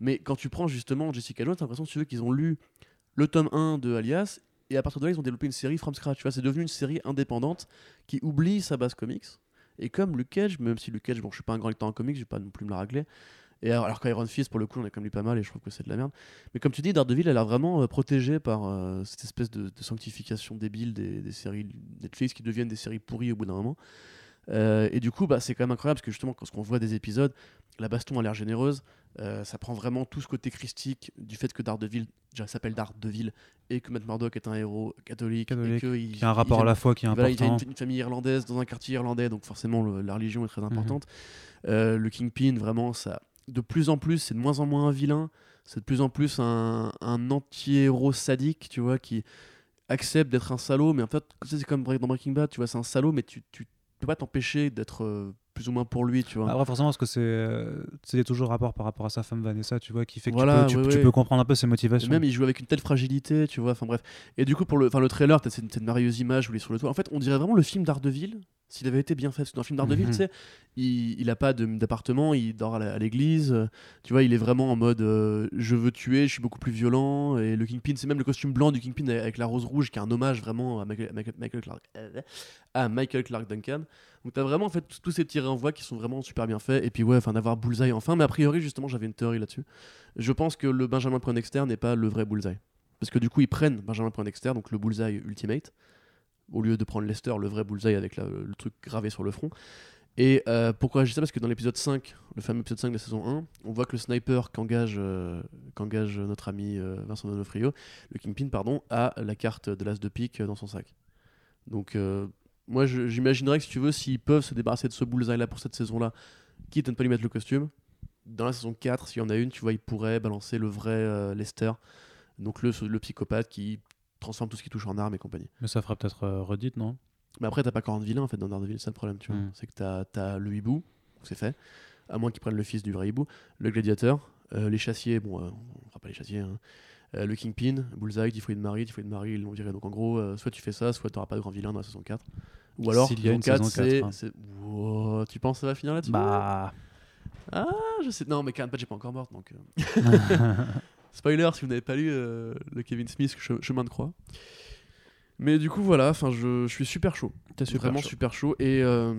Mais quand tu prends justement Jessica Jones, t'as l'impression veux, qu'ils ont lu le tome 1 de Alias et à partir de là, ils ont développé une série from scratch. Tu vois, c'est devenu une série indépendante qui oublie sa base comics. Et comme Luke Cage, même si Luke Cage, bon, je suis pas un grand lecteur en comics, je vais pas non plus me la racler. Et alors, alors qu'Iron Fist, pour le coup, on a quand même lu pas mal et je trouve que c'est de la merde. Mais comme tu dis, Daredevil, elle a l'air vraiment euh, protégée par euh, cette espèce de, de sanctification débile des, des séries Netflix qui deviennent des séries pourries au bout d'un moment. Euh, et du coup, bah, c'est quand même incroyable parce que justement, quand on voit des épisodes, la baston a l'air généreuse. euh, ça prend vraiment tout ce côté christique du fait que Daredevil déjà s'appelle Daredevil et que Matt Murdock est un héros catholique, Catholique, et que il, y a un rapport à la foi qui est voilà, il y a important. une, une famille irlandaise dans un quartier irlandais, donc forcément le- la religion est Mhm. très importante. Euh, le Kingpin, vraiment, ça, de plus en plus, c'est de moins en moins un vilain, c'est de plus en plus un, un anti-héros sadique, tu vois, qui accepte d'être un salaud, mais en fait, c'est comme dans Breaking Bad, tu vois, c'est un salaud, mais tu, tu peux pas t'empêcher d'être euh, plus ou moins pour lui, tu vois. Après, forcément, parce que c'est euh, c'est toujours rapport par rapport à sa femme Vanessa, tu vois, qui fait que Voilà, tu, peux, tu- ouais, tu ouais. peux comprendre un peu ses Et motivations. même il joue avec une telle fragilité, tu vois, enfin bref. Et du coup, pour le, le trailer, t'as cette, cette merveilleuse image où il est sur le toit. En fait, on dirait vraiment le film d'Ardeville s'il avait été bien fait. Parce que dans le film Daredevil, Mhm. tu sais, il, il a pas de- d'appartement, il dort à l'église. euh, Tu vois, il est vraiment en mode euh, je veux tuer, je suis beaucoup plus violent. Et le Kingpin, c'est même le costume blanc du Kingpin avec la rose rouge qui est un hommage vraiment à Michael, Michael- Michael Clark, euh, à Michael Clark Duncan. Donc t'as vraiment en fait tous ces petits renvois qui sont vraiment super bien faits. Et puis ouais, enfin d'avoir Bullseye enfin. Mais a priori, justement, j'avais une théorie là-dessus. Je pense que le Benjamin Poindexter n'est pas le vrai Bullseye. Parce que du coup, ils prennent Benjamin Poindexter, donc le Bullseye Ultimate, au lieu de prendre Lester, le vrai Bullseye avec la- le truc gravé sur le front. Et euh, pourquoi dis ça? Parce que dans l'épisode 5, le fameux épisode 5 de la saison 1, on voit que le sniper qu'engage euh, qu'engage notre ami euh, Vincent Donofrio, le Kingpin, pardon, a la carte de l'as de pique dans son sac. Donc, moi, j'imaginerais que si tu veux, s'ils peuvent se débarrasser de ce bullseye-là pour cette saison-là, quitte à ne pas lui mettre le costume, dans la saison 4, s'il y en a une, tu vois, ils pourraient balancer le vrai Lester, donc le psychopathe qui transforme tout ce qui touche en armes et compagnie. Mais ça fera peut-être euh, redite, non? Mais après, t'as pas 40 vilains en fait dans Daredevil, c'est ça le problème, tu vois. Mm. C'est que t'as as le hibou, c'est fait, à moins qu'ils prennent le fils du vrai hibou, le gladiateur, euh, les chassiers, bon, euh, on fera pas les chassiers, hein. Euh, le Kingpin, Bullseye, Typhoid Marie, Typhoid Marie, ils l'ont viré. Donc en gros, soit tu fais ça, soit t'auras pas de grand vilain dans la saison 4. Ou alors, S'il y a une saison 4, saison c'est. 4, hein. Wow, tu penses que ça va finir là-dessus? Bah. Ah, je sais. Non, mais Karen Page est pas encore morte, donc. Spoiler si vous n'avez pas lu euh, le Kevin Smith Che- Chemin de Croix. Mais du coup, voilà, je, je suis super chaud. T'es super vraiment chaud. super chaud. Et euh,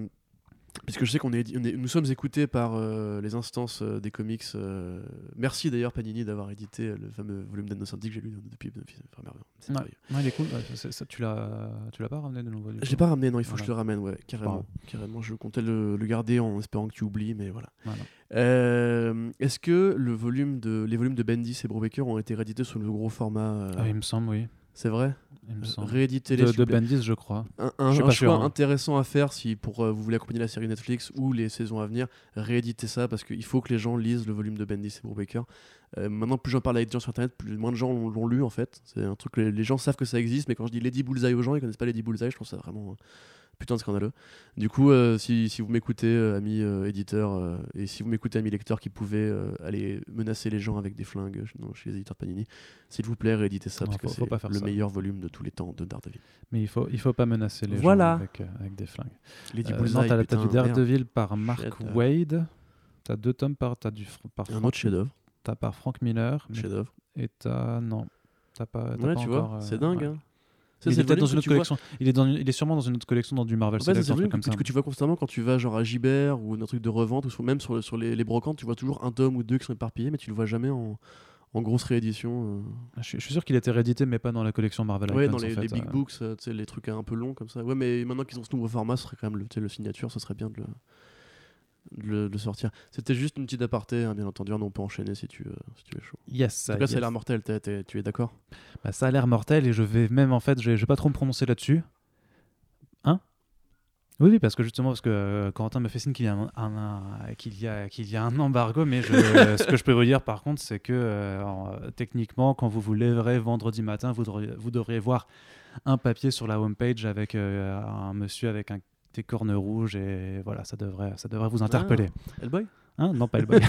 puisque je sais qu'on est, est- nous sommes écoutés par euh, les instances euh, des comics. euh, merci d'ailleurs Panini d'avoir édité le fameux volume d'Annocentic que j'ai lu depuis. enfin. C'est Ouais. merveilleux. Ouais, il est cool. Ouais, c'est- ça, tu l'as, tu l'as pas ramené de nouveau Je l'ai pas ramené, non, il faut Voilà. que je le ramène, ouais, carrément. carrément. Je comptais le, le garder en espérant que tu oublies, mais voilà. Voilà. Est-ce que le volume de, les volumes de Bendis et Brubaker ont été réédités sous le gros format Ah, il me semble, oui. C'est vrai semble. Rééditez-les. De, de. Bendis, je crois. un, un- Je un choix sûr, hein. intéressant à faire si pour euh, vous voulez accompagner la série Netflix ou les saisons à venir, rééditez ça parce qu'il faut que les gens lisent le volume de Bendis et Brubaker. Euh, maintenant, plus j'en parle avec des gens sur internet, plus moins de gens l'ont lu en fait. C'est un truc que les, les gens savent que ça existe, mais quand je dis Lady Bullseye aux gens, ils connaissent pas Lady Bullseye, je trouve ça vraiment euh, putain de scandaleux. Du coup, euh, si, si vous m'écoutez, euh, amis euh, éditeurs, et si vous m'écoutez, amis lecteurs qui pouvaient aller menacer les gens avec des flingues non, chez les éditeurs Panini, s'il vous plaît, rééditez ça Non, parce que faut- faut c'est le ça. meilleur volume de tous les temps de Daredevil. Mais il faut, il faut pas menacer les Voilà. gens avec, avec des flingues. Lady Bullseye, non, t'as, du merde. Daredevil par Mark. Wade. T'as deux tomes par, t'as du, par Un Frank, autre chef-d'œuvre. T'as par Frank Miller. mais- Chef-d'œuvre. et t'as non, t'as pas. t'as Ouais, pas tu encore, vois, euh, c'est dingue. ouais. Hein. Il est peut-être dans une autre vois-. Il est, dans une- il est sûrement dans une autre collection dans du Marvel En fait, c'est le que, tu vois constamment quand tu vas genre à Gibert ou un truc de revente ou sur- même sur, sur les, les brocantes, tu vois toujours un tome ou deux qui sont éparpillés, mais tu le vois jamais en, en grosse réédition. Je, suis- je suis sûr qu'il était réédité, mais pas dans la collection Marvel euh. Ouais, Icons, dans les, en fait, les big euh. books, euh, les trucs un peu longs comme ça. Ouais, mais maintenant qu'ils ont ce nouveau format, ce serait quand même le, le signature, ce serait bien de le, de le, de sortir. C'était juste une petite aparté, hein, bien entendu, on peut enchaîner si tu, euh, si tu es chaud. Yes. En tout cas, ça a yes. l'air mortel, t'es- t'es- tu es d'accord? Bah, ça a l'air mortel et je vais même en fait, je vais, je vais pas trop me prononcer là-dessus. Hein? Oui, oui, parce que justement, parce que euh, Corentin me fait signe qu'il y qu'il y qu'il y a un embargo, mais je- ce que je peux vous dire par contre, c'est que euh, euh, techniquement, quand vous vous lèverez vendredi matin, vous devriez, vous devriez voir un papier sur la homepage avec euh, un monsieur avec un, des cornes rouges et voilà, ça devrait, ça devrait vous interpeller. Hellboy? Hein? Non, pas le boy.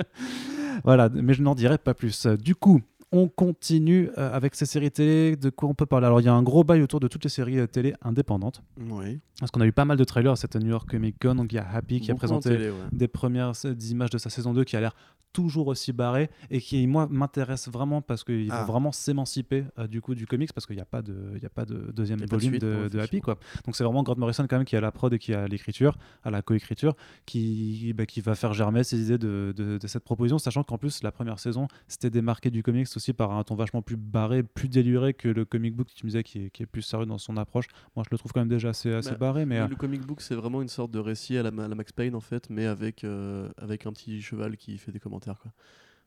voilà, mais je n'en dirai pas plus. Du coup, on continue euh, avec ces séries télé. De quoi on peut parler? Alors, il y a un gros bail autour de toutes les séries euh, télé indépendantes. Oui. Parce qu'on a eu pas mal de trailers à cette New York Comic Con. Donc, il y a Happy qui a présenté télé, ouais. des premières euh, images de sa saison 2 qui a l'air toujours aussi barré et qui moi m'intéresse vraiment parce qu'il Ah. vont vraiment s'émanciper euh, du coup du comics parce qu'il n'y a pas de y a pas de deuxième de volume suite, de, non, de Happy quoi donc c'est vraiment Grant Morrison quand même qui a la prod et qui a l'écriture à la coécriture qui bah, qui va faire germer ses idées de, de- de cette proposition sachant qu'en plus la première saison c'était démarqué du comics aussi par un ton vachement plus barré plus déluré que le comic book tu me disais qui est, qui est plus sérieux dans son approche moi je le trouve quand même déjà assez, assez Bah, barré mais Le- euh, Le comic book, c'est vraiment une sorte de récit à la, à la Max Payne en fait, mais avec, euh, avec un petit cheval qui fait des commentaires. Quoi.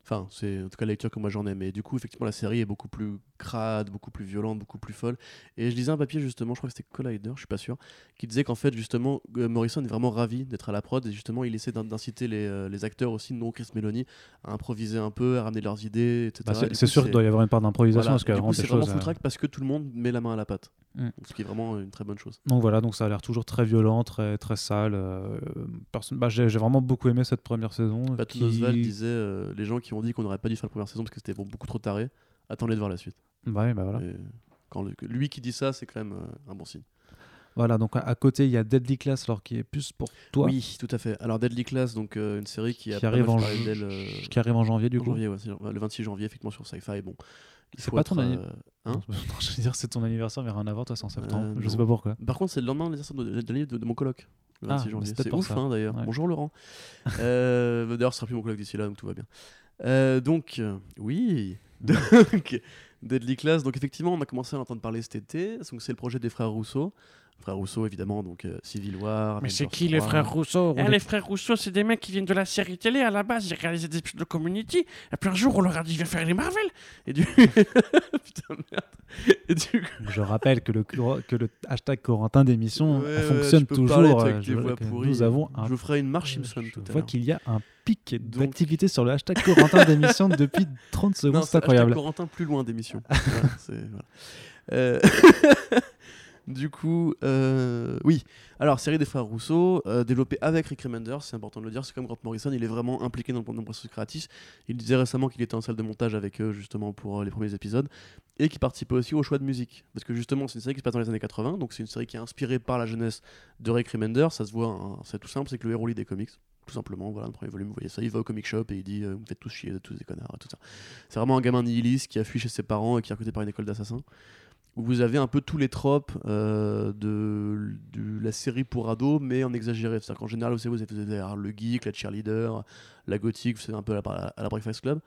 Enfin, c'est en tout cas la lecture que moi j'en ai. Mais du coup, effectivement, la série est beaucoup plus crade, beaucoup plus violente, beaucoup plus folle. Et je lisais un papier justement, je crois que c'était Collider, je suis pas sûr, qui disait qu'en fait, justement, euh, Morrison est vraiment ravi d'être à la prod et justement, il essaie d'in- d'inciter les, euh, les acteurs aussi, non Chris Meloni, à improviser un peu, à ramener leurs idées, etc. bah, c'est sûr qu'il doit y avoir une part d'improvisation voilà. parce des c'est vraiment full track parce que tout le monde met la main à la pâte. Mm. Ce qui est vraiment une très bonne chose. Donc voilà, donc ça a l'air toujours très violent, très, très sale. euh, bah, j'ai vraiment beaucoup aimé cette première saison. Patton qui- disait euh, les gens qui ont dit qu'on n'aurait pas dû faire la première saison parce que c'était beaucoup trop taré, attendez de voir la suite. Ouais, bah voilà. Et quand le- lui qui dit ça, c'est quand même euh, un bon signe. Voilà, donc à, côté, il y a Deadly Class, alors qui est plus pour toi, Oui, tout à fait. Alors Deadly Class, donc euh, une série qui, Qui arrive en euh, qui arrive en janvier du en coup. janvier, ouais, le 26 janvier, effectivement, sur Sci-Fi. Bon, C'est pas ton anni- euh, hein je veux dire, c'est ton anniversaire, mais rien à voir, toi, c'est en septembre. Je non. sais pas pourquoi. Par contre, c'est le lendemain de l'anniversaire de, de l'année de, de mon coloc. Le Ah, 26 bah, janvier. c'est ouf, hein, d'ailleurs. Ouais. Bonjour Laurent. D'ailleurs, ce sera plus mon coloc d'ici là, donc tout va bien. Euh, donc, oui. Donc, Deadly Class. Donc, effectivement, on a commencé à en entendre parler cet été. Donc, c'est le projet des frères Rousseau. Frères Rousseau, évidemment, donc euh, Civil War. Mais c'est qui les 3. frères Rousseau Eh, les frères Rousseau, c'est des mecs qui viennent de la série télé à la base. Ils réalisaient des épisodes de Community. Et puis un jour, on leur a dit, viens faire les Marvel. Et du. Putain, merde. Et du coup. Je rappelle que le, que le hashtag Corentin d'émission Ouais, fonctionne toujours. euh, avec je voix pourries. Nous avons un Je vous ferai une marche Simpson Je tout à vois l'heure. qu'il y a un pic Donc- d'activité sur le hashtag Corentin d'émission depuis 30 secondes. C'est incroyable. hashtag Corentin plus loin d'émission. Voilà. Euh, du coup, euh, oui. Alors, série des frères Rousseau, euh, développée avec Rick Remender, c'est important de le dire. C'est comme Grant Morrison, il est vraiment impliqué dans le, dans le processus créatif. Il disait récemment qu'il était en salle de montage avec eux, justement, pour euh, les premiers épisodes, et qu'il participait aussi au choix de musique. Parce que justement, c'est une série qui se passe dans les années 80, donc c'est une série qui est inspirée par la jeunesse de Rick Remender. Ça se voit, hein, c'est tout simple, c'est que le héros lit des comics. Tout simplement, voilà, le premier volume, vous voyez ça. Il va au comic shop et il dit Vous faites tous chier, vous êtes tous des connards, et tout ça. C'est vraiment un gamin nihiliste qui a fui chez ses parents et qui est recruté par une école d'assassins. Où vous avez un peu tous les tropes euh, de, la série pour ados, mais en exagéré. C'est-à-dire qu'en général, vous savez, vous avez le geek, la cheerleader, la gothique, c'est un peu à la, Breakfast Club.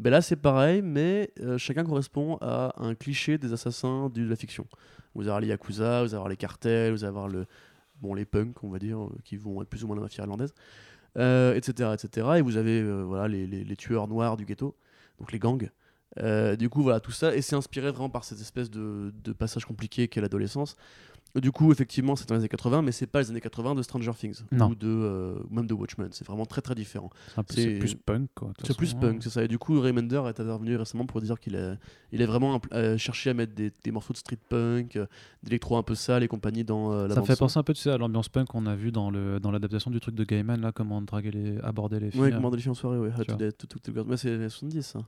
Ben là, c'est pareil, mais euh, chacun correspond à un cliché des assassins de la fiction. Vous avoir les Yakuza, vous avoir les cartels, vous avoir le, bon, les punks, on va dire, euh, qui vont être plus ou moins la mafia irlandaise, etc., etc. Et vous avez voilà, les- les tueurs noirs du ghetto, donc les gangs. Euh, du coup, voilà, tout ça, et c'est inspiré vraiment par cette espèce de, de passage compliqué qu'est l'adolescence. Du coup, effectivement, c'est dans les années 80, mais c'est pas les années 80 de Stranger Things Non. ou de euh, même de Watchmen. C'est vraiment très très différent. C'est plus punk, quoi. C'est plus punk, c'est ça. Et du coup, Remender est intervenu récemment pour dire qu'il a, il a vraiment euh, cherché à mettre des, des morceaux de street punk, euh, d'électro un peu sale et compagnie dans la Ça me fait penser un peu tu sais, à l'ambiance punk qu'on a vu dans le dans l'adaptation du truc de Gaiman, là, comment draguer les, aborder les filles. Ouais, comment des filles en soirée, ouais. Tu How to vois. Date to- to- to Girls. Mais c'est les 70, ça.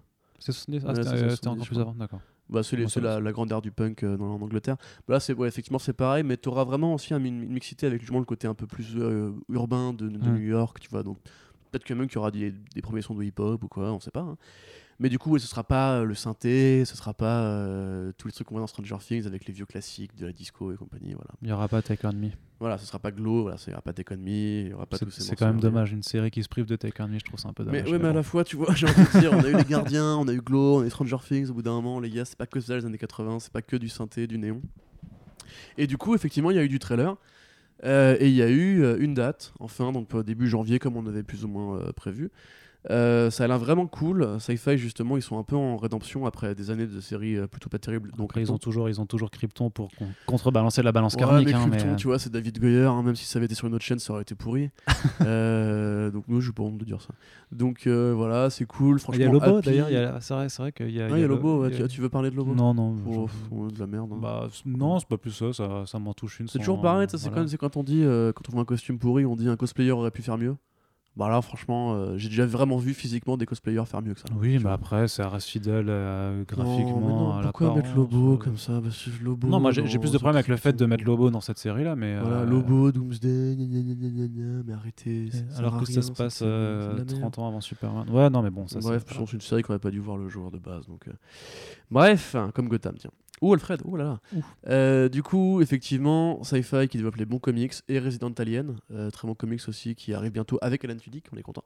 C'est 70 Ah, c'était euh, 70, c'était encore plus avant, d'accord. Bah, c'est la, la grandeur du punk euh, dans- en Angleterre. Bah, là, c'est ouais, effectivement c'est pareil, mais tu auras vraiment aussi un- une, une mixité avec justement le côté un peu plus euh, urbain de, de Mm. New York, tu vois. Donc peut-être que même qu'il y aura des, des premiers sons de hip-hop ou quoi, on sait pas. hein. Mais du coup, ouais, ce sera pas euh, le synthé, ce sera pas euh, tous les trucs qu'on voit dans Stranger Things avec les vieux classiques de la disco et compagnie. Voilà, Il y aura pas Take On Me. voilà ce sera pas Glow, voilà, il y aura pas Take On Me, il y aura pas C'est tous ces c'est quand même mais- dommage, une série qui se prive de Take On Me, je trouve ça un peu mais, dommage. ouais, mais à la fois, tu vois, j'ai envie de dire, on a eu les gardiens, on a eu Glow, on a eu Stranger Things, au bout d'un moment, les gars, c'est pas que ça les années 80, c'est pas que du synthé, du néon. Et du coup, effectivement, il y a eu du trailer. euh, et il y a eu euh, une date, enfin, donc euh, début janvier, comme on avait plus ou moins prévu. Euh, ça a l'air vraiment cool. Sci-Fi, justement, ils sont un peu en rédemption après des années de séries euh, plutôt pas terribles. Donc, Après, ils ont toujours, ils ont toujours Krypton pour con- contrebalancer la balance Ouais, karmique. mais hein, Krypton, mais, euh, tu vois, c'est David Goyer, hein, même si ça avait été sur une autre chaîne, ça aurait été pourri. Euh, donc, nous, je pas honte de dire ça. Donc, euh, voilà, c'est cool. Franchement, Il y a Lobo d'ailleurs, y c'est vrai, vrai qu'il y a. Ah, il y a Lobo, ouais, y a- tu, veux parler de Lobo? Non, non. Oh, oh, de la merde. hein. Bah, non, c'est pas plus ça, ça, ça m'en touche une. c'est toujours pareil, c'est quand, on dit, quand on voit un costume pourri, on dit un cosplayer aurait pu faire mieux. Bah là, franchement, euh, j'ai déjà vraiment vu physiquement des cosplayers faire mieux que ça. Oui, mais vois. après, ça reste fidèle euh, Non, graphiquement mais non, à pourquoi mettre l'apparence, Lobo euh. comme ça? Parce que Lobo. Non, moi j'ai non, plus de problème avec le fait de mettre compliqué. Lobo dans cette série-là, mais. Voilà, euh, Lobo, Doomsday, gna gna gna mais arrêtez. Alors que rien, ça se passe série, euh, la. 30 ans avant Superman. Ouais, non, mais bon, ça Bref, c'est. une série qu'on n'aurait pas dû voir le jour de base. Donc, euh. Bref, comme Gotham, tiens. Ou Alfred, oh là là. Euh, du coup, effectivement, Sci-Fi qui développe les bons comics et Resident Alien, euh, très bon comics aussi, qui arrive bientôt avec Alan Tudyk, on est content.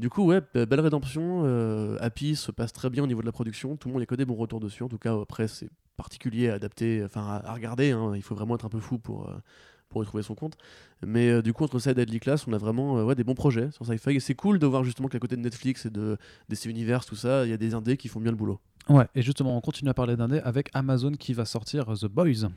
Du coup, ouais, belle rédemption. euh, Happy se passe très bien au niveau de la production. Tout le monde, y a que des bons retours dessus. En tout cas, après, c'est particulier à adapter, enfin à, à regarder. hein. Il faut vraiment être un peu fou pour. pour y trouver son compte. Mais euh, du coup, entre ça et Deadly Class, on a vraiment euh, ouais, des bons projets sur Sci-Fi. Et c'est cool de voir justement qu'à côté de Netflix et de DC Universe, tout ça, il y a des indés qui font bien le boulot. Ouais, et justement, on continue à parler d'indé avec Amazon qui va sortir The Boys.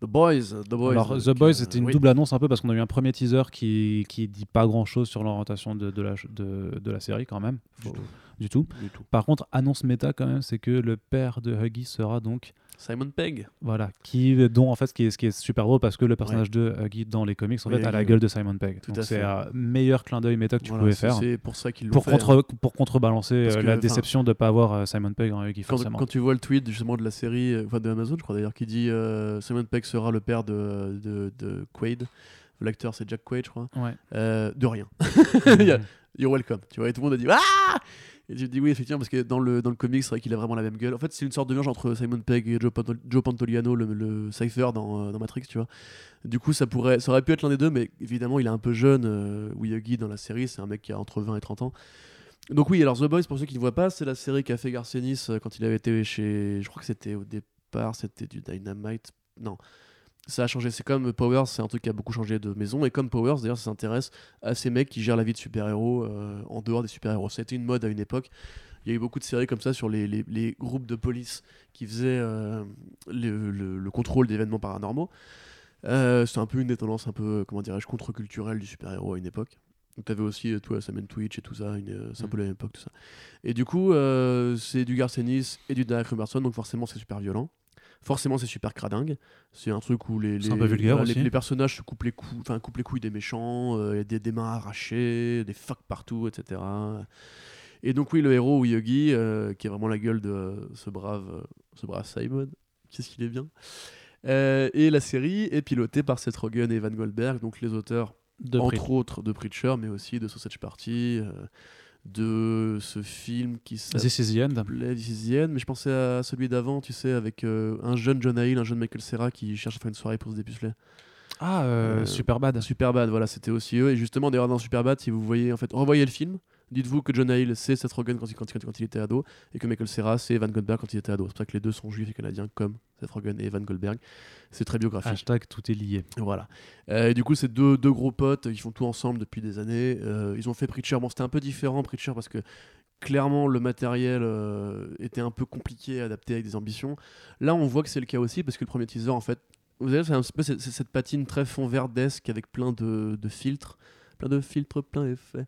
The Boys, The Boys. Alors, euh, The Boys, euh, c'était une oui. double annonce un peu parce qu'on a eu un premier teaser qui, qui dit pas grand chose sur l'orientation de, de, la, de, de la série quand même. Faut, du tout. Du tout. Par contre, annonce méta quand même, c'est que le père de Huggy sera donc Simon Pegg. voilà, qui dont en fait ce qui est, ce qui est super drôle parce que le personnage de Huggy dans les comics en Oui, fait a la gueule de Simon Pegg. Tout Donc à c'est un meilleur clin d'œil méta que tu Voilà, pouvais faire C'est pour ça qu'ils l'ont pour, fait. contre, pour contrebalancer euh, que, la déception de ne pas avoir euh, Simon Pegg en Huggy Quand, forcément. quand tu vois le tweet justement de la série, euh, enfin de Amazon, je crois d'ailleurs, qui dit euh, Simon Pegg sera le père de, de, de Quaid. L'acteur c'est Jack Quaid, je crois. Ouais. Euh, de rien. You're welcome. Tu vois, et tout le monde a dit Ah Et tu te dis oui, effectivement, parce que dans le, dans le comic, c'est vrai qu'il a vraiment la même gueule. En fait, c'est une sorte de mélange entre Simon Pegg et Joe Pantoliano, le, le Cypher dans, euh, dans Matrix, tu vois. Du coup, ça, pourrait, ça aurait pu être l'un des deux, mais évidemment, il est un peu jeune. Euh, Wiyagi dans la série, c'est un mec qui a entre 20 et 30 ans. Donc, oui, alors The Boys, pour ceux qui ne voient pas, c'est la série qu'a fait Garcenis euh, quand il avait été chez. Je crois que c'était au départ, c'était du Dynamite. Non. Ça a changé. C'est comme Powers, c'est un truc qui a beaucoup changé de maison. Et comme Powers, d'ailleurs, ça s'intéresse à ces mecs qui gèrent la vie de super-héros euh, en dehors des super-héros. Été une mode à une époque. Il y a eu beaucoup de séries comme ça sur les, groupes de police qui faisaient euh, le, le- le contrôle d'événements paranormaux. Euh, c'est un peu une des tendances un peu, comment dirais-je, contre-culturelle du super-héros à une époque. Donc t'avais aussi, toi, Sam Twitch et tout ça, c'est un peu la même époque, tout ça. Et du coup, c'est du Garcenis et du Derek Robertson, donc forcément c'est super violent. Forcément c'est super cradingue. C'est un truc où les, les, un peu vulgaire voilà, les- aussi. les personnages se coupent les, cou- enfin, coupent les couilles des méchants, euh, des, des mains arrachées, des fuck partout, etc. Et donc oui, le héros Yogi, euh, qui est vraiment la gueule de ce brave, euh, ce brave Simon, qu'est-ce qu'il est bien. Euh, et la série est pilotée par Seth Rogen et Evan Goldberg, donc les auteurs De entre autres de Preacher, mais aussi de Sausage Party, de ce film qui s'appelait This is the end. This is the End, mais je pensais à celui d'avant, tu sais, avec euh, un jeune John Hill, un jeune Michael Cera qui cherche à faire une soirée pour se dépuceler. Ah, euh, Euh, super bad. Superbad, voilà, c'était aussi eux. Et justement, d'ailleurs, dans Superbad, si vous voyez, en fait, revoyez le film, dites-vous que John Hill, c'est Seth Rogen quand il, quand, il- quand il était ado, et que Michael Cera, c'est Evan Goldberg quand il était ado. C'est pour ça que les deux sont juifs et canadiens, comme Seth Rogen et Evan Goldberg. C'est très biographique. Hashtag tout est lié. Voilà. Euh, et du coup, c'est deux, deux gros potes, ils font tout ensemble depuis des années. Euh, ils ont fait Preacher. Bon, c'était un peu différent, Preacher, parce que clairement, le matériel euh, était un peu compliqué à adapter avec des ambitions. Là, on voit que c'est le cas aussi, parce que le premier teaser, en fait, vous savez, c'est un peu cette, cette patine très fond verdesque avec plein de, de filtres. Plein de filtres, plein d'effets.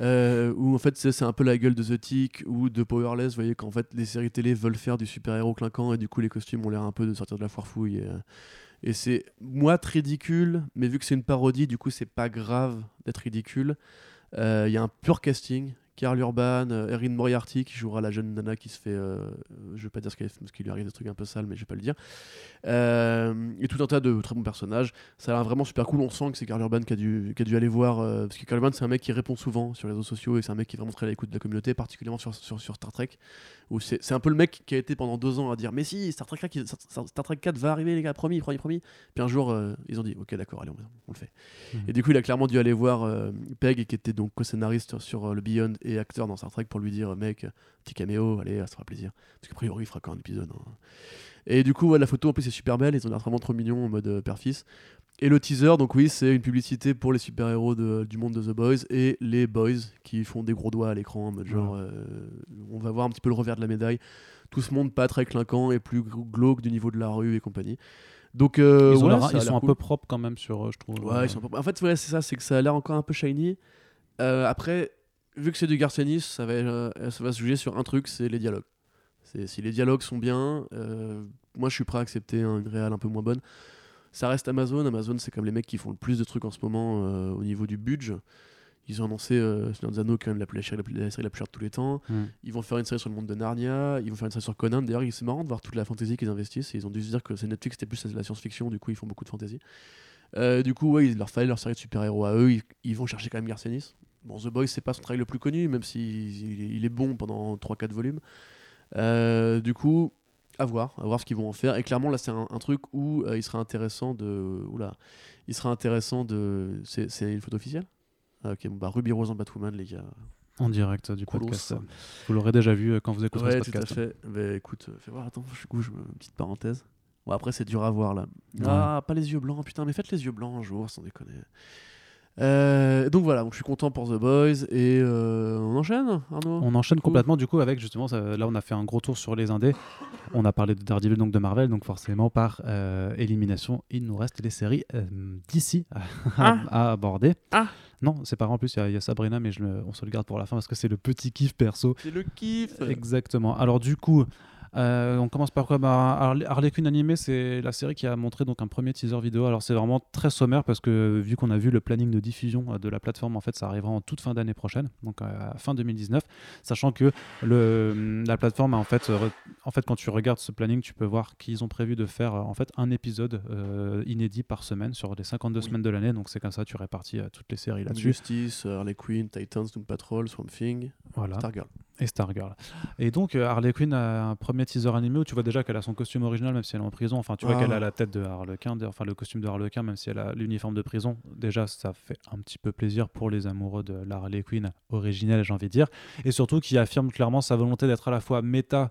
Euh, où en fait, c'est un peu la gueule de The Tick ou de Powerless. Vous voyez qu'en fait, les séries télé veulent faire du super-héros clinquant et du coup, les costumes ont l'air un peu de sortir de la foire fouille. Et, euh, et c'est moite ridicule, mais vu que c'est une parodie, du coup, c'est pas grave d'être ridicule. Euh, Il y a un pur casting. Carl Urban, euh, Erin Moriarty qui jouera la jeune nana qui se fait. euh, je vais pas dire ce qu'elle fait parce qu'il lui arrive des trucs un peu sales, mais je vais pas le dire. Euh, et tout un tas de très bons personnages. Ça a l'air vraiment super cool. On sent que c'est Carl Urban qui a dû, qui a dû aller voir. euh, parce que Carl Urban, c'est un mec qui répond souvent sur les réseaux sociaux et c'est un mec qui est vraiment très à l'écoute de la communauté, particulièrement sur, sur, sur Star Trek. Où c'est un peu le mec qui a été pendant deux ans à dire Mais si, Star Trek, 4, Star, Star Trek 4 va arriver, les gars, promis, promis, promis. Puis un jour, euh, ils ont dit Ok, d'accord, allez, on, on le fait. Mhm. Et du coup, il a clairement dû aller voir euh, Peg, qui était donc co-scénariste sur euh, le Beyond et acteur dans Star Trek, pour lui dire Mec, petit caméo, allez, ça fera plaisir. Parce qu'a priori, il fera qu'un épisode. hein. Et du coup, ouais, la photo en plus est super belle, ils ont l'air vraiment trop mignons en mode euh, père-fils. Et le teaser, donc oui, c'est une publicité pour les super-héros du monde de The Boys et les Boys qui font des gros doigts à l'écran en mode genre, euh, on va voir un petit peu le revers de la médaille. Tout ce monde pas très clinquant et plus gl- glauque du niveau de la rue et compagnie. Donc, euh, ils ouais, sont un peu propres quand même sur, je trouve. Ouais, ils sont En fait, ouais, c'est ça, c'est que ça a l'air encore un peu shiny. Euh, après, vu que c'est du Garcenis, ça va, euh, ça va se juger sur un truc, c'est les dialogues. Si les dialogues sont bien, euh, moi je suis prêt à accepter un- une réal un peu moins bonne. Ça reste Amazon. Amazon, c'est comme les mecs qui font le plus de trucs en ce moment euh, au niveau du budget. Ils ont annoncé euh, Seigneur des Anneaux, quand même la, plus- la série la plus- la série la plus chère de tous les temps. Mm. Ils vont faire une série sur le monde de Narnia. Ils vont faire une série sur Conan. D'ailleurs, c'est marrant de voir toute la fantasy qu'ils investissent. Ils ont dû se dire que c'est Netflix, c'était plus la science-fiction. Du coup, ils font beaucoup de fantasy. Euh, du coup, ouais, il leur fallait leur série de super-héros à eux. Ils, ils vont chercher quand même Garcenis. Bon, The Boys, c'est pas son travail le plus connu, même s'il il, est bon pendant 3-4 volumes. Euh, du coup, à voir, à voir ce qu'ils vont en faire. Et clairement, là, c'est un, un truc où euh, il serait intéressant de. Oula, il serait intéressant de. C'est une photo officielle? Ah, Ok, bon, bah, Ruby Rose en Batwoman, les gars. En direct du Colosse. podcast. Vous l'aurez déjà vu euh, quand vous écouterez Ouais, ce tout à podcast. fait. Bah, écoute, fais voir, attends, je couche, une petite parenthèse. Bon, après, c'est dur à voir là. Ouais. Ah, pas les yeux blancs, putain, mais faites les yeux blancs un jour, sans déconner. Euh, donc voilà, donc je suis content pour The Boys et euh, on enchaîne, Arnaud? On enchaîne complètement du coup avec justement, ça- là on a fait un gros tour sur les indés. On a parlé de Daredevil, donc de Marvel, donc forcément par euh, élimination, il nous reste les séries euh, d'ici à, Ah. à aborder. Ah. Non, c'est pas en plus il y a- il y, a Sabrina, mais je on se le garde pour la fin parce que c'est le petit kiff perso. C'est le kiff. Exactement. Alors du coup, euh, on commence par quoi bah, Harley, Quinn animé, c'est la série qui a montré donc un premier teaser vidéo. Alors c'est vraiment très sommaire parce que vu qu'on a vu le planning de diffusion euh, de la plateforme, en fait, ça arrivera en toute fin d'année prochaine, donc euh, à fin 2019. Sachant que le, la plateforme, en fait, re- en fait, quand tu regardes ce planning, tu peux voir qu'ils ont prévu de faire en fait un épisode euh, inédit par semaine sur les 52 Oui. semaines de l'année. Donc c'est comme ça, tu répartis toutes les séries là-dessus. Justice, Harley Quinn, Titans, Doom Patrol, Swamp Thing, Voilà. Stargirl. Et Stargirl. Et donc euh, Harley Quinn a un premier teaser animé où tu vois déjà qu'elle a son costume original même si elle est en prison. Enfin tu vois Ah. qu'elle a la tête de Harlequin, de- enfin le costume de Harlequin même si elle a l'uniforme de prison. Déjà ça fait un petit peu plaisir pour les amoureux de la Harley Quinn originelle j'ai envie de dire. Et surtout qui affirme clairement sa volonté d'être à la fois méta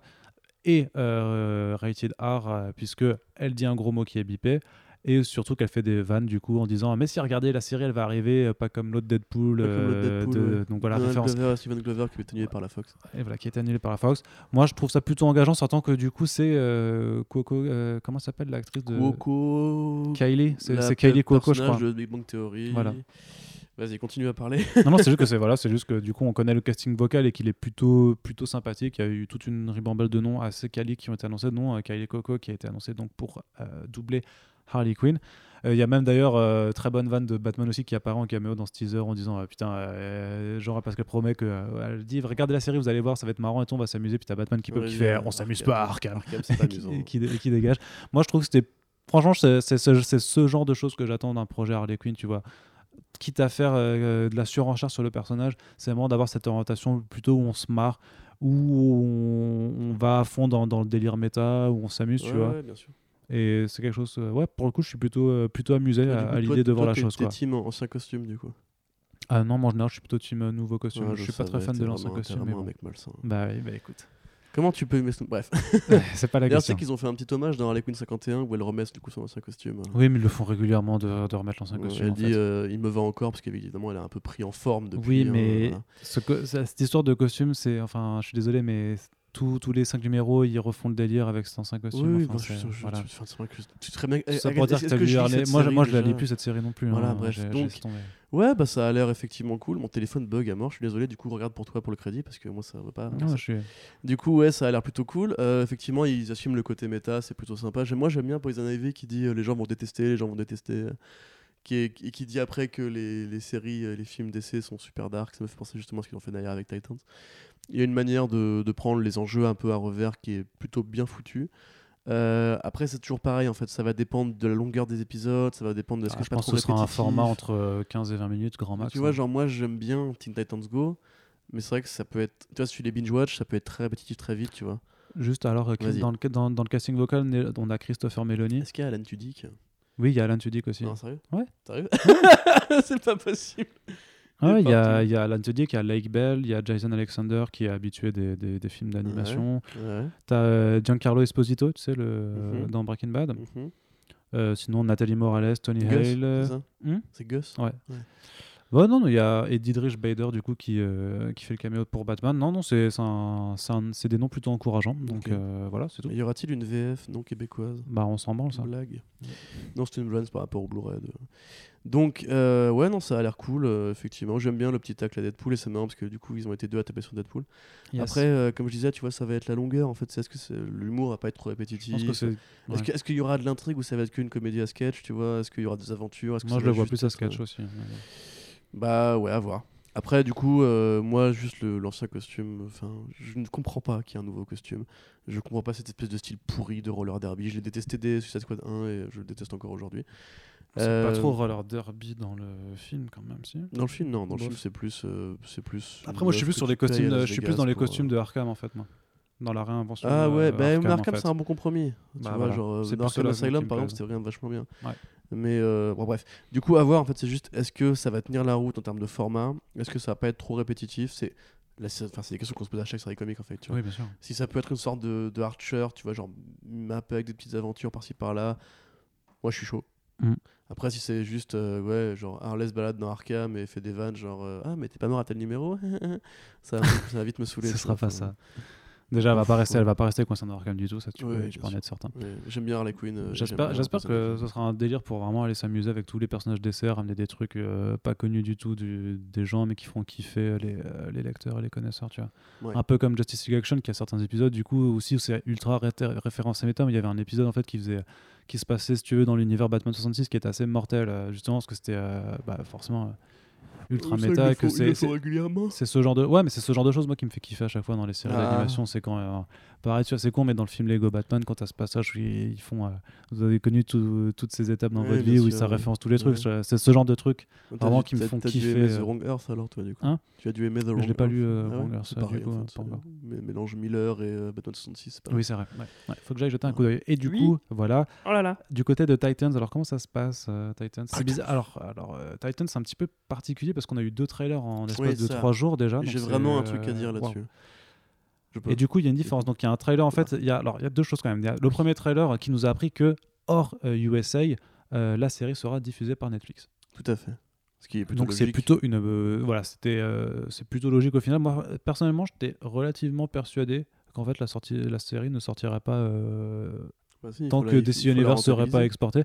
et euh, rated R euh, puisque elle dit un gros mot qui est bipé. Et surtout qu'elle fait des vannes du coup en disant mais si regardez la série elle va arriver euh, pas comme l'autre Deadpool, euh, Deadpool, de- ouais. donc voilà Donald référence Glover, Steven Glover qui est annulé par la Fox. et voilà, qui été annulé par la Fox. Moi, je trouve ça plutôt engageant, sachant que du coup, c'est euh, Coco. euh, comment s'appelle l'actrice de. Kylie? C'est Kylie Cuoco, je crois. de Big Bang Theory. Voilà. Vas-y, continue à parler. non, non, c'est juste que c'est voilà, c'est juste que du coup, on connaît le casting vocal et qu'il est plutôt plutôt sympathique. Il y a eu toute une ribambelle de noms assez quali qui ont été annoncés, dont euh, Kylie Coco qui a été annoncé donc pour euh, doubler Harley Quinn. Euh, Il y a même d'ailleurs euh, très bonne vanne de Batman aussi qui apparaît en caméo dans ce teaser en disant euh, putain euh, genre parce qu'elle promet que euh, elle dit regardez la série vous allez voir ça va être marrant et tout on va s'amuser puis t'as Batman qui peut Ouais, fait ouais, on s'amuse pas Arkham qui, qui, qui dégage. Moi, je trouve que c'était. Franchement, c'est ce, ce genre de choses que j'attends d'un projet Harley Quinn, tu vois. Quitte à faire euh, de la surenchère sur le personnage, c'est vraiment d'avoir cette orientation plutôt où on se marre, où on, on va à fond dans, dans le délire méta, où on s'amuse, tu vois. ouais, bien sûr. Et c'est quelque chose. euh, ouais, pour le coup, je suis plutôt, euh, plutôt amusé Ouais, à, l'idée de voir la chose, t'es quoi. team ancien costume, du coup. Ah non, moi, en général, je suis plutôt team euh, nouveau costume. Ouais, je suis pas très fan de l'ancien t'es costume. Mais un bon. mec malsain. Bah oui, bah écoute. Comment tu peux aimer ce... Bref. c'est pas la D'ailleurs, c'est question. qu'ils ont fait un petit hommage dans Harley Quinn 51 où elle remet du coup son ancien costume. Oui, mais ils le font régulièrement de, de remettre l'ancien Ouais, costume. elle dit euh, il me va encore parce qu'évidemment elle a un peu pris en forme depuis. Oui, hein, mais voilà. ce co- ça- cette histoire de costume, c'est. Enfin, je suis désolé, mais tous tous les 5 numéros, ils refont le délire avec cet ancien costume. Oui, enfin, bon, je, je- voilà. je- tu très bien. Ça eh, pour dire que t'as lu Harley- Moi, moi, je la lis plus cette série non plus. Voilà, hein, bref, donc-. Ouais, bah ça a l'air effectivement cool. Mon téléphone bug à mort. Je suis désolé. Du coup, regarde pour toi pour le crédit parce que moi ça veut pas. Non, ça- je suis- Du coup, ouais, ça a l'air plutôt cool. Euh, effectivement, ils assument le côté méta, c'est plutôt sympa. Moi, j'aime bien Poison Ivy qui dit euh, les gens vont détester, les gens vont détester. euh, qui, est, qui dit après que les, les séries, euh, les films d'essai sont super dark. Ça me fait penser justement à ce qu'ils ont fait d'ailleurs avec Titans. Il y a une manière de, de prendre les enjeux un peu à revers qui est plutôt bien foutue. Euh, après, c'est toujours pareil en fait. Ça va dépendre de la longueur des épisodes, ça va dépendre de ce Ah, que je pense que ce sera un format entre euh, 15 et 20 minutes, grand max. Tu vois, hein. genre moi j'aime bien Teen Titans Go, mais c'est vrai que ça peut être. Tu vois, si tu les binge-watch, ça peut être très répétitif très vite, tu vois. Juste alors, euh, dans le, dans, dans le casting vocal, on a Christopher Meloni. Est-ce qu'il y a Alan Tudyk? Oui, il y a Alan Tudyk aussi. Non, sérieux? Ouais. Sérieux C'est pas possible. Ah ouais, il y a, y a Alan Tudyk, il y a Lake Bell, il y a Jason Alexander qui est habitué des, des, des films d'animation. Ouais. T'as euh, Giancarlo Esposito, tu sais, le, Mhm. dans Breaking Bad. Mhm. Euh, sinon, Nathalie Morales, Tony Gus, Hale. c'est hmm? Gus? Ouais. Ouais, non, il y a et Didrich Bader du coup qui, euh, qui fait le caméo pour Batman. Non, non, c'est c'est c'est c'est des noms plutôt encourageants. Donc euh, voilà, c'est tout. Mais y aura-t-il une VF non québécoise? Bah, on s'en branle ça. Blague. Non, c'était une blague c'est par rapport au Blu-ray. de- Donc, euh, ouais, non, ça a l'air cool, effectivement. J'aime bien le petit tacle à Deadpool et c'est marrant parce que du coup, ils ont été deux à taper sur Deadpool. Yes. Après, comme je disais, tu vois, ça va être la longueur en fait. C'est est-ce que c'est- l'humour va pas être trop répétitif? C'est. Est-ce ouais. est-ce qu'il y aura de l'intrigue ou ça va être qu'une comédie à sketch, tu vois? Est-ce qu'il y aura des aventures? Moi, je le vois plus à sketch aussi. Bah ouais, à voir. Après, du coup, euh, moi, juste le- l'ancien costume, enfin, je ne comprends pas qu'il y ait un nouveau costume. Je comprends pas cette espèce de style pourri de roller derby. Je l'ai détesté dès Suicide Squad 1 et je le déteste encore aujourd'hui. C'est Euh, pas trop roller derby dans le film quand même, si? Dans le film, non. Dans le film, c'est plus, euh, c'est plus. Après, moi, je suis plus sur tu les costumes. De- Je suis plus dans les euh, costumes de Arkham en fait, moi. Dans la réinvention. Ah ouais, euh, bah, mais en Arkham, fait. c'est un bon compromis. Tu Bah, vois, voilà. genre, euh, C'est dans plus Arkham Asylum, par exemple, c'était vraiment vachement bien. Ouais. Mais euh, bon, bref. Du coup, à voir, en fait, c'est juste, est-ce que ça va tenir la route en termes de format? Est-ce que ça va pas être trop répétitif? C'est enfin, des questions qu'on se pose à chaque série comique, en fait. Tu vois. Oui, bien sûr. Si ça peut être une sorte de, de Archer, tu vois, genre map avec des petites aventures par-ci par-là, moi je suis chaud. Mm. Après, si c'est juste, euh, ouais, genre Harley se balade dans Arkham et fait des vannes, genre euh, Ah, mais t'es pas mort à tel numéro? Ça, va- ça va vite me saouler. Ce sera vois, pas enfin, ça. Déjà, elle va pas rester, elle va pas rester coincée dans Arkham du tout, ça tu Ouais, peux, bien tu peux en être certain. ouais, J'aime bien Harley Quinn. euh, J'espère, que ce sera un délire pour vraiment aller s'amuser avec tous les personnages d'essai, ramener des trucs euh, pas connus du tout du- des gens, mais qui feront kiffer les, euh, les lecteurs et les connaisseurs, tu vois. Ouais. Un peu comme Justice League Action, qui a certains épisodes, du coup, aussi où c'est ultra référencé méta, mais il y avait un épisode en fait qui faisait qui se passait, si tu veux, dans l'univers Batman 66, qui était assez mortel, justement, parce que c'était bah, forcément ultra méta, que c'est c'est- ce genre de ouais mais c'est ce genre de choses moi qui me fait kiffer à chaque fois dans les séries Ah. d'animation c'est quand euh, pareil tu vois c'est con mais dans le film Lego Batman quand à ce passage où ils, ils font euh, vous avez connu tout- toutes ces étapes dans Ouais, votre vie où ça ouais. référence tous les trucs Ouais. je- c'est ce genre de trucs Vraiment dû- qui me font t'as dû kiffer, aimer The euh. Wrong Earth alors, toi, du coup. Hein Tu as dû aimer The Je Wrong l'ai pas Earth. lu, euh, Ah Wrong ouais, Earth, c'est du pareil, coup, en euh, fait, pas encore. Mélange Miller et euh, Batman 66, c'est pas oui c'est vrai ouais. Ouais, faut que j'aille jeter un Ah. coup d'œil et du Oui. coup voilà Oh là là. du côté de Titans alors comment ça se passe euh, Titans? C'est bizarre alors alors euh, Titans c'est un petit peu particulier parce qu'on a eu deux trailers en espace Oui, de ça. trois jours déjà J'ai vraiment un euh, truc à dire là-dessus. Et du coup, il y a une différence. Donc, il y a un trailer. En fait, il y a, alors, il y a deux choses quand même. Le premier trailer qui nous a appris que, hors euh, USA, euh, la série sera diffusée par Netflix. Tout à fait. Ce qui est plutôt Donc, c'est plutôt une. euh, voilà, c'était, euh, c'est plutôt logique au final. Moi, personnellement, j'étais relativement persuadé qu'en fait, la, sortie, la série ne sortirait pas euh, Bah si, tant que DC Universe serait pas exporté.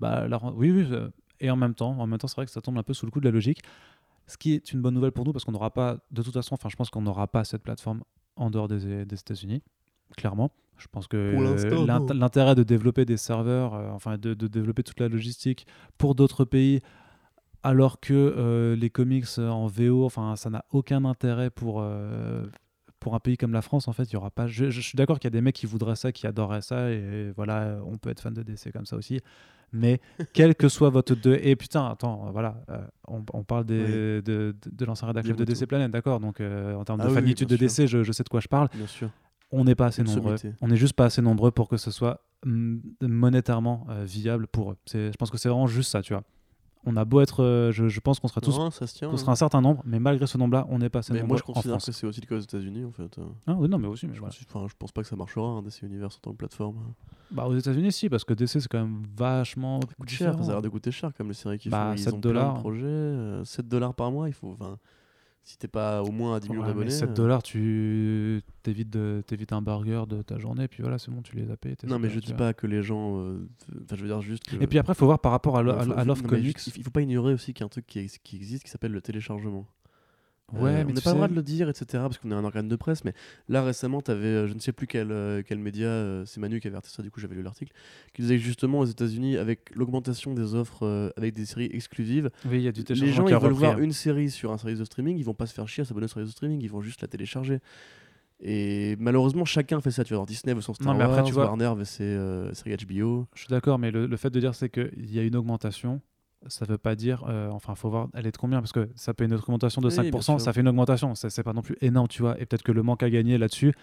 Bah, la oui, oui. euh, Et en même temps, en même temps, c'est vrai que ça tombe un peu sous le coup de la logique. Ce qui est une bonne nouvelle pour nous parce qu'on n'aura pas, de toute façon, enfin, je pense qu'on n'aura pas cette plateforme en dehors des, des États-Unis, clairement. Je pense que euh, l'intérêt de développer des serveurs, euh, enfin de, de développer toute la logistique pour d'autres pays, alors que euh, les comics en VO, enfin, ça n'a aucun intérêt pour. euh, pour un pays comme la France, en fait, il y aura pas. Je, je suis d'accord qu'il y a des mecs qui voudraient ça, qui adoreraient ça, et voilà, on peut être fan de DC comme ça aussi. Mais quel que soit votre deux et putain, attends, euh, voilà, euh, on, on parle des, de, de, de l'ancien rédacteur de. DC Planet, d'accord. Donc euh, en termes Ah de oui, fanitude de DC, je, je sais de quoi je parle. Bien sûr. On n'est pas assez Une nombreux. sommité. On n'est juste pas assez nombreux pour que ce soit monétairement euh, viable pour eux. C'est- Je pense que c'est vraiment juste ça, tu vois. On a beau être, euh, je, je pense qu'on sera tous, Non, ça se tient. qu'on hein. sera un certain nombre, mais malgré ce nombre-là, on n'est pas assez Mais nombreux moi, je considère que c'est aussi le cas aux États-Unis, en fait. Ah, oui, non, mais aussi, mais Je, pense- enfin, je pense pas que ça marchera, hein, DC Universe en tant que plateforme. Bah, aux États-Unis, si, parce que DC c'est quand même vachement Ça coûte cher, différent. ça a l'air de coûter cher comme les séries qui Bah, font. Ils 7 ont dollars. plein de projets. euh, 7 dollars par mois, il faut. Enfin, si t'es pas au moins à 10 millions Ouais, d'abonnés. 7 euh, dollars, tu t'évites, de- t'évites un burger de ta journée, puis voilà, c'est bon, tu les as payés. Non, mais je dis pas que les gens. euh, Enfin, je veux dire juste. que- Et puis après, il faut voir par rapport à, l'offre comics. Il faut pas ignorer aussi qu'il y a un truc qui, ex- qui existe qui s'appelle le téléchargement. Ouais, Euh, mais on n'a pas le droit sais- de le dire, etc. Parce qu'on est un organe de presse. Mais là, récemment, tu avais, je ne sais plus quel, euh, quel média, euh, c'est Manu qui avait averti ça, du coup, j'avais lu l'article, qui disait que justement aux États-Unis, avec l'augmentation des offres euh, avec des séries exclusives, Oui, il y a du les gens qui ils veulent repris, voir hein. une série sur un service de streaming, ils vont pas se faire chier à s'abonner au service de streaming, ils vont juste la télécharger. Et malheureusement, chacun fait ça. Tu vois, alors Disney veut son Star Non, mais après, Wars, tu vois- Warner veut ses euh, séries HBO. Je suis d'accord, mais le, le fait de dire c'est qu'il y a une augmentation, ça veut pas dire. euh, enfin, faut voir, elle est de combien Parce que ça peut une augmentation de Oui, bien 5%, sûr. ça fait une augmentation. C'est pas non plus énorme, tu vois. Et peut-être que le manque à gagner là-dessus,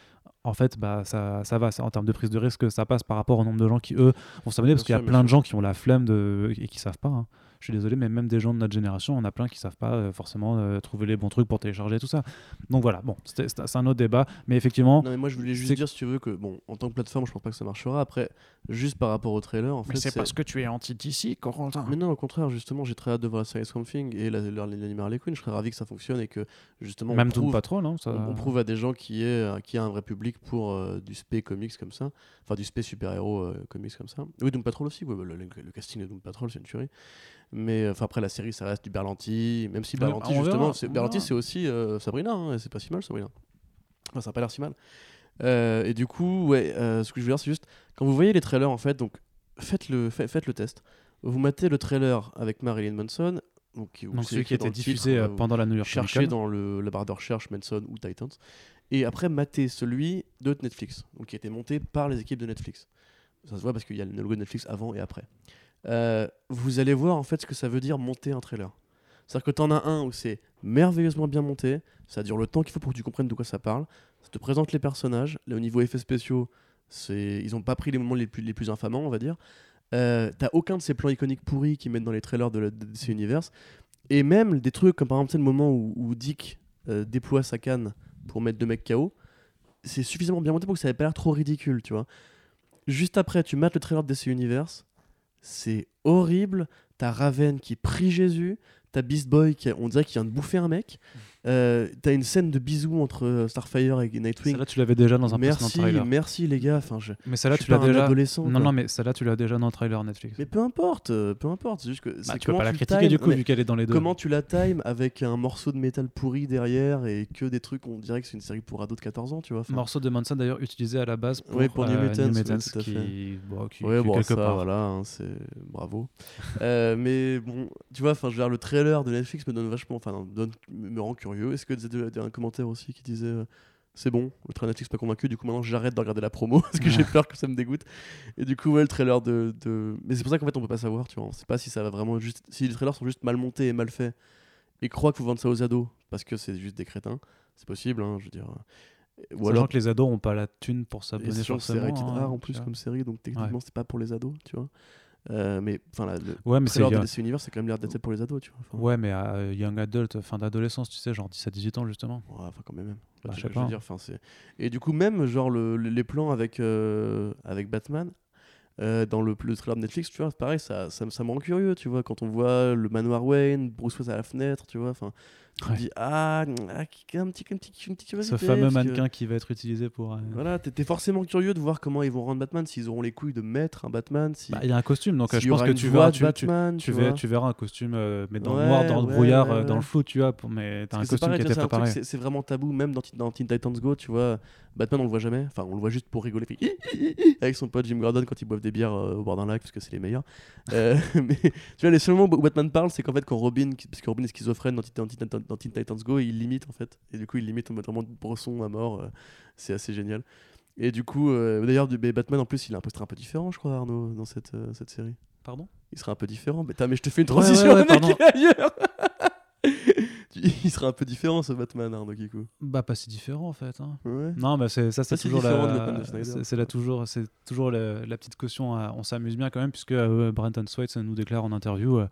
en fait, bah, ça, ça va. ça- en termes de prise de risque, ça passe par rapport au nombre de gens qui, eux, vont s'abonner. Parce qu'il y a sûr, plein de gens qui ont la flemme de, et qui savent pas. hein. Je suis désolé, mais même des gens de notre génération, on a plein qui savent pas euh, forcément euh, trouver les bons trucs pour télécharger tout ça. Donc voilà, bon, c'est un autre débat. Mais effectivement, Non, mais moi je voulais juste dire, si tu veux, que bon, en tant que plateforme, je pense pas que ça marchera. Après, juste par rapport au trailer, en Mais fait. c'est parce que tu es anti-DC, Corentin. Mais non, au contraire, justement, j'ai très hâte de voir la série Swamp Thing et la- la- l'anime Harley Quinn. Je serais ravi que ça fonctionne et que justement. on même Doom prouve- Patrol, non ça... on, on prouve à des gens qui est euh, qui a un vrai public pour euh, du spé comics comme ça, enfin du spé super héros comics comme ça. Oui, Doom Patrol aussi. ouais, bah, le, le- le casting de Doom Patrol, c'est une tuerie. Mais euh, enfin après la série, ça reste du Berlanti, même si Ouais, Berlanti on justement, c'est- Berlanti c'est aussi euh, Sabrina, hein, c'est pas si mal Sabrina. Enfin, ça a pas l'air si mal. Euh, et du coup, ouais, euh, ce que je veux dire, c'est juste quand vous voyez les trailers en fait, donc faites le fa- faites le test. Vous matez le trailer avec Marilyn Manson, donc, Donc celui qui était titre, diffusé pendant la New York Comic cherchez dans le, la barre de recherche Manson ou Titans. Et après, mater celui de Netflix, donc qui a été monté par les équipes de Netflix. Ça se voit parce qu'il y a le logo de Netflix avant et après. Euh, vous allez voir en fait ce que ça veut dire monter un trailer. C'est-à-dire que tu en as un où c'est merveilleusement bien monté, ça dure le temps qu'il faut pour que tu comprennes de quoi ça parle, ça te présente les personnages, là, au niveau effets spéciaux, ils n'ont pas pris les moments les plus, les plus infamants, on va dire. Euh, T'as aucun de ces plans iconiques pourris qu'ils mettent dans les trailers de, la, de DC Universe. Et même des trucs comme par exemple le moment où, où Dick euh, déploie sa canne pour mettre deux mecs KO, c'est suffisamment bien monté pour que ça n'ait pas l'air trop ridicule, tu vois. Juste après, tu mates le trailer de DC Universe, c'est horrible. T'as Raven qui prie Jésus, t'as Beast Boy qui, on dirait qu'il vient de bouffer un mec, euh, t'as une scène de bisous entre euh, Starfire et Nightwing. Celle-là, tu l'avais déjà dans un Merci, précédent trailer. merci les gars. Enfin, je, Mais celle-là, tu l'as déjà. adolescent. Non, quoi. non, mais celle-là, tu l'as déjà dans le trailer Netflix. Mais peu importe, euh, peu importe. Juste que Bah, tu peux pas la critiquer du coup, vu qu'elle est dans les deux. Comment tu la times avec un morceau de métal pourri derrière et que des trucs, on dirait que c'est une série pour ados de 14 ans, tu vois. enfin. Morceau de Manson d'ailleurs utilisé à la base pour, Ouais, pour New Mutants, ouais, qui, bon, qui, Ouais, qui bon, quelque ça, part. voilà, hein, c'est bravo. Euh, mais bon, tu vois, enfin, je veux dire, le trailer de Netflix me donne vachement, enfin, me rend curieux. Est-ce que tu as un commentaire aussi qui disait euh, c'est bon, le trailer Netflix pas convaincu, du coup maintenant j'arrête de regarder la promo parce que j'ai peur que ça me dégoûte. Et du coup, ouais, le trailer de. de... Mais c'est pour ça qu'en fait on peut pas savoir, tu vois. On sait pas si ça va vraiment juste. Si les trailers sont juste mal montés et mal faits et croient qu'il faut vendre ça aux ados parce que c'est juste des crétins, c'est possible, hein, je veux dire. Ou alors que les ados ont pas la thune pour s'abonner que c'est forcément. rated hein, R en plus comme série, donc techniquement c'est pas pour les ados, tu vois. Euh, mais enfin, le Ouais, mais c'est de DC Universe, c'est quand même l'air d'être pour les ados, tu vois. Enfin, Ouais, mais euh, young adult, fin d'adolescence, tu sais, genre 17-18 ans justement. Ouais, enfin quand même. même. Bah, je sais pas. veux dire, enfin, c'est- Et du coup, même genre le- le- les plans avec, euh, avec Batman euh, dans le, le trailer de Netflix, tu vois, pareil, ça, ça, me- ça me rend curieux, tu vois, quand on voit le manoir Wayne, Bruce Wayne à la fenêtre, tu vois, enfin, Ouais. ah, ah, un petit, un petit, une petite Ce curiosité, fameux parce que- mannequin qui va être utilisé pour. euh, Voilà, t'es forcément curieux de voir comment ils vont rendre Batman, s'ils auront les couilles de mettre un Batman, si, Bah, il y a un costume, donc euh, s'il je pense que tu verras, tu, Batman, tu tu verras, vois. tu verras un costume, euh, mais dans Ouais, le noir, dans le brouillard, dans le flou, tu vois. pour- Mais t'as un costume pareil, qui truc, préparé. c'est- vraiment tabou, même dans Teen Titans Go, tu vois. Batman, on le voit jamais. Enfin, on le voit juste pour rigoler. fait avec son pote Jim Gordon quand ils boivent des bières euh, au bord d'un lac, parce que c'est les meilleurs. Euh, mais tu vois, les seuls moments où Batman parle, c'est qu'en fait, quand Robin, parce que Robin est schizophrène dans, dans Teen- dans Teen Titans Go, il limite en fait. Et du coup, il limite en mode vraiment de bresson à mort. euh, c'est assez génial. Et du coup, d'ailleurs, Batman en plus, il a un poster un peu différent, je crois, Arnaud, dans cette, cette série. Pardon? Il sera un peu différent. Mais, mais je te fais une Ouais, ouais, transition, ouais, mec, il est ailleurs. Il sera un peu différent ce Batman, Arnaud Kikou. Bah, pas si différent en fait. hein. Ouais. Non, mais c'est ça, c'est Ça, c'est toujours la, c'est- la toujours, c'est toujours la, la petite caution. à- on s'amuse bien quand même puisque euh, Brenton Swaits nous déclare en interview. euh,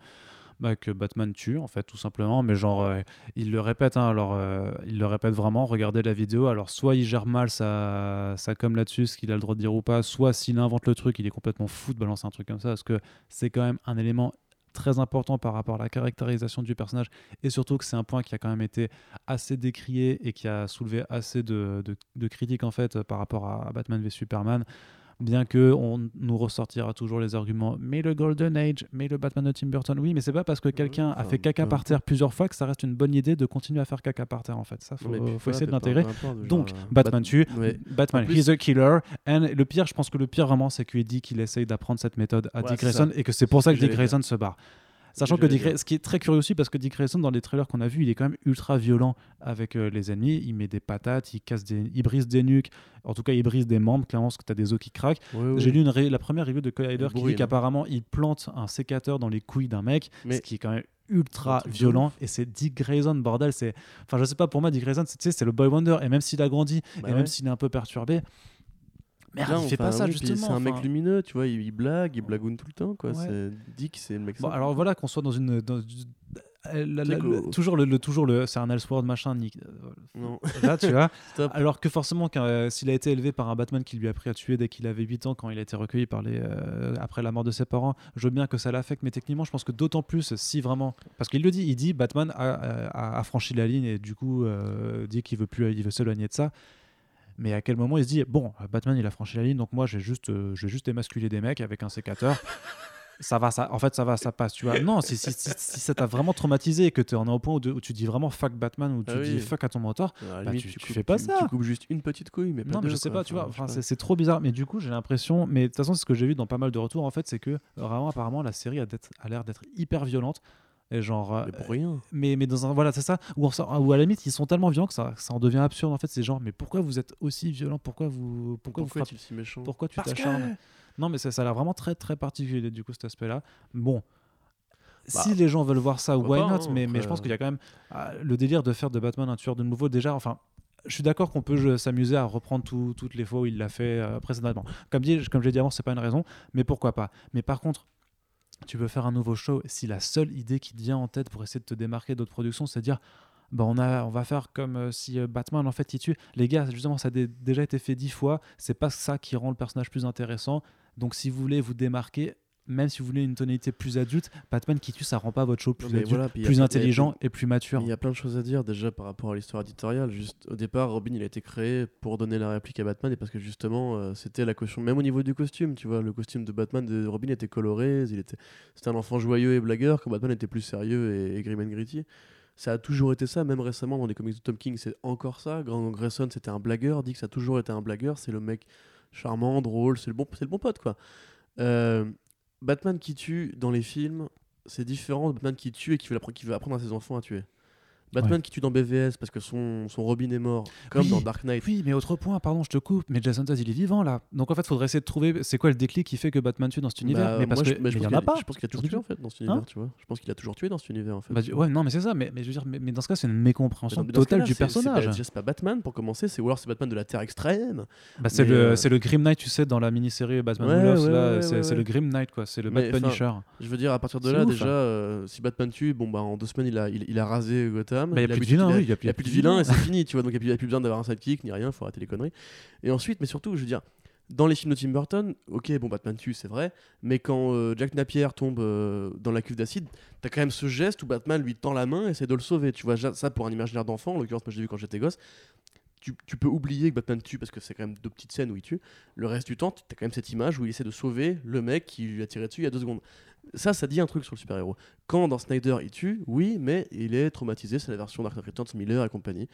bah, que Batman tue en fait tout simplement mais genre euh, il le répète hein, alors euh, il le répète vraiment regardez la vidéo alors soit il gère mal sa, sa com là-dessus ce qu'il a le droit de dire ou pas soit s'il invente le truc il est complètement fou de balancer un truc comme ça parce que c'est quand même un élément très important par rapport à la caractérisation du personnage. Et surtout que c'est un point qui a quand même été assez décrié et qui a soulevé assez de, critiques en fait par rapport à Batman v Superman bien que on nous ressortira toujours les arguments mais le Golden Age mais le Batman de Tim Burton. Oui mais c'est pas parce que quelqu'un a fait caca par terre plusieurs fois que ça reste une bonne idée de continuer à faire caca par terre en fait. Ça faut, puis faut voilà, essayer de l'intégrer. donc euh, Batman Bat- tue ouais. Batman plus- he's a killer. And le pire je pense que le pire vraiment c'est qu'il dit qu'il essaye d'apprendre cette méthode à Ouais, Dick Grayson et que c'est pour ça que Dick Grayson se barre Sachant que Dick ce qui est très curieux aussi, parce que Dick Grayson, dans les trailers qu'on a vus, il est quand même ultra violent avec euh, les ennemis. Il met des patates, il, casse des, il brise des nuques. En tout cas, il brise des membres, clairement, parce que tu as des os qui craquent. J'ai lu une ré- la première review de Collider qui dit bourrine. qu'apparemment, il plante un sécateur dans les couilles d'un mec, Mais- ce qui est quand même ultra violent. Et c'est Dick Grayson, bordel. C'est... Enfin, je sais pas, pour moi, Dick Grayson, c'est, tu sais, c'est le boy wonder. Et même s'il a grandi, Bah et ouais. même s'il est un peu perturbé, merde, Non, il fait enfin, pas ça, oui, justement. C'est un mec lumineux, tu vois, il, il blague, il blagoune tout le temps, quoi. Ouais. Dick, c'est le mec. Bon, alors voilà qu'on soit dans une. dans- euh, la- la- toujours le, le- toujours le c'est un Elseworld machin Nick Non, là tu vois alors que forcément euh, s'il a été élevé par un Batman qui lui a appris à tuer dès qu'il avait 8 ans quand il a été recueilli par les euh, après la mort de ses parents je veux bien que ça l'affecte mais techniquement je pense que d'autant plus si vraiment parce qu'il le dit il dit Batman a, a- a franchi la ligne et du coup euh, dit qu'il veut plus il veut s'éloigner de ça mais à quel moment il se dit bon Batman il a franchi la ligne donc moi je vais juste euh, je vais juste émasculer des mecs avec un sécateur ça va ça en fait ça va ça passe tu vois non si, si, si, si ça t'a vraiment traumatisé et que tu en es au point où, de- où tu dis vraiment fuck Batman ou tu Ah oui. dis fuck à ton mentor bah, limite, tu- tu coupes- fais pas ça. Tu coupes juste une petite couille, mais pas non mais je sais quoi. pas tu vois Enfin, c'est trop bizarre mais du coup j'ai l'impression mais de toute façon c'est ce que j'ai vu dans pas mal de retours en fait c'est que vraiment apparemment la série a, l'air d'être hyper violente genre euh, Mais pour rien. mais, mais dans un voilà c'est ça. Ou, à la limite ils sont tellement violents que ça, ça en devient absurde en fait. C'est genre mais pourquoi vous êtes aussi violent? Pourquoi vous pourquoi, vous Pourquoi frappez? tu es si méchant? Pourquoi tu Parce que- t'acharnes? Non mais ça, ça a l'air vraiment très très particulier du coup cet aspect là bon. Bah, si les gens veulent voir ça, pourquoi why pas, not? hein, mais, mais je pense qu'il y a quand même ah, le délire de faire de Batman un tueur de nouveau. Déjà, enfin, je suis d'accord qu'on peut s'amuser à reprendre tout- toutes les fois où il l'a fait euh, précédemment. Comme, dit, comme je l'ai dit avant, c'est pas une raison, mais pourquoi pas? Mais par contre, tu veux faire un nouveau show si la seule idée qui te vient en tête pour essayer de te démarquer d'autres productions, c'est de dire bah on, a, on va faire comme euh, si euh, Batman en fait il tue. Les gars, justement, ça a dé- déjà été fait dix fois. C'est pas ça qui rend le personnage plus intéressant. Donc si vous voulez vous démarquer, même si vous voulez une tonalité plus adulte, Batman qui tue, ça rend pas votre show plus adulte, voilà, plus plein- intelligent et plus mature. Il y a plein de choses à dire déjà par rapport à l'histoire éditoriale. Juste au départ, Robin il a été créé pour donner la réplique à Batman et parce que justement euh, c'était la caution, même au niveau du costume, tu vois, le costume de Batman de Robin était coloré, il était, c'était un enfant joyeux et blagueur, quand Batman était plus sérieux et, et grim and gritty. Ça a toujours été ça, même récemment dans les comics de Tom King, c'est encore ça. Grant Grayson c'était un blagueur, dit que ça a toujours été un blagueur, c'est le mec charmant, drôle, c'est le bon, c'est le bon pote quoi. Euh, Batman qui tue dans les films, c'est différent de Batman qui tue et qui veut, apprendre à ses enfants à tuer. Batman qui tue dans BVS parce que son, son Robin est mort, comme Oui. dans Dark Knight. Oui, mais autre point, pardon, je te coupe, mais Jason Todd, il est vivant là. Donc en fait, faudrait essayer de trouver c'est quoi le déclic qui fait que Batman tue dans cet univers. Bah, mais parce moi, que je, mais je mais il pense y en qu'il a pas. Je pense qu'il a toujours tué en fait dans cet univers, Hein tu vois. Je pense qu'il a toujours tué dans cet univers en fait. Bah, ouais, non, mais c'est ça. Mais, mais je veux dire, mais, dans ce cas, c'est une mécompréhension ce totale du c'est- c'est pas- personnage. C'est pas Batman pour commencer, c'est ou alors c'est Batman de la Terre extrême. Bah, c'est le, euh, le Grim Knight, tu sais, dans la mini-série Batman Ouais, c'est le Grim Knight, quoi. C'est le enfin, Punisher. Je veux dire, à partir de là, déjà, hein. euh, si Batman tue, bon bah en deux semaines il a, il, il a rasé Gotham. Bah, y a plus de vilains, il oui, y a plus- il y a plus de vilains et c'est fini, tu vois. Donc il n'y a, plus besoin d'avoir un sidekick ni rien, faut arrêter les conneries. Et ensuite, mais surtout, je veux dire, dans les films de Tim Burton, ok, bon, Batman tue, c'est vrai, mais quand euh, Jack Napier tombe euh, dans la cuve d'acide, t'as quand même ce geste où Batman lui tend la main et essaie de le sauver. Tu vois, ça pour un imaginaire d'enfant, en l'occurrence, moi je l'ai vu quand j'étais gosse. Tu, tu peux oublier que Batman tue parce que c'est quand même deux petites scènes où il tue. Le reste du temps, t'as quand même cette image où il essaie de sauver le mec qui lui a tiré dessus il y a deux secondes. Ça, ça dit un truc sur le super-héros. Quand dans Snyder il tue, oui, mais il est traumatisé, c'est la version Dark Knight Returns, Miller et compagnie.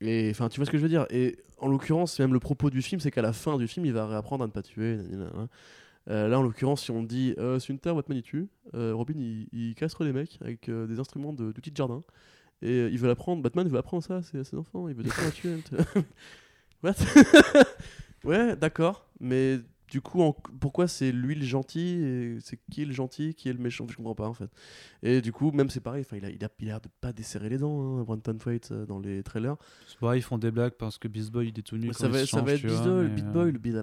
Et enfin, tu vois ce que je veux dire? Et en l'occurrence, même le propos du film, c'est qu'à la fin du film, il va réapprendre à ne pas tuer. Euh, là, en l'occurrence, si on dit euh, c'est une terre, Batman il tue, euh, Robin il, il les mecs avec euh, des instruments de- d'outils de jardin. Et euh, il veut l'apprendre, Batman veut apprendre ça à ses, enfants, il veut apprendre à tuer. What Ouais, d'accord, mais du coup, en- pourquoi c'est lui le gentil et c'est qui le gentil, qui est le méchant? Je comprends pas en fait. Et du coup, même c'est pareil, il a il a il a l'air de pas desserrer les dents, hein, Brandon Fight euh, dans les trailers. Ouais, ils font des blagues parce que Beast Boy, il est tout nu. ça quand il va, se ça change, va être vois, Beast Boy, mais, Beat euh, Boy, le Beat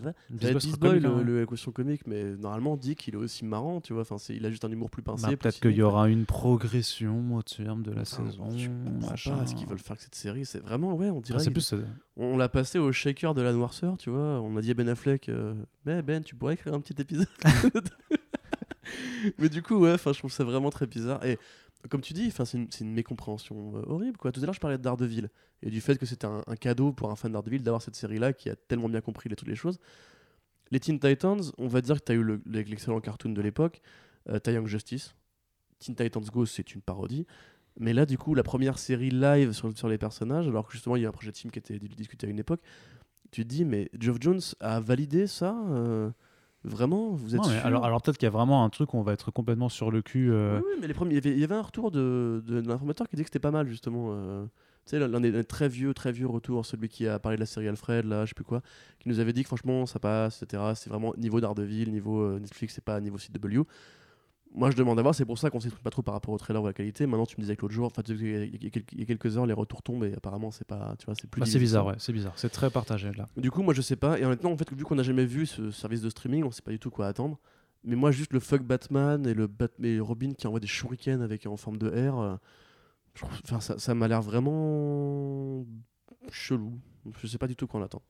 être Boy le, hein, ouais. le- la question comique, mais normalement, Dick, il est aussi marrant, tu vois. Enfin, c'est- il a juste un humour plus pincé. Bah, Peut-être qu'il y aura une progression au terme de la Enfin, saison. Je comprends machin. pas ce qu'ils veulent faire avec cette série. C'est vraiment, ouais, on Ah, dirait. c'est plus. On l'a passé au shaker de la noirceur, tu vois. On a dit à Ben Affleck, euh, mais Ben, tu pourrais écrire un petit épisode. mais du coup, ouais, je trouve ça vraiment très bizarre. Et comme tu dis, c'est une, mécompréhension euh, horrible, quoi. Tout à l'heure, je parlais de Daredevil et du fait que c'était un, un cadeau pour un fan de Daredevil d'avoir cette série-là qui a tellement bien compris les, toutes les choses. Les Teen Titans, on va dire que tu as eu le- l'excellent cartoon de l'époque, euh, Young Justice. Teen Titans Go, c'est une parodie. Mais là, du coup, la première série live sur, sur les personnages, alors que justement, il y a un projet de film qui était discuté à une époque, tu te dis, mais Geoff Jones a validé ça euh, Vraiment? Vous êtes non, sûr? alors, alors peut-être qu'il y a vraiment un truc où on va être complètement sur le cul. euh, Oui, oui, mais les premiers, il, y avait, il y avait un retour de, de, de l'informateur qui disait que c'était pas mal, justement. euh, tu sais, l'un des très vieux, très vieux retours, celui qui a parlé de la série Alfred, là, je sais plus quoi, qui nous avait dit que franchement, ça passe, etc. C'est vraiment niveau Daredevil, niveau euh, Netflix, c'est pas niveau CW. Moi, je demande à voir, c'est pour ça qu'on s'exprime pas trop par rapport au trailer ou à la qualité. Maintenant, tu me disais que l'autre jour, enfin, il y a- quelques- heures, les retours tombent et apparemment, c'est pas, tu vois, c'est plus. bah, c'est bizarre, ouais, c'est bizarre. C'est très partagé là. Du coup, moi je sais pas. Et honnêtement, en fait, vu qu'on n'a jamais vu ce service de streaming, on sait pas du tout quoi attendre. Mais moi, juste le fuck Batman et le Bat et Robin qui envoie des shurikens avec en forme de R, euh, je trouve- enfin, ça, ça m'a l'air vraiment chelou. Je sais pas du tout quoi on attend.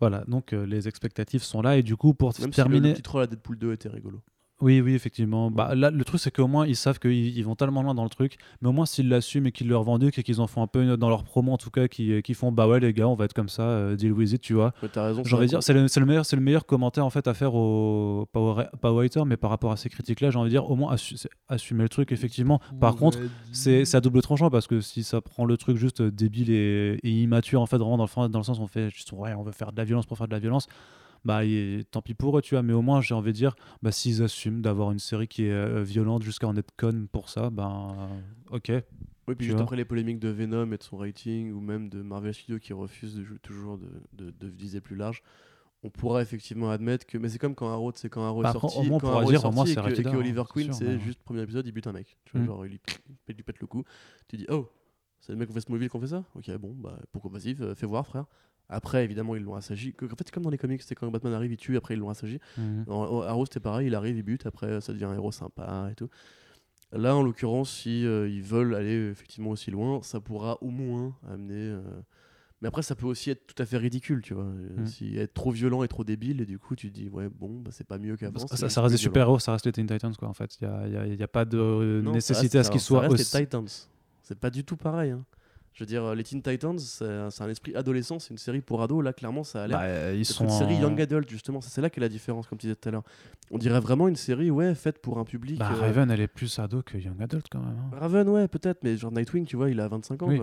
Voilà, donc euh, les expectatives sont là et du coup pour Même si le, terminer. le petit troll à Deadpool 2 était rigolo. Oui, oui, effectivement. Bah, là, le truc, c'est qu'au moins, ils savent qu'ils ils vont tellement loin dans le truc. Mais au moins, s'ils l'assument et qu'ils le revendiquent et qu'ils en font un peu une- dans leur promo, en tout cas, qui, qui font bah ouais, les gars, on va être comme ça, euh, deal with it, tu vois. Mais t'as raison. J'ai envie de c'est dire, c'est le, meilleur, c'est le meilleur commentaire en fait à faire au Power, Power Hater, mais par rapport à ces critiques-là, j'ai envie de dire, au moins assu- c'est- assumer le truc, effectivement. Par contre, c'est à double tranchant parce que si ça prend le truc juste débile et, et immature, en fait, vraiment dans le, dans le sens où on fait juste, ouais, on veut faire de la violence pour faire de la violence, bah et tant pis pour eux, tu vois. Mais au moins, j'ai envie de dire, bah s'ils assument d'avoir une série qui est euh, violente jusqu'à en être con pour ça, ben ok. Oui, puis Tu juste vois. après les polémiques de Venom et de son rating, ou même de Marvel Studios qui refuse de jou- toujours de, de, de viser plus large, on pourra effectivement admettre que. Mais c'est comme quand Arrow, c'est quand Arrow Bah, est sorti. au moins, quand Arrow dire, est au moins, sorti c'est et que, et Rakeda, que Oliver Queen, c'est mais- juste premier épisode, il bute un mec. Tu vois, Mm. genre, il lui, il lui pète le cou. Tu dis, oh, c'est le mec qu'on fait Smallville qu'on fait ça? Ok, bon, bah pourquoi vas-y, fais fais voir, frère. Après, évidemment, ils l'ont assagi. En fait, c'est comme dans les comics, c'est quand Batman arrive, il tue, après ils l'ont assagi. Mhm. Dans Arrow, c'était pareil, il arrive, il bute, après ça devient un héros sympa et tout. Là, en l'occurrence, si euh, ils veulent aller effectivement aussi loin, ça pourra au moins amener euh, Mais après, ça peut aussi être tout à fait ridicule, tu vois. Mm. Si être trop violent et trop débile, et du coup, tu te dis, ouais, bon, bah, c'est pas mieux qu'avant. Ça, ça reste des super-héros, ça reste les Teen Titans, quoi, en fait. Il n'y a, pas de Non, nécessité reste- à ce qu'ils soient ça reste aussi. les Titans. C'est pas du tout pareil. hein. Je veux dire, euh, les Teen Titans, c'est un esprit adolescent, c'est une série pour ados. Là, clairement, ça a l'air. Bah, euh, ils sont une série Young Adult, justement. C'est là qu'est la différence, comme tu disais tout à l'heure. On dirait vraiment une série, ouais, faite pour un public. Bah, euh, Raven, elle est plus ado que Young Adult, quand même. hein. Raven, ouais, peut-être, mais genre Nightwing, tu vois, il a 25 ans. Oui.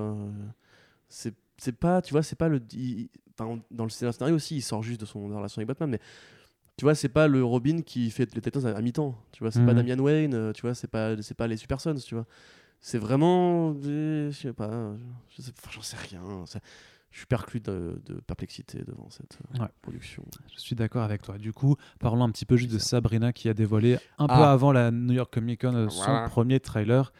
C'est pas, tu vois, c'est pas le. il- enfin, dans le scénario aussi, il sort juste de son relation avec Batman, mais tu vois, c'est pas le Robin qui fait les Titans à, à mi-temps. Tu vois, c'est pas Mhm. Damian Wayne, tu vois, c'est pas, pas les Super Sons, tu vois. C'est vraiment. Je sais pas, je sais, enfin, j'en sais rien. Je suis perclus de, de perplexité devant cette euh, Ouais. production. Je suis d'accord avec toi. Du coup, parlons un petit peu juste de. Sabrina qui a dévoilé un peu Ah. avant la New York Comic Con euh, son premier trailer.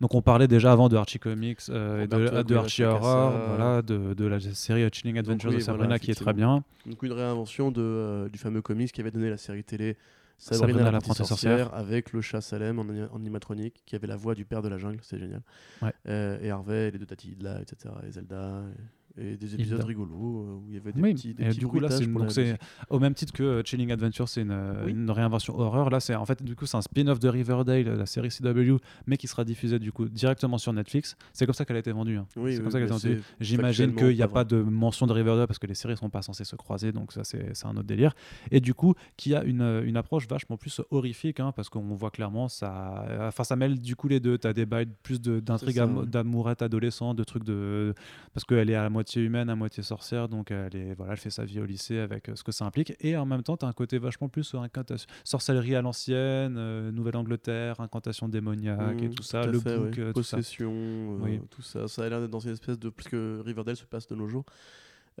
Donc on parlait déjà avant de Archie Comics euh, et de, Archie. Horror, voilà, de, de la série Chilling Adventures oui, de Sabrina voilà, qui est très bien. Donc une réinvention de, euh, du fameux comics qui avait donné la série télé Sabrina la sorcière. sorcière avec le chat Salem en, ani- en animatronique qui avait la voix du père de la jungle, c'est génial. Ouais. Euh, et Harvey, les deux tatis Hilda, etc. Et Zelda. Et, et des épisodes rigolos euh, où il y avait des Oui, petits, des et petits du coup là une- donc c'est au même titre que Chilling Adventure, c'est une, euh, Oui. une réinvention horreur. Là c'est en fait du coup c'est un spin-off de Riverdale, la série CW, mais qui sera diffusée du coup directement sur Netflix. C'est comme ça qu'elle a été vendue. hein. Oui, c'est comme ça qu'elle a été vendue. J'imagine qu'il n'y a pas de mention de Riverdale parce que les séries ne sont pas censées se croiser, donc ça c'est un autre délire. Et du coup, qui a une, une approche vachement plus horrifique, hein, parce qu'on voit clairement ça, enfin ça mêle du coup les deux. T'as des bails plus d'intrigues d'amourette adolescente, de trucs de, parce qu'elle est à la moitié humaine, à moitié sorcière, donc elle est, voilà, elle fait sa vie au lycée avec euh, ce que ça implique. Et en même temps, t'as un côté vachement plus euh, incantation, sorcellerie à l'ancienne, euh, Nouvelle-Angleterre, incantation démoniaque et Mmh, tout ça, le fait, book, ouais. tout ça. possession, Oui. tout ça. Ça a l'air d'être dans une espèce de. Parce que Riverdale se passe de nos jours.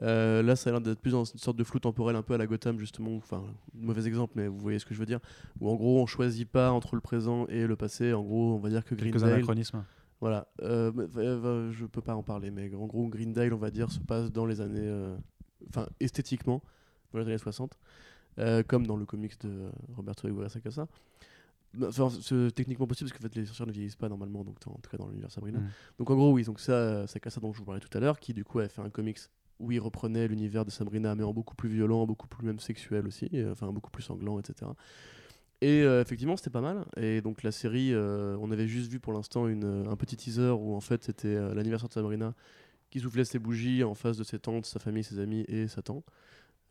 Euh, là, ça a l'air d'être plus dans une sorte de flou temporel un peu à la Gotham, justement. Enfin, mauvais exemple, mais vous voyez ce que je veux dire. Où en gros, on choisit pas entre le présent et le passé. En gros, on va dire que Quelques Greendale. anachronismes. Voilà. Euh, euh, je peux pas en parler, mais en gros, Greendale, on va dire, se passe dans les années. euh, Enfin, esthétiquement, dans les années 60. euh, comme dans le comics de Roberto Aguirre Sacasa. Bah, Enfin, c'est techniquement possible parce que en fait, les sorcières ne vieillissent pas normalement, donc en tout cas dans l'univers Sabrina. Mm. Donc en gros, oui, donc ça, Sacasa dont je vous parlais tout à l'heure, qui du coup a fait un comics où il reprenait l'univers de Sabrina, mais en beaucoup plus violent, beaucoup plus même sexuel aussi, enfin beaucoup plus sanglant, etc. Et euh, effectivement, c'était pas mal. Et donc la série, euh, on avait juste vu pour l'instant une, euh, un petit teaser où en fait c'était euh, l'anniversaire de Sabrina qui soufflait ses bougies en face de ses tantes, sa famille, ses amis et Satan.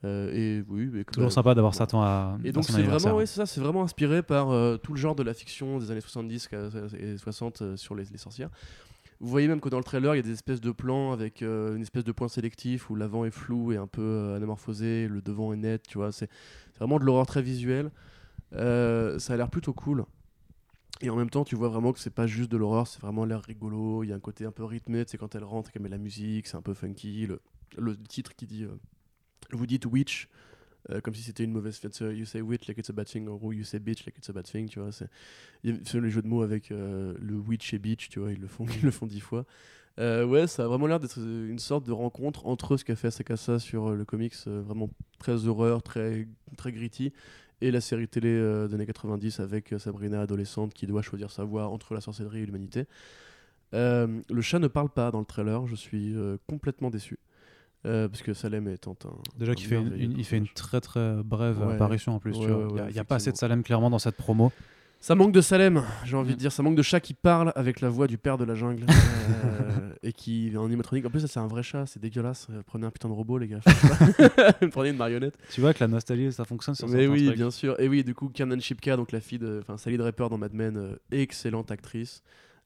Et oui, mais Toujours sympa d'avoir. Satan à. Et donc c'est vraiment, ouais, c'est ça, c'est vraiment inspiré par tout le genre de la fiction des années 70 qu'à- et 60 euh, sur les, les sorcières. Vous voyez même que dans le trailer, il y a des espèces de plans avec une espèce de point sélectif où l'avant est flou et un peu anamorphosé, le devant est net, tu vois. C'est c'est vraiment de l'horreur très visuelle. Euh, ça a l'air plutôt cool. Et en même temps, tu vois vraiment que c'est pas juste de l'horreur, c'est vraiment l'air rigolo. Il y a un côté un peu rythmé, c'est quand elle rentre, qu'elle met la musique, c'est un peu funky. Le, titre qui dit, euh, vous dites witch, euh, comme si c'était une mauvaise fête. You say witch like it's a bad thing, en you say bitch like it's a bad thing, tu vois. C'est les jeux de mots avec le witch et bitch, tu vois, ils le font, ils le font dix fois. Ouais, ça a vraiment l'air d'être une sorte de rencontre entre ce qu'a fait Sakasa sur le comics, vraiment très horreur, très, très gritty, et la série télé euh, des années 90 avec euh, Sabrina adolescente qui doit choisir sa voie entre la sorcellerie et l'humanité. Euh, le chat ne parle pas dans le trailer, je suis euh, complètement déçu. Parce que Salem étant un. Déjà qu'il fait une, merveilleux une- il fait une personnage. très très brève Ouais. apparition en plus. Vois. ouais, il n'y a, ouais, il a pas assez de. Salem clairement dans cette promo. Ça manque de Salem, j'ai envie Mm. de dire. Ça manque de chat qui parle avec la voix du père de la jungle. euh, et qui en animatronique. En plus, ça, c'est un vrai chat, c'est dégueulasse. Euh, Prenez un putain de robot, les gars. Prenez une marionnette. Tu vois que la nostalgie ça fonctionne sur Mais oui, trucs. bien sûr. Et oui, du coup, Kanan Shipka, donc la fille de. Enfin, Sally Draper dans Mad Men, euh, excellente actrice.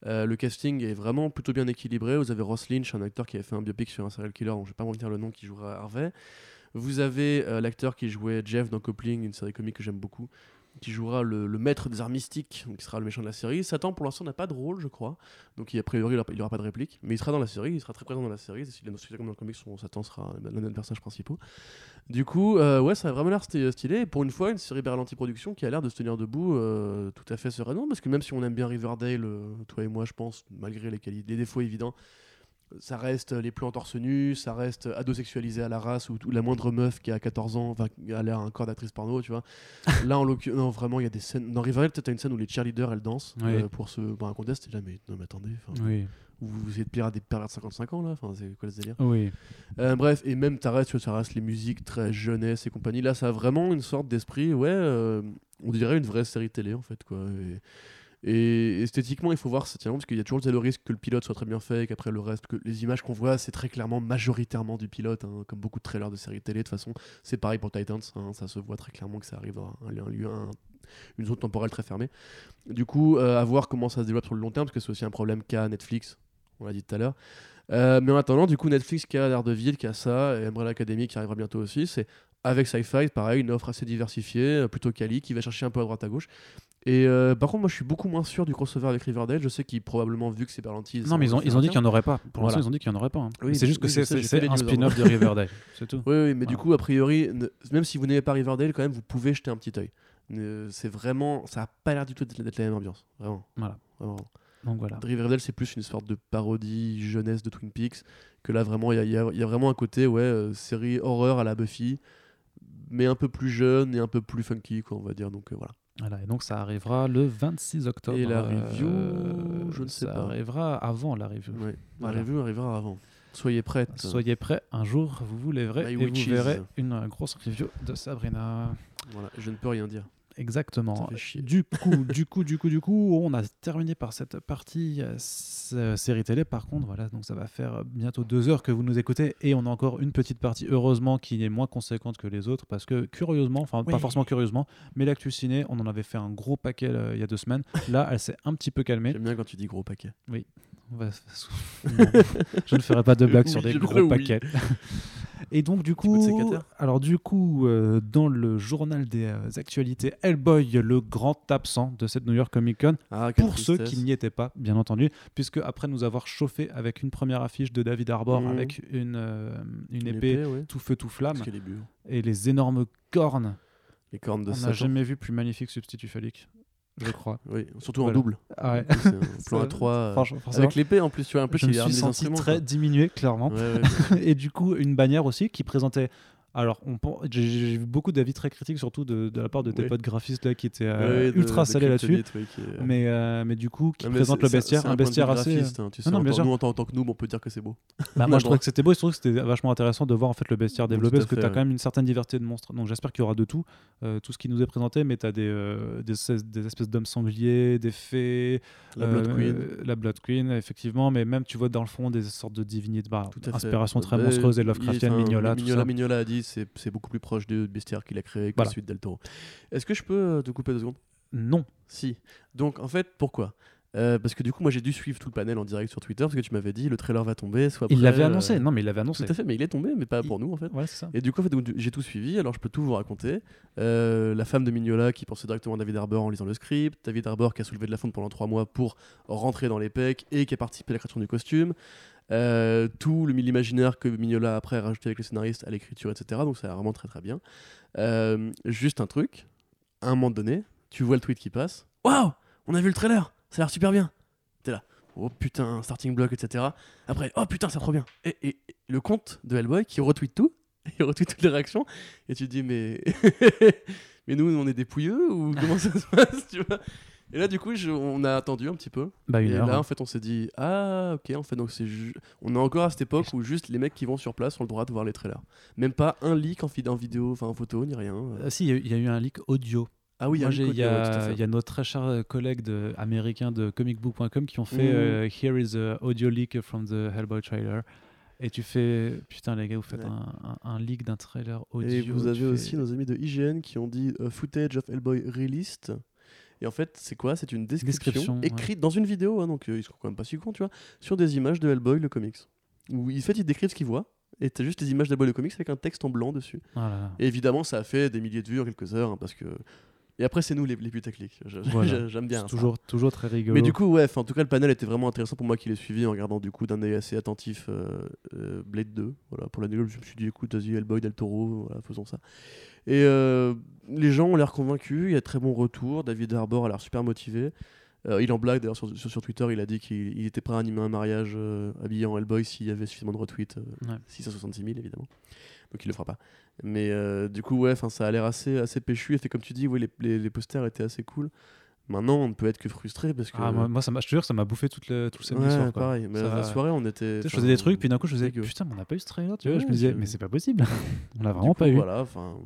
Euh, le casting est vraiment plutôt bien équilibré. Vous avez Ross Lynch, un acteur qui avait fait un biopic sur un serial killer, dont je vais pas retenir le nom, qui jouera Harvey. Vous avez euh, l'acteur qui jouait Jeff dans Coupling, une série comique que j'aime beaucoup, qui jouera le, maître des arts mystiques, qui sera le méchant de la série. Satan, pour l'instant, n'a pas de rôle, je crois. Donc, il- a priori, il n'aura pas de réplique. Mais il sera dans la série, il sera très présent dans la série. Si comme dans le comic, son- Satan sera l'un des personnages principaux. Du coup, euh, ouais, ça a vraiment l'air sty- stylé. Pour une fois, une série Berlanti Production qui a l'air de se tenir debout euh, tout à fait sereinement. Parce que même si on aime bien Riverdale, euh, toi et moi, je pense, malgré les, les défauts évidents, ça reste les plans torse nu, ça reste ado-sexualisé à la race, ou, ou la moindre meuf qui a 14 ans, enfin, a l'air un corps d'actrice porno, tu vois. Là, en l'occurrence, non, vraiment, il y a des scènes. Dans Riverdale, peut-être une scène où les cheerleaders, elles dansent Oui. euh, pour se. Pour un contest, et là, mais non, mais attendez, Oui, vous, vous êtes pire à des pervers de 55 ans, là, enfin, c'est quoi ce délire? Oui. euh, bref, et même ça reste, tu vois, ça reste les musiques très jeunesse et compagnie. Là, ça a vraiment une sorte d'esprit, ouais, euh, on dirait une vraie série télé en fait, quoi. Et, et esthétiquement, il faut voir tient parce qu'il y a toujours le risque que le pilote soit très bien fait et qu'après le reste, que les images qu'on voit, c'est très clairement majoritairement du pilote, hein, comme beaucoup de trailers de séries télé. De toute façon, c'est pareil pour Titans, hein, ça se voit très clairement que ça arrive dans un, lieu, un- une zone temporelle très fermée. Du coup, euh, à voir comment ça se développe sur le long terme, parce que c'est aussi un problème qu'a Netflix, on l'a dit tout à l'heure. Euh, mais en attendant, du coup, Netflix qui a l'air de ville, qui a ça, et Umbrella Academy qui arrivera bientôt aussi, c'est avec Sci-Fi, pareil, une offre assez diversifiée, euh, plutôt quali, qui va chercher un peu à droite à gauche. Et euh, par contre, moi, je suis beaucoup moins sûr du crossover avec Riverdale. Je sais qu'ils probablement vu que c'est Berlanti. Non, mais ils ont, ils ont dit qu'il n'y en aurait pas. Pour Voilà. l'instant, ils ont dit qu'il n'y en aurait pas. hein. Oui, c'est juste que oui, c'est un spin-off de Riverdale. C'est tout. Oui, oui, mais du coup, a priori, ne- même si vous n'aimez pas Riverdale, quand même, vous pouvez jeter un petit œil. C'est vraiment, ça a pas l'air du tout d'être la même ambiance, vraiment. Voilà. Vraiment. Donc voilà. Riverdale, c'est plus une sorte de parodie jeunesse de Twin Peaks. Que là, vraiment, y y il y a vraiment un côté, ouais, euh, série horreur à la Buffy, mais un peu plus jeune et un peu plus funky, quoi, on va dire. Donc euh, voilà. Voilà, et donc ça arrivera le 26 octobre. Et la euh, review, je ne sais ça pas. arrivera avant la review. Voilà. La review arrivera avant. Soyez prêts. Soyez prêts, un jour vous vous lèverez My et vous verrez une grosse review de Sabrina. Voilà, je ne peux rien dire. Exactement. Du coup, du coup, du coup, du coup, on a terminé par cette partie euh, euh, série télé. Par contre, voilà, donc ça va faire bientôt deux heures que vous nous écoutez et on a encore une petite partie, heureusement, qui est moins conséquente que les autres parce que curieusement, enfin pas Oui. forcément curieusement, mais l'actu ciné, on en avait fait un gros paquet euh, il y a deux semaines. Là, elle s'est un petit peu calmée. J'aime bien quand tu dis gros paquet. On va- Non, je ne ferai pas de blagues sur Oui, des je gros oui. paquets. Et donc du coup, alors du coup, euh, dans le journal des euh, actualités, Hellboy, le grand absent de cette New York Comic Con, Ah, pour ceux qui n'y étaient pas, bien entendu, puisque après nous avoir chauffé avec une première affiche de David Arbor Mhm. avec une, euh, une, Une épée, ouais. tout feu tout flamme et les énormes cornes, Les cornes de on n'a jamais vu plus magnifique substitut phallique, je crois. Oui, surtout Voilà. en double. Ah ouais. C'est un plan à 3. Franchement, forcément, avec l'épée en plus, tu vois, un peu je me chez suis senti très quoi. diminué, clairement. Ouais, ouais. et du coup une bannière aussi qui présentait alors on j'ai vu beaucoup d'avis très critiques surtout de, de la part de tes Oui. potes graphistes là qui étaient euh, de- ultra de salés là-dessus. oui, est- mais euh, mais du coup qui mais présente le bestiaire un bestiaire assez hein, tu sais, non, en tant- nous en tant, que noob on peut dire que c'est beau. Bah, moi je trouvais que c'était beau et je trouvais que c'était vachement intéressant de voir en fait le bestiaire développé parce que tu as ouais. quand même une certaine diversité de monstres. Donc j'espère qu'il y aura de tout euh, tout ce qui nous est présenté mais tu as des, euh, des, espèces- des espèces d'hommes sangliers des fées la Blood euh, Queen. la Blood Queen effectivement mais même tu vois dans le fond des sortes de divinités bah, inspiration très monstrueuse et Lovecraftienne Mignola tout Mignola, ça. Mignola a dit c'est c'est beaucoup plus proche du bestiaire qu'il a créé que Voilà. celui de Del Toro. Est-ce que je peux euh, te couper deux secondes? Non Si. Donc en fait, pourquoi? Euh, Parce que du coup, moi j'ai dû suivre tout le panel en direct sur Twitter parce que tu m'avais dit le trailer va tomber. Soit il l'avait euh, annoncé non mais il l'avait annoncé Tout à fait, mais il est tombé, mais pas Il- pour nous en fait. ouais ça Et du coup, en fait, j'ai tout suivi, alors je peux tout vous raconter. Euh, la femme de Mignola qui pensait directement à David Arbor en lisant le script, David Arbor qui a soulevé de la fonte pendant trois mois pour rentrer dans les pecs et qui a participé à la création du costume. Euh, tout le l'imaginaire que Mignola après a rajouté avec les scénaristes à l'écriture, etc. Donc ça vraiment très très bien. Euh, juste un truc, à un moment donné, tu vois le tweet qui passe. Waouh, on a vu le trailer, ça a l'air super bien. T'es là, oh putain, starting block, etc. Après, oh putain, c'est trop bien. Et, le compte de Hellboy qui retweet tout, il retweet toutes les réactions, et tu te dis, mais, mais nous, on est des pouilleux ou comment ça se passe, Et là, du coup, je- on a attendu un petit peu. bah une et heure là, hein. en fait, on s'est dit, ah, ok, en fait, donc c'est ju- on est encore à cette époque où juste les mecs qui vont sur place ont le droit de voir les trailers. Même pas un leak en, vid- en vidéo, enfin en photo, ni rien. Ah, si, il y a eu- il y, a eu un leak audio. Ah oui, il y a Moi, un j'ai- leak il y, audio, ouais, tout à a- fait. il y a nos très chers euh, collègues de, américains de comicbook.com qui ont fait Mhm. euh, Here is a audio leak from the Hellboy trailer. Et tu fais, putain les gars, vous faites Ouais. un, un- un leak d'un trailer audio. Et vous tu avez fais- aussi nos amis de IGN qui ont dit euh, footage of Hellboy released. Et en fait, c'est quoi? C'est une description, Description, ouais. écrite dans une vidéo, hein, donc euh, ils sont quand même pas si cons, tu vois, sur des images de Hellboy le comics. Où en fait, ils décrivent ce qu'ils voient. Et t'as juste les images d'Hellboy le comics avec un texte en blanc dessus. Voilà. Et évidemment, ça a fait des milliers de vues en quelques heures, hein, parce que. Et après, c'est nous les, les putaclics. Voilà. J'aime bien. Ça. toujours, toujours très rigolo. Mais du coup, ouais, en tout cas, le panel était vraiment intéressant pour moi qui l'ai suivi en regardant du coup d'un œil assez attentif euh, euh, Blade 2. Voilà, pour la nouvelle, je me suis dit, écoute, vas-y, Hellboy, Del Toro, voilà, faisons ça. Et euh, les gens ont l'air convaincus, il y a de très bons retours. David Harbour a l'air super motivé. Il en blague d'ailleurs sur, sur, sur Twitter, il a dit qu'il il était prêt à animer un mariage habillé en Hellboy s'il y avait suffisamment de retweets. euh, Ouais. 666 000 évidemment. Donc il le fera pas. Mais euh, du coup, ouais, ça a l'air assez, assez péchu. Et fait comme tu dis, oui, les, les, les posters étaient assez cool. Maintenant, on ne peut être que frustré parce que. Ah, moi, ça m'a- je te jure, ça m'a bouffé toute le, tout le samedi ouais, soir. quoi. pareil. Mais Ça- la soirée, on était. Je faisais des trucs, puis d'un coup, je faisais putain, mais on n'a pas eu ce trailer, tu vois. je Ouais, me disais, mais c'est pas possible. on l'a vraiment coup, pas eu. Voilà, enfin,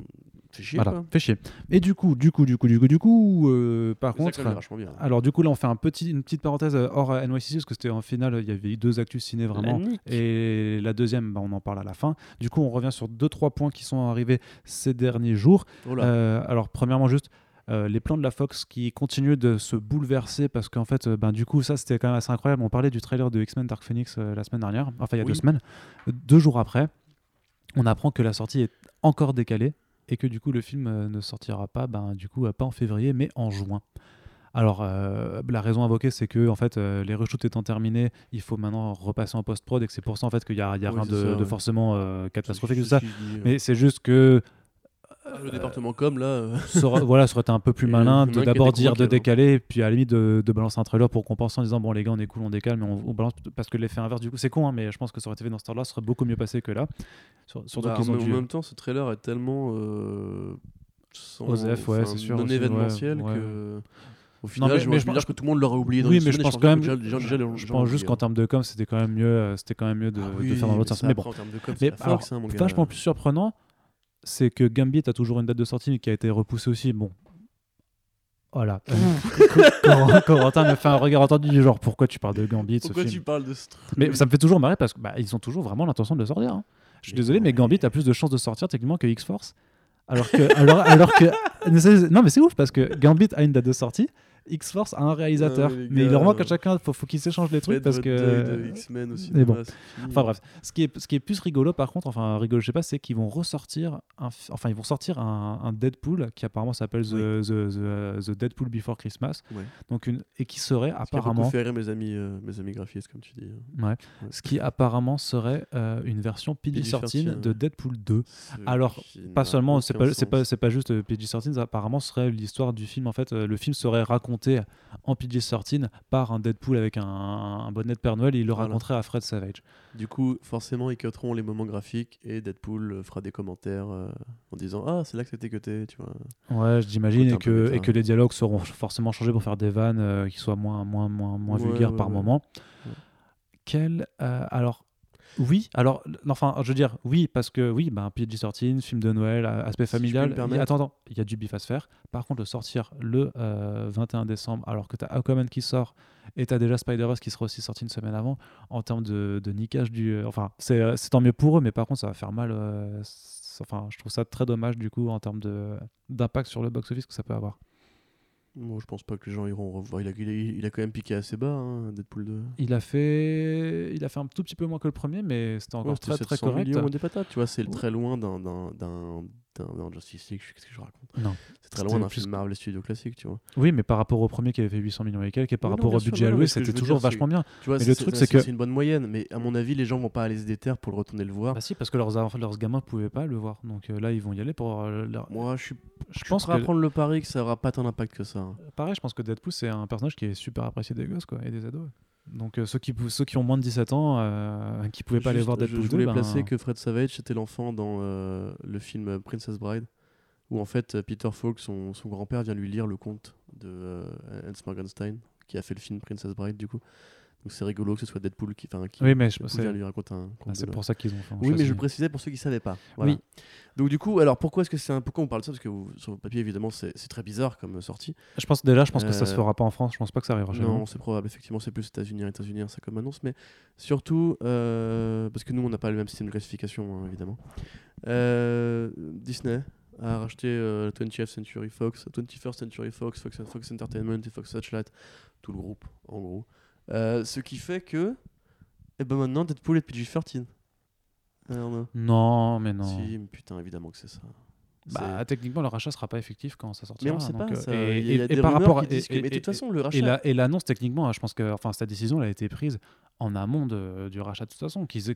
fait chier Voilà, quoi. fait chier. Et du coup, du coup, du coup, du coup, du coup, euh, par contre, bien. alors du coup, là, on fait un petit, une petite parenthèse euh, hors euh, NYCC parce que c'était en finale, il y avait eu deux actus ciné vraiment. La. Et la deuxième, bah, on en parle à la fin. Du coup, on revient sur deux, trois points qui sont arrivés ces derniers jours. Oh. Euh, alors, premièrement, juste euh, les plans de la Fox qui continuent de se bouleverser parce qu'en fait, euh, ben, du coup, ça c'était quand même assez incroyable. On parlait du trailer de X-Men Dark Phoenix euh, la semaine dernière, enfin il y a Oui. deux semaines. Deux jours après, on apprend que la sortie est encore décalée et que du coup, le film euh, ne sortira pas, ben, du coup, euh, pas en février, mais en juin. Alors, euh, la raison invoquée, c'est que en fait, euh, les reshoots étant terminés, il faut maintenant repasser en post-prod et que c'est pour ça en fait qu'il y a, y a Oui, rien de, ça, de ouais. forcément euh, catastrophique tout ça. Mais c'est juste que le département com là. euh, ça aurait- voilà, ça aurait été un peu plus malin de d'abord dire de décaler, puis à la limite de, de balancer un trailer pour compenser en disant bon les gars on est cool, on décale, mais on, on balance parce que l'effet inverse du coup c'est con, hein, mais je pense que ça aurait été fait dans ce temps-là, ça serait beaucoup mieux passé que là. Sur- surtout bah, qu'ils en, ont même- dû. en même temps, ce trailer est tellement. Euh, sans- Osef, ouais, c'est sûr Non aussi, événementiel ouais, ouais. que. Au final, mais- je, mais je pense- dire que tout le monde l'aurait oublié dans oui, mais je semaine, pense quand même. déjà- déjà- déjà, je pense juste qu'en termes de com, c'était quand même mieux, euh, c'était quand même mieux de, Ah de oui, faire dans l'autre sens. Mais bon. en de c'est vachement plus surprenant, c'est que Gambit a toujours une date de sortie mais qui a été repoussée aussi. Bon. Voilà. Cor- Corentin me fait un regard entendu du genre pourquoi tu parles de Gambit ce Pourquoi film tu parles de ce truc Mais ça me fait toujours marrer parce que bah, ils ont toujours vraiment l'intention de le sortir. hein. Je suis désolé, mais. Gambit a plus de chances de sortir techniquement que X-Force. Alors que, alors, alors que, non mais c'est ouf parce que Gambit a une date de sortie, X-Force a un réalisateur, mais les mais il remarque qu'à euh, chacun faut, faut qu'ils s'échangent les trucs parce que. de X-Men aussi. mais bon. Enfin bref, ce qui est, ce qui est plus rigolo par contre, enfin rigolo je sais pas, c'est qu'ils vont ressortir, un, enfin ils vont sortir un, un Deadpool qui apparemment s'appelle the, Oui. the, the- the Deadpool Before Christmas, Ouais. donc une, et qui serait Ce qui a apparemment, beaucoup fait mes amis, euh, mes amis graphistes, comme tu dis. ouais, Ouais. ce qui apparemment serait euh, une version PG-13 de. Deadpool 2. Ce Alors, Pas seulement, c'est pas, pas, pas juste euh, PG-13, apparemment ce serait l'histoire du film. En fait, le film serait raconté en PG-13 par un Deadpool avec un, un bonnet de Père Noël et il le Voilà. raconterait à Fred Savage. Du coup, forcément, ils cuteront les moments graphiques et Deadpool euh, fera des commentaires euh, en disant Ah, c'est là que c'était cuté, tu vois. Ouais, j'imagine, et que, et que les dialogues seront forcément changés pour faire des vannes euh, qui soient moins, moins, moins, moins Ouais, vulgaires ouais, par ouais. moment. Quel. euh, alors. Oui, alors, enfin, je veux dire, oui, parce que oui, ben, PG-13, film de Noël, aspect Si familial. il y a- permettre. attends, attends, il y a du bif à se faire. Par contre, le sortir le euh, 21 décembre, alors que tu as Aquaman qui sort et tu as déjà Spider-Verse qui sera aussi sorti une semaine avant, en termes de, de niquage du. euh, enfin, c'est euh, c'est tant mieux pour eux, mais par contre, ça va faire mal. euh, enfin, je trouve ça très dommage, du coup, en termes de- d'impact sur le box-office que ça peut avoir. Moi, je pense pas que les gens iront revoir. Il a, il a, il a quand même piqué assez bas, hein, Deadpool 2. Il a fait, il a fait un tout petit peu moins que le premier, mais c'était encore Ouais, très très 700 correct. millions des patates, tu vois, c'est Ouais. très loin d'un d'un Justice League, qu'est-ce que je raconte Non. C'est très loin d'un film Marvel Studio classique, tu vois. Oui, mais par rapport au premier qui avait fait 800 millions et quelques, et par Oui, rapport au budget alloué, c'était toujours dire, vachement bien. Tu vois, Mais le c'est- truc, c'est que- c'est une bonne moyenne, mais à mon avis, les gens vont pas aller se déterre pour le retourner le voir. Bah si, parce que leurs, leurs gamins pouvaient pas le voir, donc euh, là ils vont y aller pour. euh, leur- Moi, je suis, Je je pense prêt à que prendre le pari que ça aura pas tant d'impact que ça. hein. pareil, je pense que Deadpool c'est un personnage qui est super apprécié des gosses quoi et des ados. Donc euh, ceux qui ceux qui ont moins de 17 ans, euh, qui pouvaient pas aller Juste, voir je- Deadpool Je 2, voulais ben, placer que Fred Savage c'était l'enfant dans euh, le film Princess Bride, où en fait euh, Peter Falk, son, son grand-père, vient lui lire le conte de euh, Hans Morgenstein, qui a fait le film Princess Bride du coup. Donc c'est rigolo que ce soit Deadpool qui, enfin, qui Oui, mais je- lui raconter un ah, c'est pour ça qu'ils ont fait. Oui, mais je précisais pour ceux qui savaient pas. Voilà. Oui. Donc du coup, alors pourquoi est-ce que c'est un pourquoi on parle de ça? Parce que vous- sur le papier évidemment c'est très bizarre comme sortie. Je pense déjà, je pense que ça se Euh, fera pas en France. Je pense pas que ça arrivera chez Non, nous. c'est probable. Effectivement, c'est plus États-Unis, États-Unis, ça comme annonce, mais surtout euh, parce que nous, on n'a pas le même système de classification, hein, évidemment. Euh, Disney a racheté euh, 20th Century Fox, 21st Century Fox, Fox, Fox Entertainment et Fox Searchlight, tout le groupe, en gros. Euh, ce qui fait que, eh ben maintenant, Deadpool est PG-13. Alors, non. Non, mais non. Si, mais putain, évidemment que c'est ça. Bah, techniquement, le rachat sera pas effectif quand ça sortira. Mais on sait donc, pas. euh, ça. et- Il y a, il y a et- des et par rapport qui à- disent que- et- Mais de et- toute façon, le Et rachat. et l'annonce, techniquement, hein, je pense que enfin, cette décision elle a été prise en amont de- du rachat de toute façon, qu'ils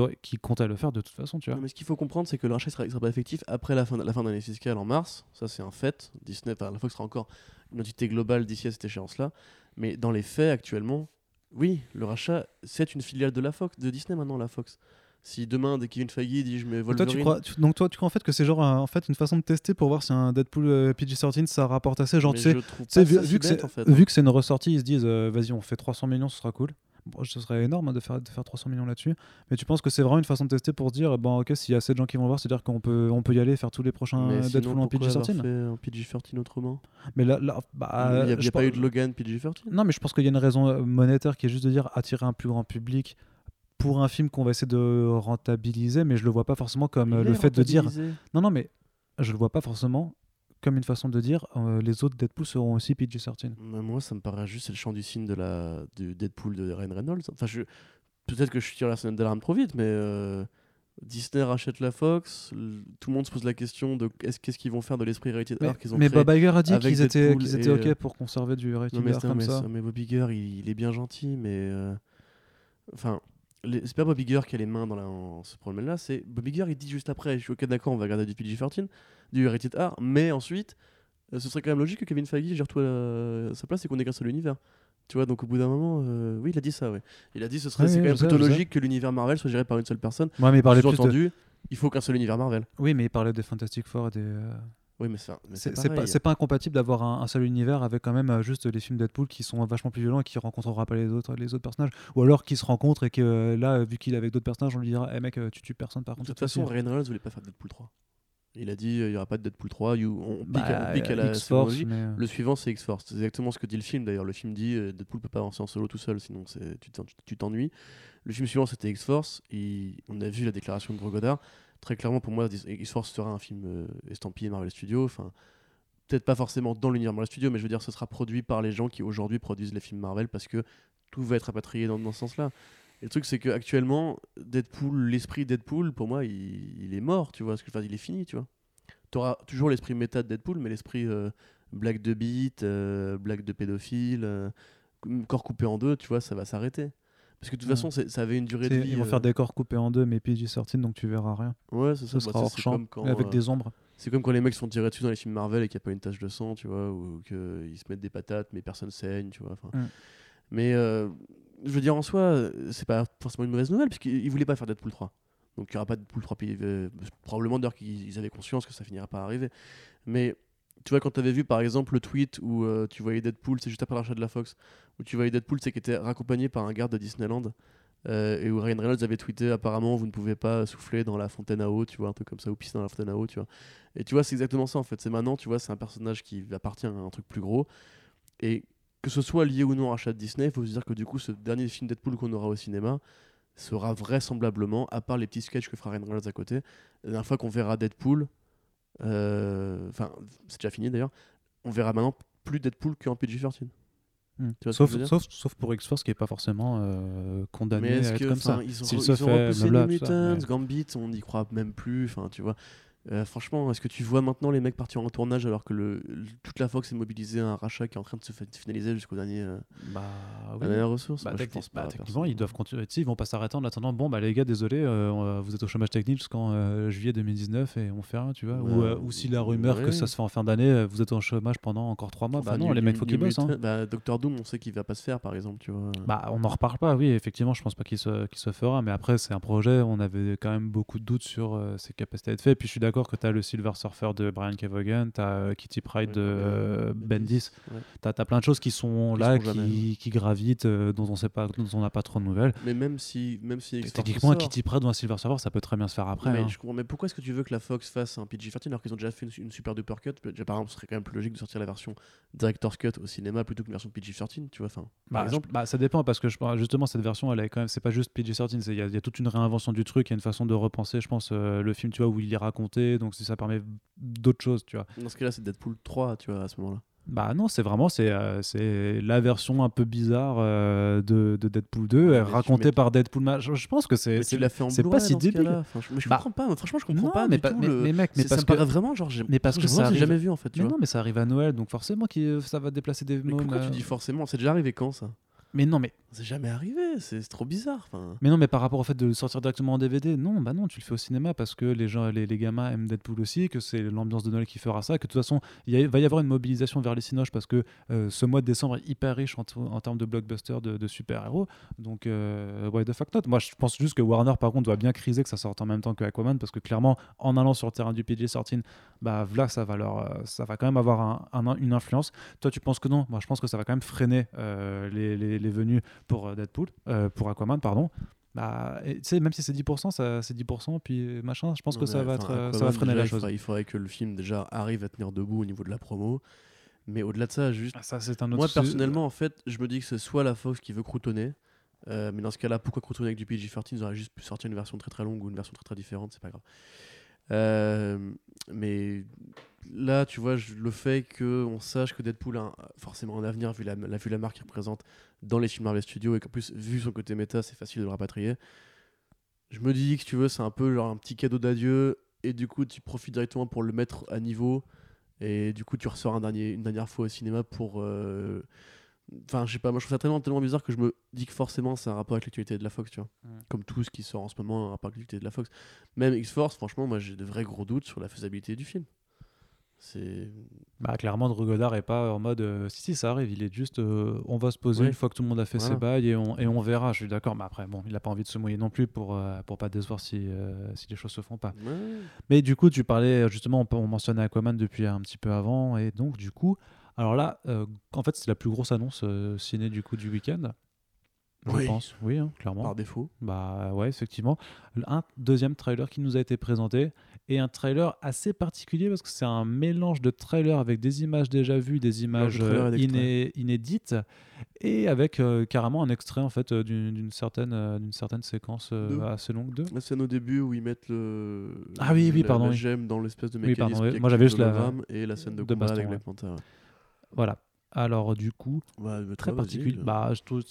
auraient- qu'ils comptaient le faire de toute façon, tu vois. Non, mais ce qu'il faut comprendre, c'est que le rachat sera, sera pas effectif après la fin, de- la fin de l'année fiscale en mars. Ça, c'est un fait. Disney, enfin, la Fox sera encore une entité globale d'ici à cette échéance-là. Mais dans les faits, actuellement, oui, le rachat, c'est une filiale de la Fox, de Disney maintenant, la Fox. Si demain, dès Kevin Feige dit je mets Toi, Wolverine, tu crois, tu- donc toi, tu crois en fait que c'est genre en fait une façon de tester pour voir si un Deadpool euh, PG-13 ça rapporte assez, genre tu sais, vu, vu que c'est en fait. c'est une ressortie, ils se disent euh, vas-y on fait 300 millions, ce sera cool. Bon, ce serait énorme hein, de faire de faire 300 millions là-dessus, mais tu penses que c'est vraiment une façon de tester pour dire bon ok s'il y a assez de gens qui vont voir, c'est-à-dire qu'on peut on peut y aller faire tous les prochains Mais Deadpool en pourquoi avoir PG-13 fait un PG-13 autrement? Mais là, là bah, Il n'y a, pas pense- eu de Logan PG-13 Non, mais je pense qu'il y a une raison euh, monétaire qui est juste de dire attirer un plus grand public pour un film qu'on va essayer de rentabiliser, mais je le vois pas forcément comme euh, Il le fait de dire. Non, non, mais je le vois pas forcément comme une façon de dire euh, les autres Deadpool seront aussi PG-13. Mais Moi, ça me paraît juste, c'est le chant du signe de la, du Deadpool de Ryan Reynolds. Enfin, je, peut-être que je tire la sonnette d'alarme trop vite, mais euh, Disney rachète la Fox. Tout le monde se pose la question de est-ce qu'est-ce qu'ils vont faire de l'esprit rated Mais, R qu'ils ont mais créé. Bob Iger a dit qu'ils étaient, qu'ils étaient OK euh, pour conserver du rating Non, mais, R comme mais, ça. mais Bob Iger, il, il est bien gentil, mais euh, enfin, c'est pas Bob Iger qui a les mains dans la, en ce problème-là. C'est Bob Iger, il dit juste après, je suis ok, d'accord, on va regarder du PG-13, du rated R, mais ensuite, euh, ce serait quand même logique que Kevin Feige gère tout à sa place et qu'on ait qu'un seul univers. Tu vois, donc au bout d'un moment, euh, oui, il a dit ça, ouais. Il a dit ce serait c'est oui, quand même plutôt sais. logique que l'univers Marvel soit géré par une seule personne. Ouais, mais il parlait plus de... il faut qu'un seul univers Marvel. Oui, mais il parlait des Fantastic Four et des. Oui, mais c'est pas, incompatible d'avoir un, un seul univers avec quand même euh, juste les films Deadpool qui sont vachement plus violents et qui rencontrera pas les autres, les autres personnages. Ou alors qui se rencontrent et que euh, là, vu qu'il est avec d'autres personnages, on lui dira Eh mec, euh, tu tues personne par De contre. toute cette façon. Ryan Reynolds voulait pas faire Deadpool 3. Il a dit il y aura pas de Deadpool 3, you- on pique, Bah, on pique à la X-Force, mais, Le suivant, c'est X-Force. C'est exactement ce que dit le film d'ailleurs. Le film dit Deadpool peut pas avancer en solo tout seul, sinon tu t'en- tu t'ennuies. Le film suivant, c'était X-Force. On a vu la déclaration de Gros Godard. Très clairement, pour moi, X-Force sera un film euh, estampillé Marvel Studios. Enfin, peut-être pas forcément dans l'univers Marvel Studios, mais je veux dire, ce sera produit par les gens qui aujourd'hui produisent les films Marvel parce que tout va être rapatrié dans, dans ce sens-là. Et le truc, c'est qu'actuellement, Deadpool, l'esprit Deadpool, pour moi, il, il est mort, tu vois. Ce que dire, il est fini, tu vois. Tu auras toujours l'esprit méta de Deadpool, mais l'esprit euh, blague de beat, euh, blague de pédophile, euh, corps coupé en deux, tu vois, ça va s'arrêter. Parce que de toute façon, c'est- ça avait une durée de vie. ils vont euh, faire des corps coupés en deux, mais PG-13, donc tu verras rien. Ouais, c'est ça. Ce bah, sera hors champ, quand, avec euh, des ombres. C'est comme quand les mecs sont tirés dessus dans les films Marvel et qu'il n'y a pas une tache de sang, tu vois, ou qu'ils se mettent des patates, mais personne saigne, tu vois. Mm. Mais euh, je veux dire, en soi, euh, c'est pas forcément une mauvaise nouvelle, puisqu'ils voulaient pas faire Deadpool 3. Donc il n'y aura pas de Deadpool 3. puis, euh, probablement d'ailleurs qu'ils ils avaient conscience que ça finirait par arriver. Mais tu vois, quand tu avais vu par exemple le tweet où euh, tu voyais Deadpool, c'est juste après l'achat de la Fox, où tu voyais Deadpool, c'est qui était raccompagné par un garde de Disneyland. euh, et où Ryan Reynolds avait tweeté apparemment vous ne pouvez pas souffler dans la fontaine à eau, tu vois, un truc comme ça, ou pisser dans la fontaine à eau, tu vois. Et tu vois, c'est exactement ça en fait. C'est maintenant, tu vois, c'est un personnage qui appartient à un truc plus gros. Et que ce soit lié ou non au rachat de Disney, il faut se dire que du coup, ce dernier film Deadpool qu'on aura au cinéma sera vraisemblablement, à part les petits sketchs que fera Ryan Reynolds à côté, la dernière fois qu'on verra Deadpool, enfin, c'est déjà fini d'ailleurs, on verra maintenant plus Deadpool qu'en PG-13. Hmm. Tu vois ce que Sauf, sauf, sauf pour X-Force qui est pas forcément euh, condamné Mais à être que, comme ça. ils ont, ils ont fait, repoussé les tout ça, Mutants, mais- Gambit, on n'y croit même plus, enfin, tu vois. Euh, franchement, est-ce que tu vois maintenant les mecs partir en tournage alors que le, le- toute la Fox est mobilisée à un rachat qui est en train de se finaliser jusqu'au dernier, euh, Bah, la dernière ressource? Bah, je pense bah, pas, techniquement, ils doivent continuer. Ils vont pas s'arrêter en attendant. Bon, bah les gars, désolé, euh, vous êtes au chômage technique jusqu'en juillet 2019 et on fait rien, tu vois. ou, Bah, ou si la rumeur que ça se fait en fin d'année, vous êtes en chômage pendant encore trois mois. Enfin, bah non, New- les mecs, faut qu'ils bossent. hein. Bah, Doctor Doom, on sait qu'il va pas se faire, par exemple, tu vois. Bah, on n'en reparle pas, oui, effectivement, je pense pas qu'il se, se fera, mais après, c'est un projet, on avait quand même beaucoup de doutes sur ses capacités à être fait. Puis je suis d'accord que tu as le Silver Surfer de Brian Kevogan, tu as Kitty Pryde Ouais, de euh, Bendis, ouais. tu as, plein de choses qui sont Qui là, qui, qui gravitent, euh, dont on sait pas, dont on n'a pas trop de nouvelles. Mais même si, même si techniquement, Kitty Pryde ou un Silver Surfer, ça peut très bien se faire après. mais, hein. je comprends, mais pourquoi est-ce que tu veux que la Fox fasse un PG-13 alors qu'ils ont déjà fait une, une super duper cut? Déjà, Par exemple, ce serait quand même plus logique de sortir la version Director's Cut au cinéma plutôt qu'une version PG-13, tu vois. Enfin, Bah, par exemple, je- bah, ça dépend parce que je, justement cette version elle est quand même c'est pas juste PG-13 c'est- il y, a- il y a toute une réinvention du truc il y a une façon de repenser je pense euh, le film tu vois où il est raconté donc si ça permet d'autres choses tu vois dans ce cas-là, c'est Deadpool 3, tu vois, à ce moment-là. Bah non, c'est vraiment c'est euh, c'est la version un peu bizarre euh, de, de Deadpool 2, mais euh, racontée mets- par Deadpool. ma- Je, je pense que c'est c'est pas si débile. Enfin, je, mais je Bah, comprends pas. Franchement, je comprends non, pas mais, pas- mais, le- mais mec, mais c'est- ça parce me que paraît vraiment genre mais parce que j'ai ça arrive- jamais vu en fait. Tu mais vois. non, mais ça arrive à Noël, donc forcément qui ça va déplacer des Mais mômes. pourquoi tu dis forcément? C'est déjà arrivé quand ça? Mais non, mais C'est jamais arrivé. C'est trop bizarre. Mais non, mais par rapport au fait de le sortir directement en DVD, non, bah non, tu le fais au cinéma parce que les gens, les, les gamins aiment Deadpool aussi, que c'est l'ambiance de Noël qui fera ça, que de toute façon, il va y avoir une mobilisation vers les cinoches parce que euh, ce mois de décembre est hyper riche en, termes de blockbusters de, de super-héros. Donc, euh, why the fuck not? Moi, je pense juste que Warner, par contre, doit bien criser que ça sorte en même temps que Aquaman parce que clairement, en allant sur le terrain du PG-13, bah là, ça va, leur, euh, ça va quand même avoir un- un- une influence. Toi, tu penses que non? Moi, je pense que ça va quand même freiner euh, les, les, les venues pour euh, Deadpool, euh, pour Aquaman, pardon. Bah, et même si c'est 10%, ça, c'est 10%, puis machin, je pense Non, que ça va, être, euh, ça va freiner déjà, la il chose. faudrait- Il faudrait que le film déjà arrive à tenir debout au niveau de la promo. Mais au-delà de ça, juste. Ah, ça, c'est un autre Moi, personnellement, en fait, je me dis que c'est soit la Fox qui veut croutonner. euh, mais dans ce cas-là, pourquoi croutonner avec du PG-13 Ils auraient juste pu sortir une version très très longue ou une version très très différente, c'est pas grave. Euh, mais là, tu vois, le fait qu'on sache que Deadpool a forcément un avenir, vu la, marque qu'il représente dans les films Marvel Studios, et qu'en plus, vu son côté méta, c'est facile de le rapatrier. Je me dis que tu veux, c'est un peu genre un petit cadeau d'adieu, et du coup, tu profites directement pour le mettre à niveau, et du coup, tu ressors une dernière fois au cinéma pour. euh, Enfin, je sais pas, moi je trouve ça tellement, tellement bizarre que je me dis que forcément c'est un rapport avec l'actualité de la Fox, tu vois. Mm. Comme tout ce qui sort en ce moment, un rapport avec l'actualité de la Fox. Même X-Force, franchement, moi j'ai de vrais gros doutes sur la faisabilité du film. C'est. Bah, clairement, Drew Goddard est pas en mode euh, si, si, ça arrive. Il est juste euh, on va se poser Ouais. une fois que tout le monde a fait ses bails et on, et on verra. Je suis d'accord, mais après, bon, il a pas envie de se mouiller non plus pour, euh, pour pas décevoir si, euh, si les choses se font pas. Ouais. Mais du coup, tu parlais justement, on, on mentionnait Aquaman depuis un petit peu avant, et donc du coup, alors là, euh, en fait, c'est la plus grosse annonce euh, ciné du coup du week-end. Je Oui. pense, oui, hein, clairement. Par défaut. Bah ouais, effectivement. Un deuxième trailer qui nous a été présenté et un trailer assez particulier parce que c'est un mélange de trailer avec des images déjà vues, des images euh, iné- inédites et avec euh, carrément un extrait en fait d'une certaine, euh, d'une certaine séquence assez longue de. La scène au début où ils mettent le. Ah oui, oui, la- pardon, La oui. gemme dans l'espèce de Oui, mécanisme. pardon, oui. qui Moi, j'avais juste la- Et la scène de, de combat baston, avec ouais. Panther. Voilà. Alors du coup, très particulier. Bah, je trouve.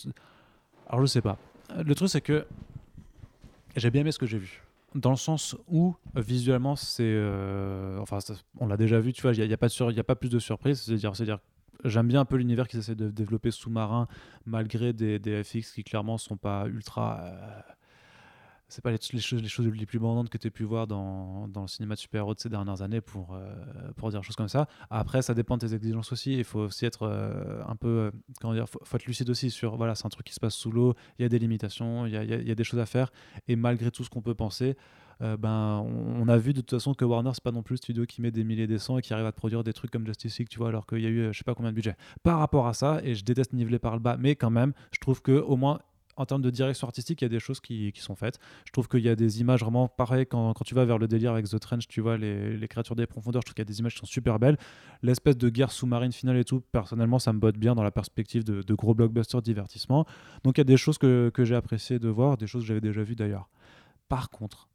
Alors, je sais pas. Le truc, c'est que j'ai bien aimé ce que j'ai vu. Dans le sens où, euh, visuellement, c'est. euh, Enfin, ça- on l'a déjà vu, tu vois, il n'y a, pas de sur- il y a pas plus de surprise. C'est-à-dire, c'est-à-dire j'aime bien un peu l'univers qu'ils essaient de développer sous-marin, malgré des, des FX qui, clairement, sont pas ultra. euh, c'est pas les, les choses, les choses les plus bandantes que tu as pu voir dans, dans le cinéma de super-héros de ces dernières années pour, euh, pour dire des choses comme ça. Après, ça dépend de tes exigences aussi. Il faut aussi être euh, un peu, euh, comment dire, faut, faut être lucide aussi sur, voilà, c'est un truc qui se passe sous l'eau, il y a des limitations, il y a, y y a des choses à faire. Et malgré tout ce qu'on peut penser, ben, on, a vu de toute façon que Warner, c'est pas non plus le studio qui met des milliers des cents et qui arrive à produire des trucs comme Justice League, tu vois, alors qu'il y a eu, je sais pas combien de budget. Par rapport à ça, et je déteste niveler par le bas, mais quand même, je trouve que au moins en termes de direction artistique, il y a des choses qui, qui sont faites. Je trouve qu'il y a des images vraiment pareilles quand, quand tu vas vers le délire avec The Trench, tu vois les, les créatures des profondeurs, je trouve qu'il y a des images qui sont super belles. L'espèce de guerre sous-marine finale et tout, personnellement, ça me botte bien dans la perspective de, de gros blockbusters divertissement. Donc il y a des choses que, que j'ai apprécié de voir, des choses que j'avais déjà vues d'ailleurs. Par contre,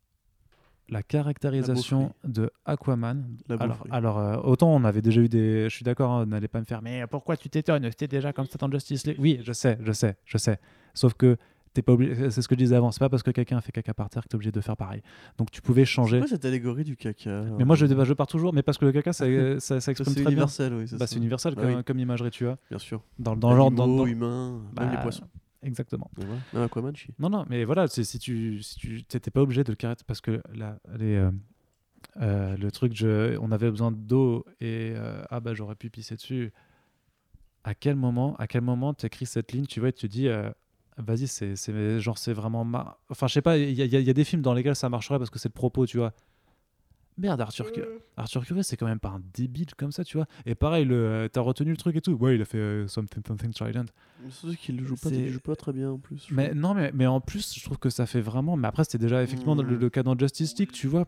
la caractérisation de Aquaman. La alors, beaufrie. alors euh, autant on avait déjà eu des. Je suis d'accord, hein, n'allez pas me faire. Mais pourquoi tu t'étonnes? C'était déjà comme ça dans Justice League. Oui, je sais, je sais, je sais. Sauf que t'es pas obligé. C'est ce que je disais avant. C'est pas parce que quelqu'un a fait caca par terre que t'es obligé de faire pareil. Donc tu pouvais C'est changer. quoi cette allégorie du caca Mais moi je, je pars toujours. Mais parce que le caca, ça, ça, ça exprime C'est très bien. universel, oui. Bah, c'est universel Bah comme, oui. comme imagerie, tu vois. Bien sûr. Dans, dans le genre. Dans, Animaux, dans- humains, même les bah, poissons. Exactement. Aquaman, je suis. Non, non, mais voilà, c'est- si tu si tu t'étais pas obligé de le caractériser parce que là, les, euh, euh, le truc, je, on avait besoin d'eau et euh, ah bah j'aurais pu pisser dessus. À quel moment, à quel moment t'écris cette ligne, tu vois, et tu te dis, euh, vas-y, c'est c'est- genre c'est vraiment ma... Enfin, je sais pas, il y, y y a des films dans lesquels ça marcherait parce que c'est le propos, tu vois. Merde, Arthur, Cu- Arthur Curry, c'est quand même pas un débile comme ça, tu vois. Et pareil, le, euh, t'as retenu le truc et tout. Ouais, il a fait euh, Something Something Trident. Mais C'est qu'il joue pas, il joue pas très bien en plus. Mais non, mais, mais en plus, je trouve que ça fait vraiment. Mais après, c'était déjà effectivement le, Mm. le cas dans Justice League, tu vois,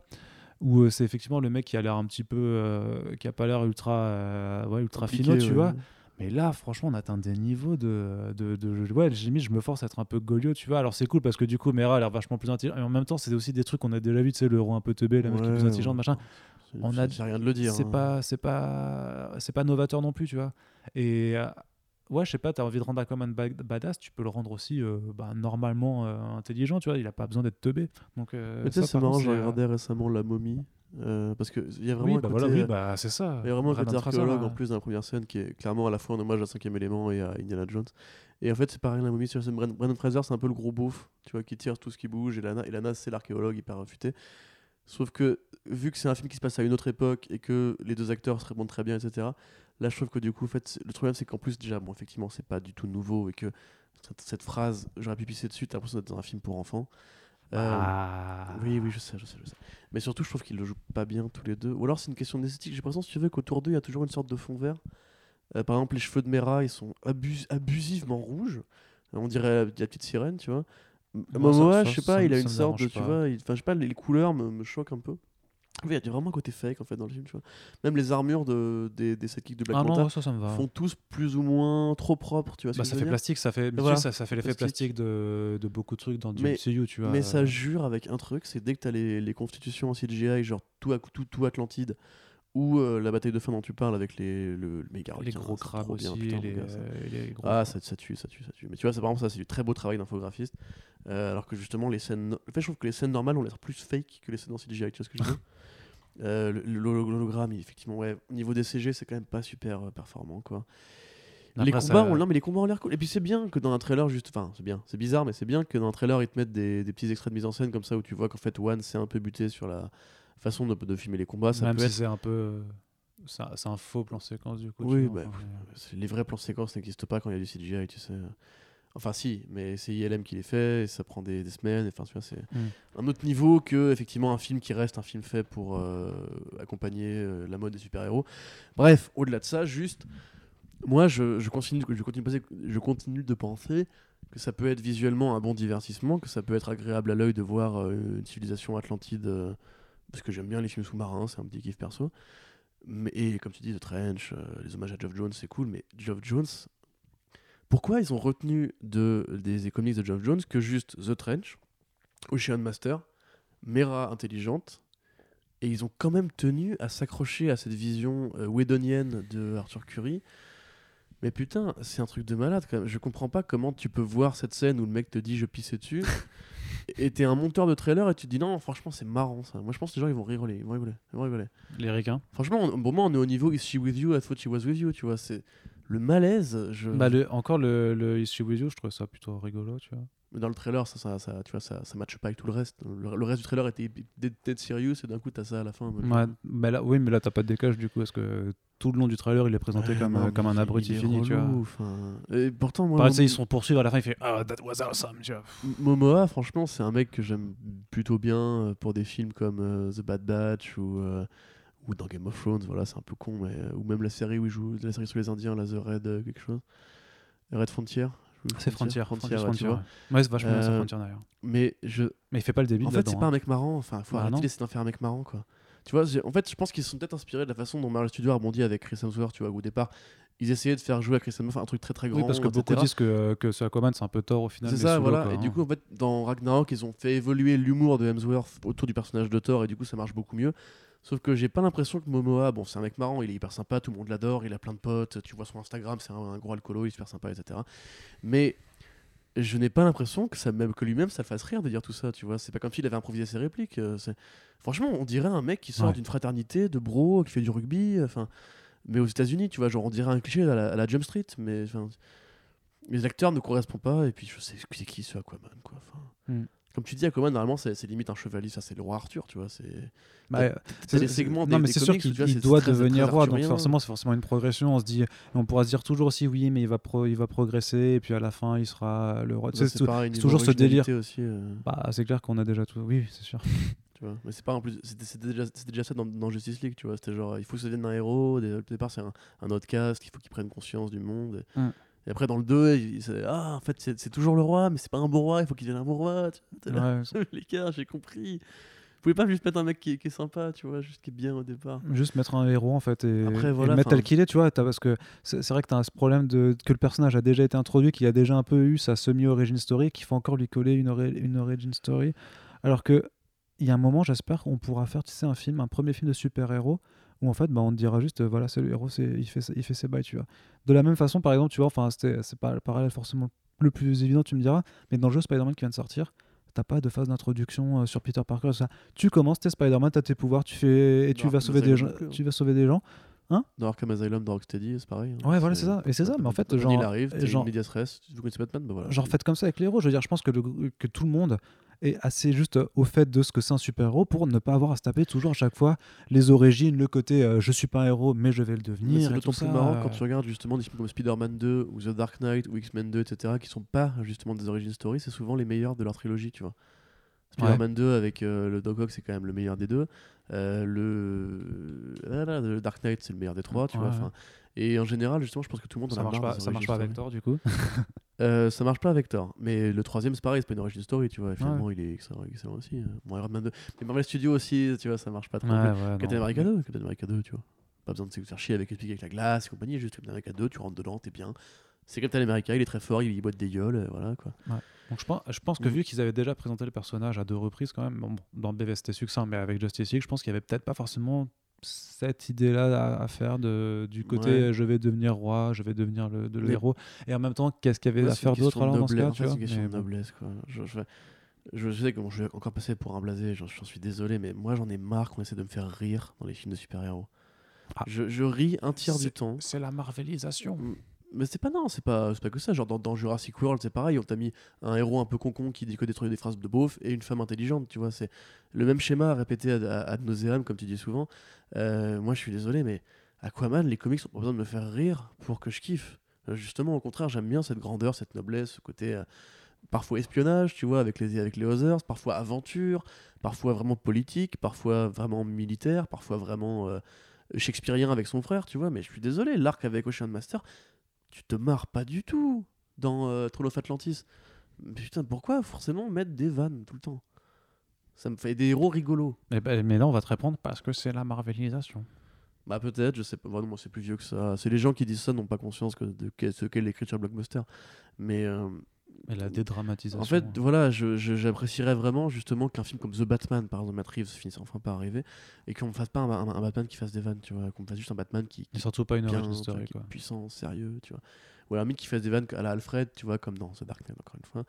où euh, c'est effectivement le mec qui a l'air un petit peu. euh, qui a pas l'air ultra. euh, ouais, ultra finot, tu ouais. vois. Mais là, franchement, on atteint des niveaux de. de, de ouais, limite, je me force à être un peu goliot, tu vois. Alors, c'est cool parce que du coup, Mera a l'air vachement plus intelligent. Et en même temps, c'est aussi des trucs qu'on a déjà vu, tu sais, le roi un peu teubé, la meuf qui est plus intelligente, machin. On a- rien de le dire. c'est hein. pas c'est pas c'est pas novateur non plus tu vois et euh, ouais je sais pas t'as envie de rendre Aquaman ba- badass tu peux le rendre aussi euh, bah, normalement euh, intelligent tu vois il a pas besoin d'être teubé donc Mais tu sais, c'est marrant, j'ai regardé récemment La Momie. Euh, parce qu'il y a vraiment oui un bah côté, voilà oui euh, bah c'est ça Il y a vraiment un côté archéologue en plus dans la première scène qui est clairement à la fois un hommage à 5 élément et à Indiana Jones. Et en fait, c'est pareil, la momie, c'est Brandon Brandon Fraser, c'est un peu le gros beauf, tu vois, qui tire tout ce qui bouge. Et Lana, et Lana c'est l'archéologue hyper réfuté. Sauf que, vu que c'est un film qui se passe à une autre époque et que les deux acteurs se répondent très bien, etc., là, je trouve que du coup, en fait, le problème, c'est qu'en plus, déjà, bon, effectivement, c'est pas du tout nouveau et que cette, cette phrase, j'aurais pu pisser dessus, t'as l'impression d'être dans un film pour enfants. Ah. oui, oui, je sais, je sais, je sais. Mais surtout, je trouve qu'ils le jouent pas bien tous les deux. Ou alors, c'est une question d'esthétique. J'ai l'impression, si tu veux, qu'autour d'eux, il y a toujours une sorte de fond vert. Euh, par exemple, les cheveux de Mera, ils sont abus- abusivement rouges. Euh, On dirait la, la petite sirène, tu vois. Moi, ça- Momoa, je sais pas, il a une sorte de, tu vois, il- enfin, je sais pas, les, les couleurs me, me choquent un peu. Oui, il y a vraiment un côté fake en fait dans le film, tu vois. Même les armures de, des, des sidekicks de Black ah Manta non ça ça me va font tous plus ou moins trop propres, tu vois. bah, ça fait plastique ça fait Voilà. ça, ça fait l'effet Plastique. plastique de, de beaucoup de trucs dans du Mais- MCU tu vois Mais ça jure avec un truc, c'est dès que t'as les, les constitutions en CGI, genre tout, tout, tout Atlantide, ou euh, la bataille de fin dont tu parles avec les, le, le méga les gros crabes aussi bien, putain, les, mon gars, ça. euh, les gros Ah, ça, ça tue, ça tue, ça tue. Mais tu vois, c'est par exemple ça, c'est du très beau travail d'infographiste. Euh, alors que justement, les scènes. En fait, je trouve que les scènes normales ont l'air plus fake que les scènes en CGI, tu vois ce que je veux dire? Euh, L'hologramme, effectivement, ouais, au niveau des CG, c'est quand même pas super euh, performant, quoi. les combats, ça- ont- non, mais les combats ont l'air cool. Et puis c'est bien que dans un trailer, juste, enfin, c'est bien, c'est bizarre, mais c'est bien que dans un trailer, ils te mettent des, des petits extraits de mise en scène comme ça où tu vois qu'en fait, One s'est un peu buté sur la façon de, de filmer les combats. Ça même peut si être c'est un peu euh, c'est un- faux plan séquence du coup Oui, vois, bah, les vrais plans séquences n'existent pas quand il y a du CGI, tu sais. Enfin, si, mais c'est ILM qui les fait, et ça prend des, des semaines. Enfin, c'est Mm. un autre niveau que effectivement un film qui reste un film fait pour euh, accompagner euh, la mode des super-héros. Bref, au-delà de ça, juste, moi, je, je continue, je continue, de penser- je continue de penser que ça peut être visuellement un bon divertissement, que ça peut être agréable à l'œil de voir euh, une civilisation atlantide, parce que j'aime bien les films sous-marins, c'est un petit kiff perso. Mais, et comme tu dis, The Trench, les hommages à Geoff Jones, c'est cool, mais Geoff Jones, pourquoi ils ont retenu de, des comics de Geoff Jones que juste The Trench, Ocean Master, Mera intelligente, et ils ont quand même tenu à s'accrocher à cette vision euh, Whedonienne de Arthur Curry. Mais putain, c'est un truc de malade quand même. Je comprends pas comment tu peux voir cette scène où le mec te dit je pissais dessus, et t'es un monteur de trailer et tu te dis non, franchement, c'est marrant ça. Moi je pense que les gens ils vont rigoler, ils vont rigoler, ils vont rigoler. les ricains Franchement, on- pour moi, on est au niveau Is she with you? I thought she was with you. Tu vois, c'est le malaise. Je... Bah, le, encore le, le Issue With You, je trouvais ça plutôt rigolo, tu vois. Mais Dans le trailer, ça, ça, ça, tu vois, ça, ça matche pas avec tout le reste. Le, le reste du trailer était dead, serious et d'un coup, t'as ça à la fin. Ouais, mais là, oui, mais là, t'as pas de décage du coup, parce que tout le long du trailer, il est présenté Ouais, comme, non, euh, comme un abruti fini, tu vois. relou. Et pourtant, moi, Pareil, ils sont poursuivre à la fin, il fait Ah, that was awesome, tu vois. Momoa, franchement, c'est un mec que j'aime plutôt bien euh, pour des films comme euh, The Bad Batch ou, euh, ou dans Game of Thrones. Voilà, c'est un peu con, mais euh, ou même la série où il joue, la série sur les Indiens, là, The Red euh, quelque chose, Red Frontier. C'est Frontier, Frontier, Frontier, Frontier, ouais. Ouais, c'est vachement bien, Euh, Frontier d'ailleurs. Mais je, Mais il fait pas le débit En fait, c'est pas hein. un mec marrant. Enfin, faut Bah arrêter d'essayer d'en faire un mec marrant, quoi. Tu vois, en fait, je pense qu'ils sont peut-être inspirés de la façon dont Marvel Studios a rebondi avec Chris Hemsworth, tu vois, où au départ, ils essayaient de faire jouer à Chris Hemsworth un truc très très grand. Oui, parce que beaucoup etc.. disent que, que ce Aquaman, c'est un peu tort au final. C'est ça, voilà. quoi, et hein. du coup, en fait, dans Ragnarok, ils ont fait évoluer l'humour de Hemsworth autour du personnage de Thor, et du coup, ça marche beaucoup mieux. Sauf que j'ai pas l'impression que Momoa, bon, c'est un mec marrant, il est hyper sympa, tout le monde l'adore, il a plein de potes, tu vois son Instagram, c'est un, un gros alcoolo, il est super sympa, etc. Mais je n'ai pas l'impression que ça même que lui-même ça le fasse rire de dire tout ça, tu vois. C'est pas comme s'il avait improvisé ses répliques. euh, c'est- Franchement, on dirait un mec qui sort Ouais. d'une fraternité de bro, qui fait du rugby, enfin. Mais aux États-Unis, tu vois, genre on dirait un cliché à la, à la Jump Street, mais les acteurs ne correspondent pas, et puis je sais c'est qui ce Aquaman, quoi. Enfin, Hmm. Comme tu dis, Aquaman, normalement, c'est limite un chevalier, ça c'est le roi Arthur, tu vois. C'est Bah, des segments Non, des- mais c'est sûr qu'il doit très- devenir très roi, donc forcément, c'est forcément une progression. On se dit, on pourra se dire toujours aussi, oui, mais il va, pro- il va progresser, et puis à la fin, il sera le roi. Bah, c'est toujours ce délire. aussi. euh, Bah, c'est clair qu'on a déjà tout. Oui, c'est sûr. tu vois. Mais c'est pas en plus, c'était déjà, ça dans, dans Justice League, tu vois. C'était genre, il faut que ça devienne un héros. Dès le départ, c'est un, un outcast, il faut qu'il prenne conscience du monde. Et, Mm. Et après, dans le 2, il, c'est, ah, en fait, c'est toujours le roi, mais c'est pas un bon roi, il faut qu'il devienne un bon roi. Ouais, Les gars, j'ai compris. Vous pouvez pas juste mettre un mec qui, qui est sympa, tu vois, juste qui est bien au départ. Juste mettre un héros en fait et, Après, voilà, mettre tel qu'il est, tu vois, t'as- parce que c'est vrai que tu as ce problème de que le personnage a déjà été introduit, qu'il a déjà un peu eu sa semi-origin story, qu'il faut encore lui coller une, ori- une origin story, alors que il y a un moment, j'espère qu'on pourra faire, tu sais, un film, un premier film de super-héros où en fait, bah, on te dira juste, voilà, c'est le héros, c'est, il, fait, il fait ses bails, tu vois. De la même façon, par exemple, tu vois, enfin, c'est pas le parallèle forcément le plus évident, tu me diras, mais dans le jeu Spider-Man qui vient de sortir, t'as pas de phase d'introduction euh, sur Peter Parker, ça. Tu commences, t'es Spider-Man, t'as tes pouvoirs, tu fais, et tu vas sauver des gens, hein. tu vas sauver des gens. Dans Arkham Asylum, dans Rocksteady, c'est pareil. hein. Ouais, voilà, c'est ça. Et c'est ça, mais en fait, genre- il arrive, genre- genre... medias res, vous connaissez Batman, bah voilà. Genre faites comme ça avec les héros. Je veux dire, je pense que, le- que tout le monde est assez juste au fait de ce que c'est un super-héros pour ne pas avoir à se taper toujours à chaque fois les origines, le côté euh, je suis pas un héros mais je vais le devenir. c'est et d'autant plus marrant euh. quand tu regardes justement des films comme Spider-Man 2 ou The Dark Knight ou X-Men 2, etc., qui sont pas justement des origin story, c'est souvent les meilleurs de leur trilogie, tu vois. Spider-Man 2 avec euh, le Doc Ock, c'est quand même le meilleur des deux. Euh, le... ah là, le Dark Knight, c'est le meilleur des trois, tu Ouais, vois. Ouais. Et en général, justement, je pense que tout le monde en Ça a marche marre pas, ça marche pas avec. Thor du coup. Euh, ça marche pas avec Thor. Mais le troisième, c'est pareil, c'est pas une origin story, tu vois. et Finalement, il est excellent, excellent aussi. euh. Bon, Iron Man 2. Mais Marvel Studios aussi, tu vois, ça marche pas trop. plus. Captain America 2, Captain America 2, tu vois. Pas besoin de se faire chier avec expliquer avec la glace et compagnie, juste Captain America 2, tu rentres dedans, t'es bien. C'est Captain America, il est très fort, il, boite des gueules, euh, voilà quoi. Donc je pense, je pense que Mm. vu qu'ils avaient déjà présenté le personnage à deux reprises quand même, bon, dans BV c'était succinct, mais avec Justice League, je pense qu'il y avait peut-être pas forcément cette idée-là à, à faire de, du côté Ouais. je vais devenir roi, je vais devenir le, de le Mais- héros, et en même temps qu'est-ce qu'il y avait Ouais, à faire d'autre alors dans ce cas en fait, C'est une Mais de noblesse quoi. Je, je, je sais que bon, je vais encore passer pour un blasé, j'en j'en suis désolé, mais moi j'en ai marre qu'on essaie de me faire rire dans les films de super-héros. Ah. Je, je ris un tiers du temps. C'est la marvelisation. Mais c'est pas non, c'est pas, pas que ça. Genre dans, dans Jurassic World, c'est pareil. On t'a mis un héros un peu concon qui dit que trucs, des phrases de beauf et une femme intelligente. Tu vois, c'est le même schéma répété ad, ad nauseam, comme tu dis souvent. Euh, moi, je suis désolé, mais Aquaman, les comics ont pas besoin de me faire rire pour que je kiffe. Justement, au contraire, j'aime bien cette grandeur, cette noblesse, ce côté euh, parfois espionnage, tu vois, avec les avec les Others, parfois aventure, parfois vraiment politique, parfois vraiment militaire, parfois vraiment euh, shakespearien avec son frère, tu vois. Mais je suis désolé, l'arc avec Ocean Master tu te marres pas du tout dans euh, Throne of Atlantis. Mais putain, pourquoi forcément mettre des vannes tout le temps? Ça me fait des héros rigolos. Eh ben, mais là on va te répondre parce que c'est la marvelisation. Bah peut-être, je sais pas. Vraiment, moi c'est plus vieux que ça. C'est les gens qui disent ça n'ont pas conscience que, de ce qu'est l'écriture blockbuster. Mais euh, Et la dédramatisation. en fait, voilà, j'apprécierais vraiment justement qu'un film comme The Batman, par exemple, Matt Reeves finisse enfin par arriver et qu'on me fasse pas un, un- un Batman qui fasse des vannes, tu vois, qu'on fasse juste un Batman qui, qui surtout pas une bien, origin story quoi. puissant, sérieux, tu vois. Ou alors limite qui fasse des vannes à la Alfred, tu vois, comme dans The Dark Knight, encore une fois,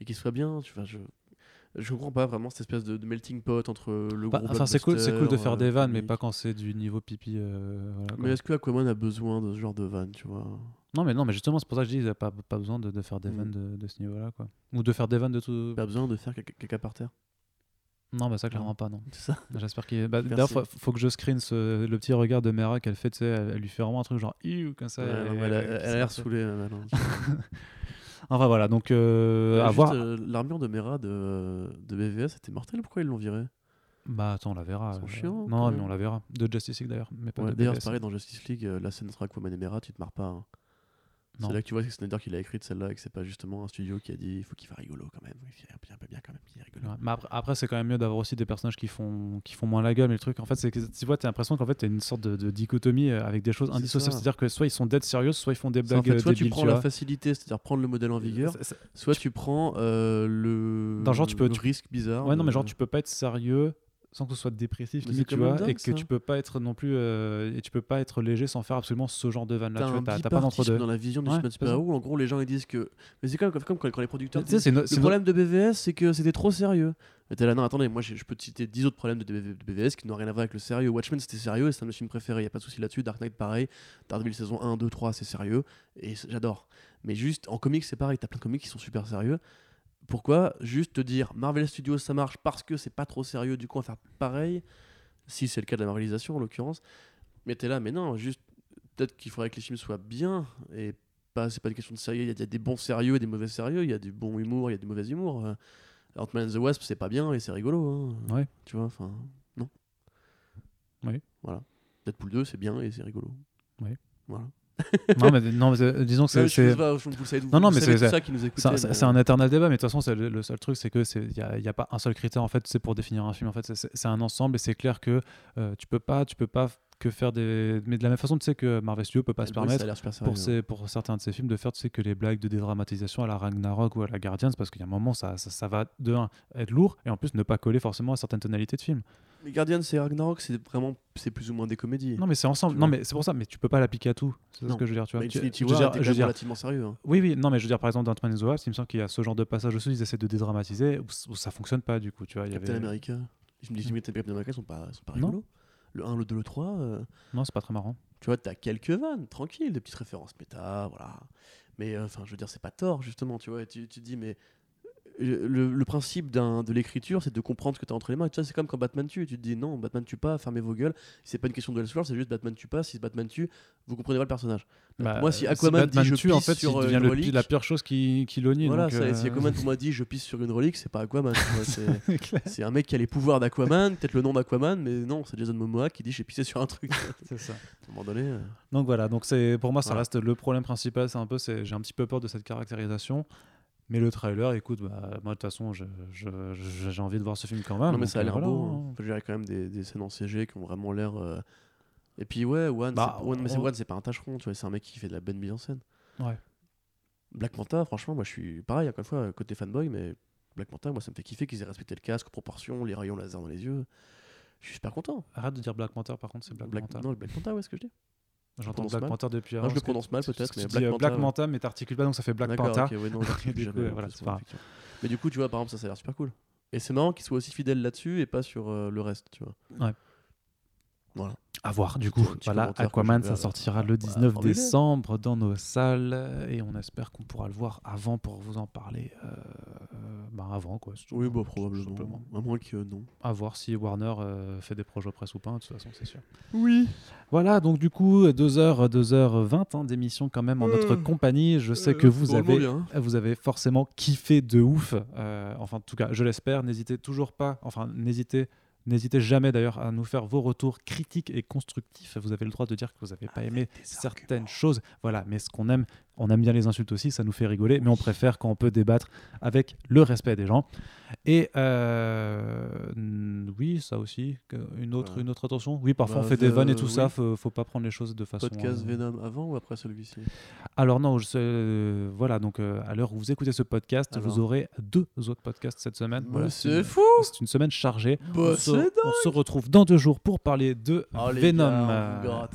et qui soit bien, tu vois, je... Je comprends pas vraiment cette espèce de, de melting pot entre le Bah, gros enfin c'est cool, c'est cool de faire euh, des vannes, mais pas quand c'est du niveau pipi. euh, voilà. Mais est-ce que Aquaman a besoin de ce genre de vannes, tu vois? Non, mais non, mais justement, c'est pour ça que je dis, il n'y a pas, pas besoin de, de faire des Mm. vannes de, de ce niveau-là, quoi. Ou de faire des vannes de tout. Pas besoin de faire caca, par terre Non, bah ça, clairement pas, non. C'est ça J'espère qu'il. Bah. D'ailleurs, faut, faut que je screen ce- le petit regard de Mera qu'elle fait, tu sais, elle, elle lui fait vraiment un truc genre, comme ça. Ouais, non, elle, a- et- elle a l'air saoulée. euh, maintenant. Enfin voilà, donc euh, Euh, à voir. euh, L'armure de Mera de, de BVS était mortelle, pourquoi ils l'ont virée? Bah attends, on la verra. Euh, chiants, quand Non, mais on la verra. De Justice League d'ailleurs, mais pas Ouais, D'ailleurs, c'est pareil dans Justice League, euh, la scène entre Aquaman et Mera, tu te marres pas. hein. C'est là que tu vois que c'est Snyder qui l'a écrite celle-là et que c'est pas justement un studio qui a dit il faut qu'il fasse rigolo quand même. Il fait bien, bien, bien quand même, qu'il est rigolo. Ouais, mais après, après, c'est quand même mieux d'avoir aussi des personnages qui font, qui font moins la gueule. Mais le truc, en fait, c'est que tu vois, tu as l'impression qu'en fait, tu une sorte de, de dichotomie euh, avec des choses indissociables. C'est-à-dire que soit ils sont dead sérieux, soit ils font des C'est en blagues fait, soit tu prends tu la facilité, c'est-à-dire prendre le modèle en vigueur, C'est- c'est- soit tu prends euh, le, Dans genre, tu peux- le tu- risque bizarre. Ouais, non, mais genre, tu peux pas être sérieux sans que ce soit dépressif, limite, tu vois, Van Damme, et que ça. tu peux pas être non plus. euh, et tu peux pas être léger sans faire absolument ce genre de vanne là. Tu t'as pas bipartisme d'entre-deux. dans la vision du Ouais, cinéma super-héros. En gros, les gens ils disent que. Mais c'est comme, comme quand, les producteurs. C'est no- Le problème de BVS, c'est que c'était trop sérieux. Et t'es là, non, attendez, moi je peux te citer 10 autres problèmes de, BV de BVS qui n'ont rien à voir avec le sérieux. Watchmen c'était sérieux et c'est un de mes films préférés, y a pas de souci là-dessus. Dark Knight pareil, Daredevil saison 1, 2, 3, c'est sérieux et j'adore. Mais juste en comics, c'est pareil, t'as plein de comics qui sont super sérieux. Pourquoi juste te dire Marvel Studios ça marche parce que c'est pas trop sérieux, du coup on va faire pareil, si c'est le cas de la marvelisation en l'occurrence. Mais t'es là, mais non, juste peut-être qu'il faudrait que les films soient bien et pas, c'est pas une question de sérieux. Il y, a- il y a des bons sérieux et des mauvais sérieux, il y a du bon humour, il y a du mauvais humour. Euh, Ant-Man and the Wasp, c'est pas bien et c'est rigolo. hein. Ouais. Tu vois, enfin, non. Oui. Voilà. Deadpool 2, c'est bien et c'est rigolo. Oui. Voilà. Non, mais, non, mais, euh, disons que Non, c'est. Non, non, mais c'est- ça qui nous écoutez. C'est un- un éternel débat, mais de toute façon, le, le seul truc, c'est que il n'y a, pas un seul critère en fait, c'est pour définir un film. En fait, c'est- un ensemble et c'est clair que euh, tu peux pas, tu peux pas que faire des. Mais de la même façon, tu sais que Marvel Studios peut pas se Hellboy, ça a permettre pour, certains de ses films de faire tu sais, que les blagues de dédramatisation à la Ragnarok ou à la Guardians, parce qu'il y a un moment, ça, ça, ça va de un être lourd et en plus ne pas coller forcément à certaines tonalités de films. Mais Guardians et Ragnarok, c'est vraiment, c'est plus ou moins des comédies. Non, mais c'est ensemble. Non, vois. mais c'est pour ça. Mais tu peux pas l'appliquer à tout. C'est ce que je veux dire. Tu vois. Mais Tu- Infinity je veux dire- dire- relativement sérieux. hein. Oui, oui, non, mais je veux dire, par exemple, dans Ant-Man and the Wasp, il me semble qu'il y a ce genre de passage aussi, ils essaient de dédramatiser, où, où ça fonctionne pas, du coup, tu vois. il y Captain avait- America. Je me dis, mais Captain America, ils sont pas, sont pas rigolos. Le 1, le 2, le 3. euh, Non, c'est pas très marrant. tu vois, t'as quelques vannes, tranquille, des petites références méta, voilà. Mais euh, enfin, je veux dire, c'est pas tort, justement, tu vois. Tu, tu te dis, mais le, le principe de l'écriture, c'est de comprendre ce que tu as entre les mains. Et vois, c'est comme quand Batman tue. Tu te dis, non, Batman tue pas, fermez vos gueules. C'est pas une question de Elseworld, c'est juste Batman tue pas. Si Batman tue, vous comprenez pas le personnage. Donc, Bah, moi, si Aquaman Batman dit je tue, en pisse fait, sur euh, une le relique, la pire chose qui, qui l'onie. voilà, donc, ça, euh, si Aquaman pour moi dit je pisse sur une relique, c'est pas Aquaman. c'est- un mec qui a les pouvoirs d'Aquaman, peut-être le nom d'Aquaman, mais non, c'est Jason Momoa qui dit j'ai pissé sur un truc. C'est ça. à un moment donné. euh, Donc voilà, donc c'est pour moi ça Voilà. reste le problème principal, c'est un peu c'est j'ai un petit peu peur de cette caractérisation. Mais le trailer, écoute, bah, moi de toute façon, j'ai envie de voir ce film quand même. non, mais ça a l'air voilà, beau. hein. Enfin, je dirais quand même des, des scènes en CG qui ont vraiment l'air. euh, Et puis, ouais, One, Bah, c'est- One, mais c'est on- One, c'est pas un tâcheron, tu vois, c'est un mec qui fait de la bonne mise en scène. Ouais. Black Manta, franchement, moi je suis pareil, encore une fois, côté fanboy, mais Black Manta, moi ça me fait kiffer qu'ils aient respecté le casque, proportions, les rayons laser dans les yeux. Je suis super content. Arrête de dire Black Panther, par contre, c'est Black, Black, Manta. non, le Black Manta, ouais, ce que je dis. J'entends Black. Panther depuis avant. je le prononce mal peut-être, mais Black euh. Black Manta, mais t'articules pas, donc ça fait Black Panther. Mais du coup, tu vois, par exemple, ça, ça a l'air super cool. Et c'est marrant qu'il soit aussi fidèle là-dessus et pas sur euh, le reste, tu vois. Ouais. Voilà. À voir, du coup. Voilà, Aquaman, ça sortira le Bah, 19 formidable. décembre dans nos salles et on espère qu'on pourra le voir avant pour vous en parler. euh, euh, bah, avant, quoi. Oui, hein, bah probablement. À moins que non. À voir si Warner euh, fait des projets presse ou pas, de toute façon, c'est sûr. Oui. Voilà, donc du coup, 2h, 2h20 hein, d'émission quand même en notre Euh, compagnie. Je sais que vous avez, bien. vous avez forcément kiffé de ouf. Euh, enfin, en tout cas, je l'espère. N'hésitez toujours pas, enfin, n'hésitez. N'hésitez jamais d'ailleurs à nous faire vos retours critiques et constructifs. Vous avez le droit de dire que vous n'avez pas aimé certaines choses. Voilà, mais ce qu'on aime, on aime bien les insultes aussi, ça nous fait rigoler, mais on préfère quand on peut débattre avec le respect des gens. Et euh, oui, ça aussi, une autre, Ouais. une autre attention. Oui, parfois Bah, on fait des euh, vannes et tout ça, oui. faut, faut pas prendre les choses de façon. Podcast euh, Venom avant ou après celui-ci? Alors non, je sais- euh, voilà, donc euh, à l'heure où vous écoutez ce podcast, Alors. vous aurez deux autres podcasts cette semaine. Voilà, c'est fou C'est une semaine chargée. Bah, on, se, c'est on se retrouve dans deux jours pour parler de Oh, Venom gars, euh, hein.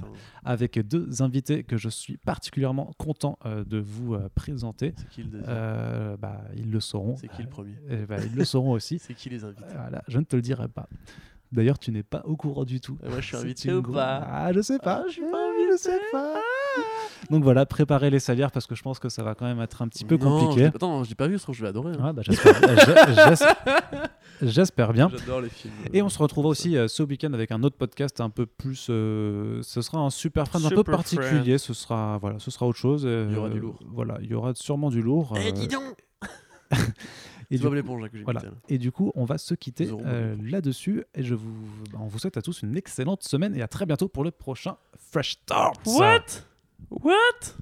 avec deux invités que je suis particulièrement content euh, de vous euh, présenter. C'est qui le deuxième Euh, bah, ils le sauront. C'est qui le premier Euh, bah, Ils le sauront aussi. C'est qui les invités Voilà, je ne te le dirai pas. D'ailleurs, tu n'es pas au courant du tout. Moi, je suis invité ou gro- pas Ah, je sais pas. Ah, je suis pas Euh, je sais pas. Donc voilà, préparez les salières parce que je pense que ça va quand même être un petit peu Non, compliqué. Attends, je l'ai pas vu, je trouve que je vais adorer. hein. Ah, bah, J'espère j'es- j'espère bien. J'adore les films. Et on se retrouvera aussi euh, ce week-end avec un autre podcast un peu plus. euh, ce sera un super friend un peu particulier. Ce sera voilà, ce sera autre chose. euh, Il y aura du lourd. Voilà, il y aura sûrement du lourd. Eh, euh, dis donc et du l'éponge là, que j'ai Voilà. là. Et du coup, on va se quitter euh, là-dessus. Et je vous, bah, on vous souhaite à tous une excellente semaine et à très bientôt pour le prochain Fresh Start. What? What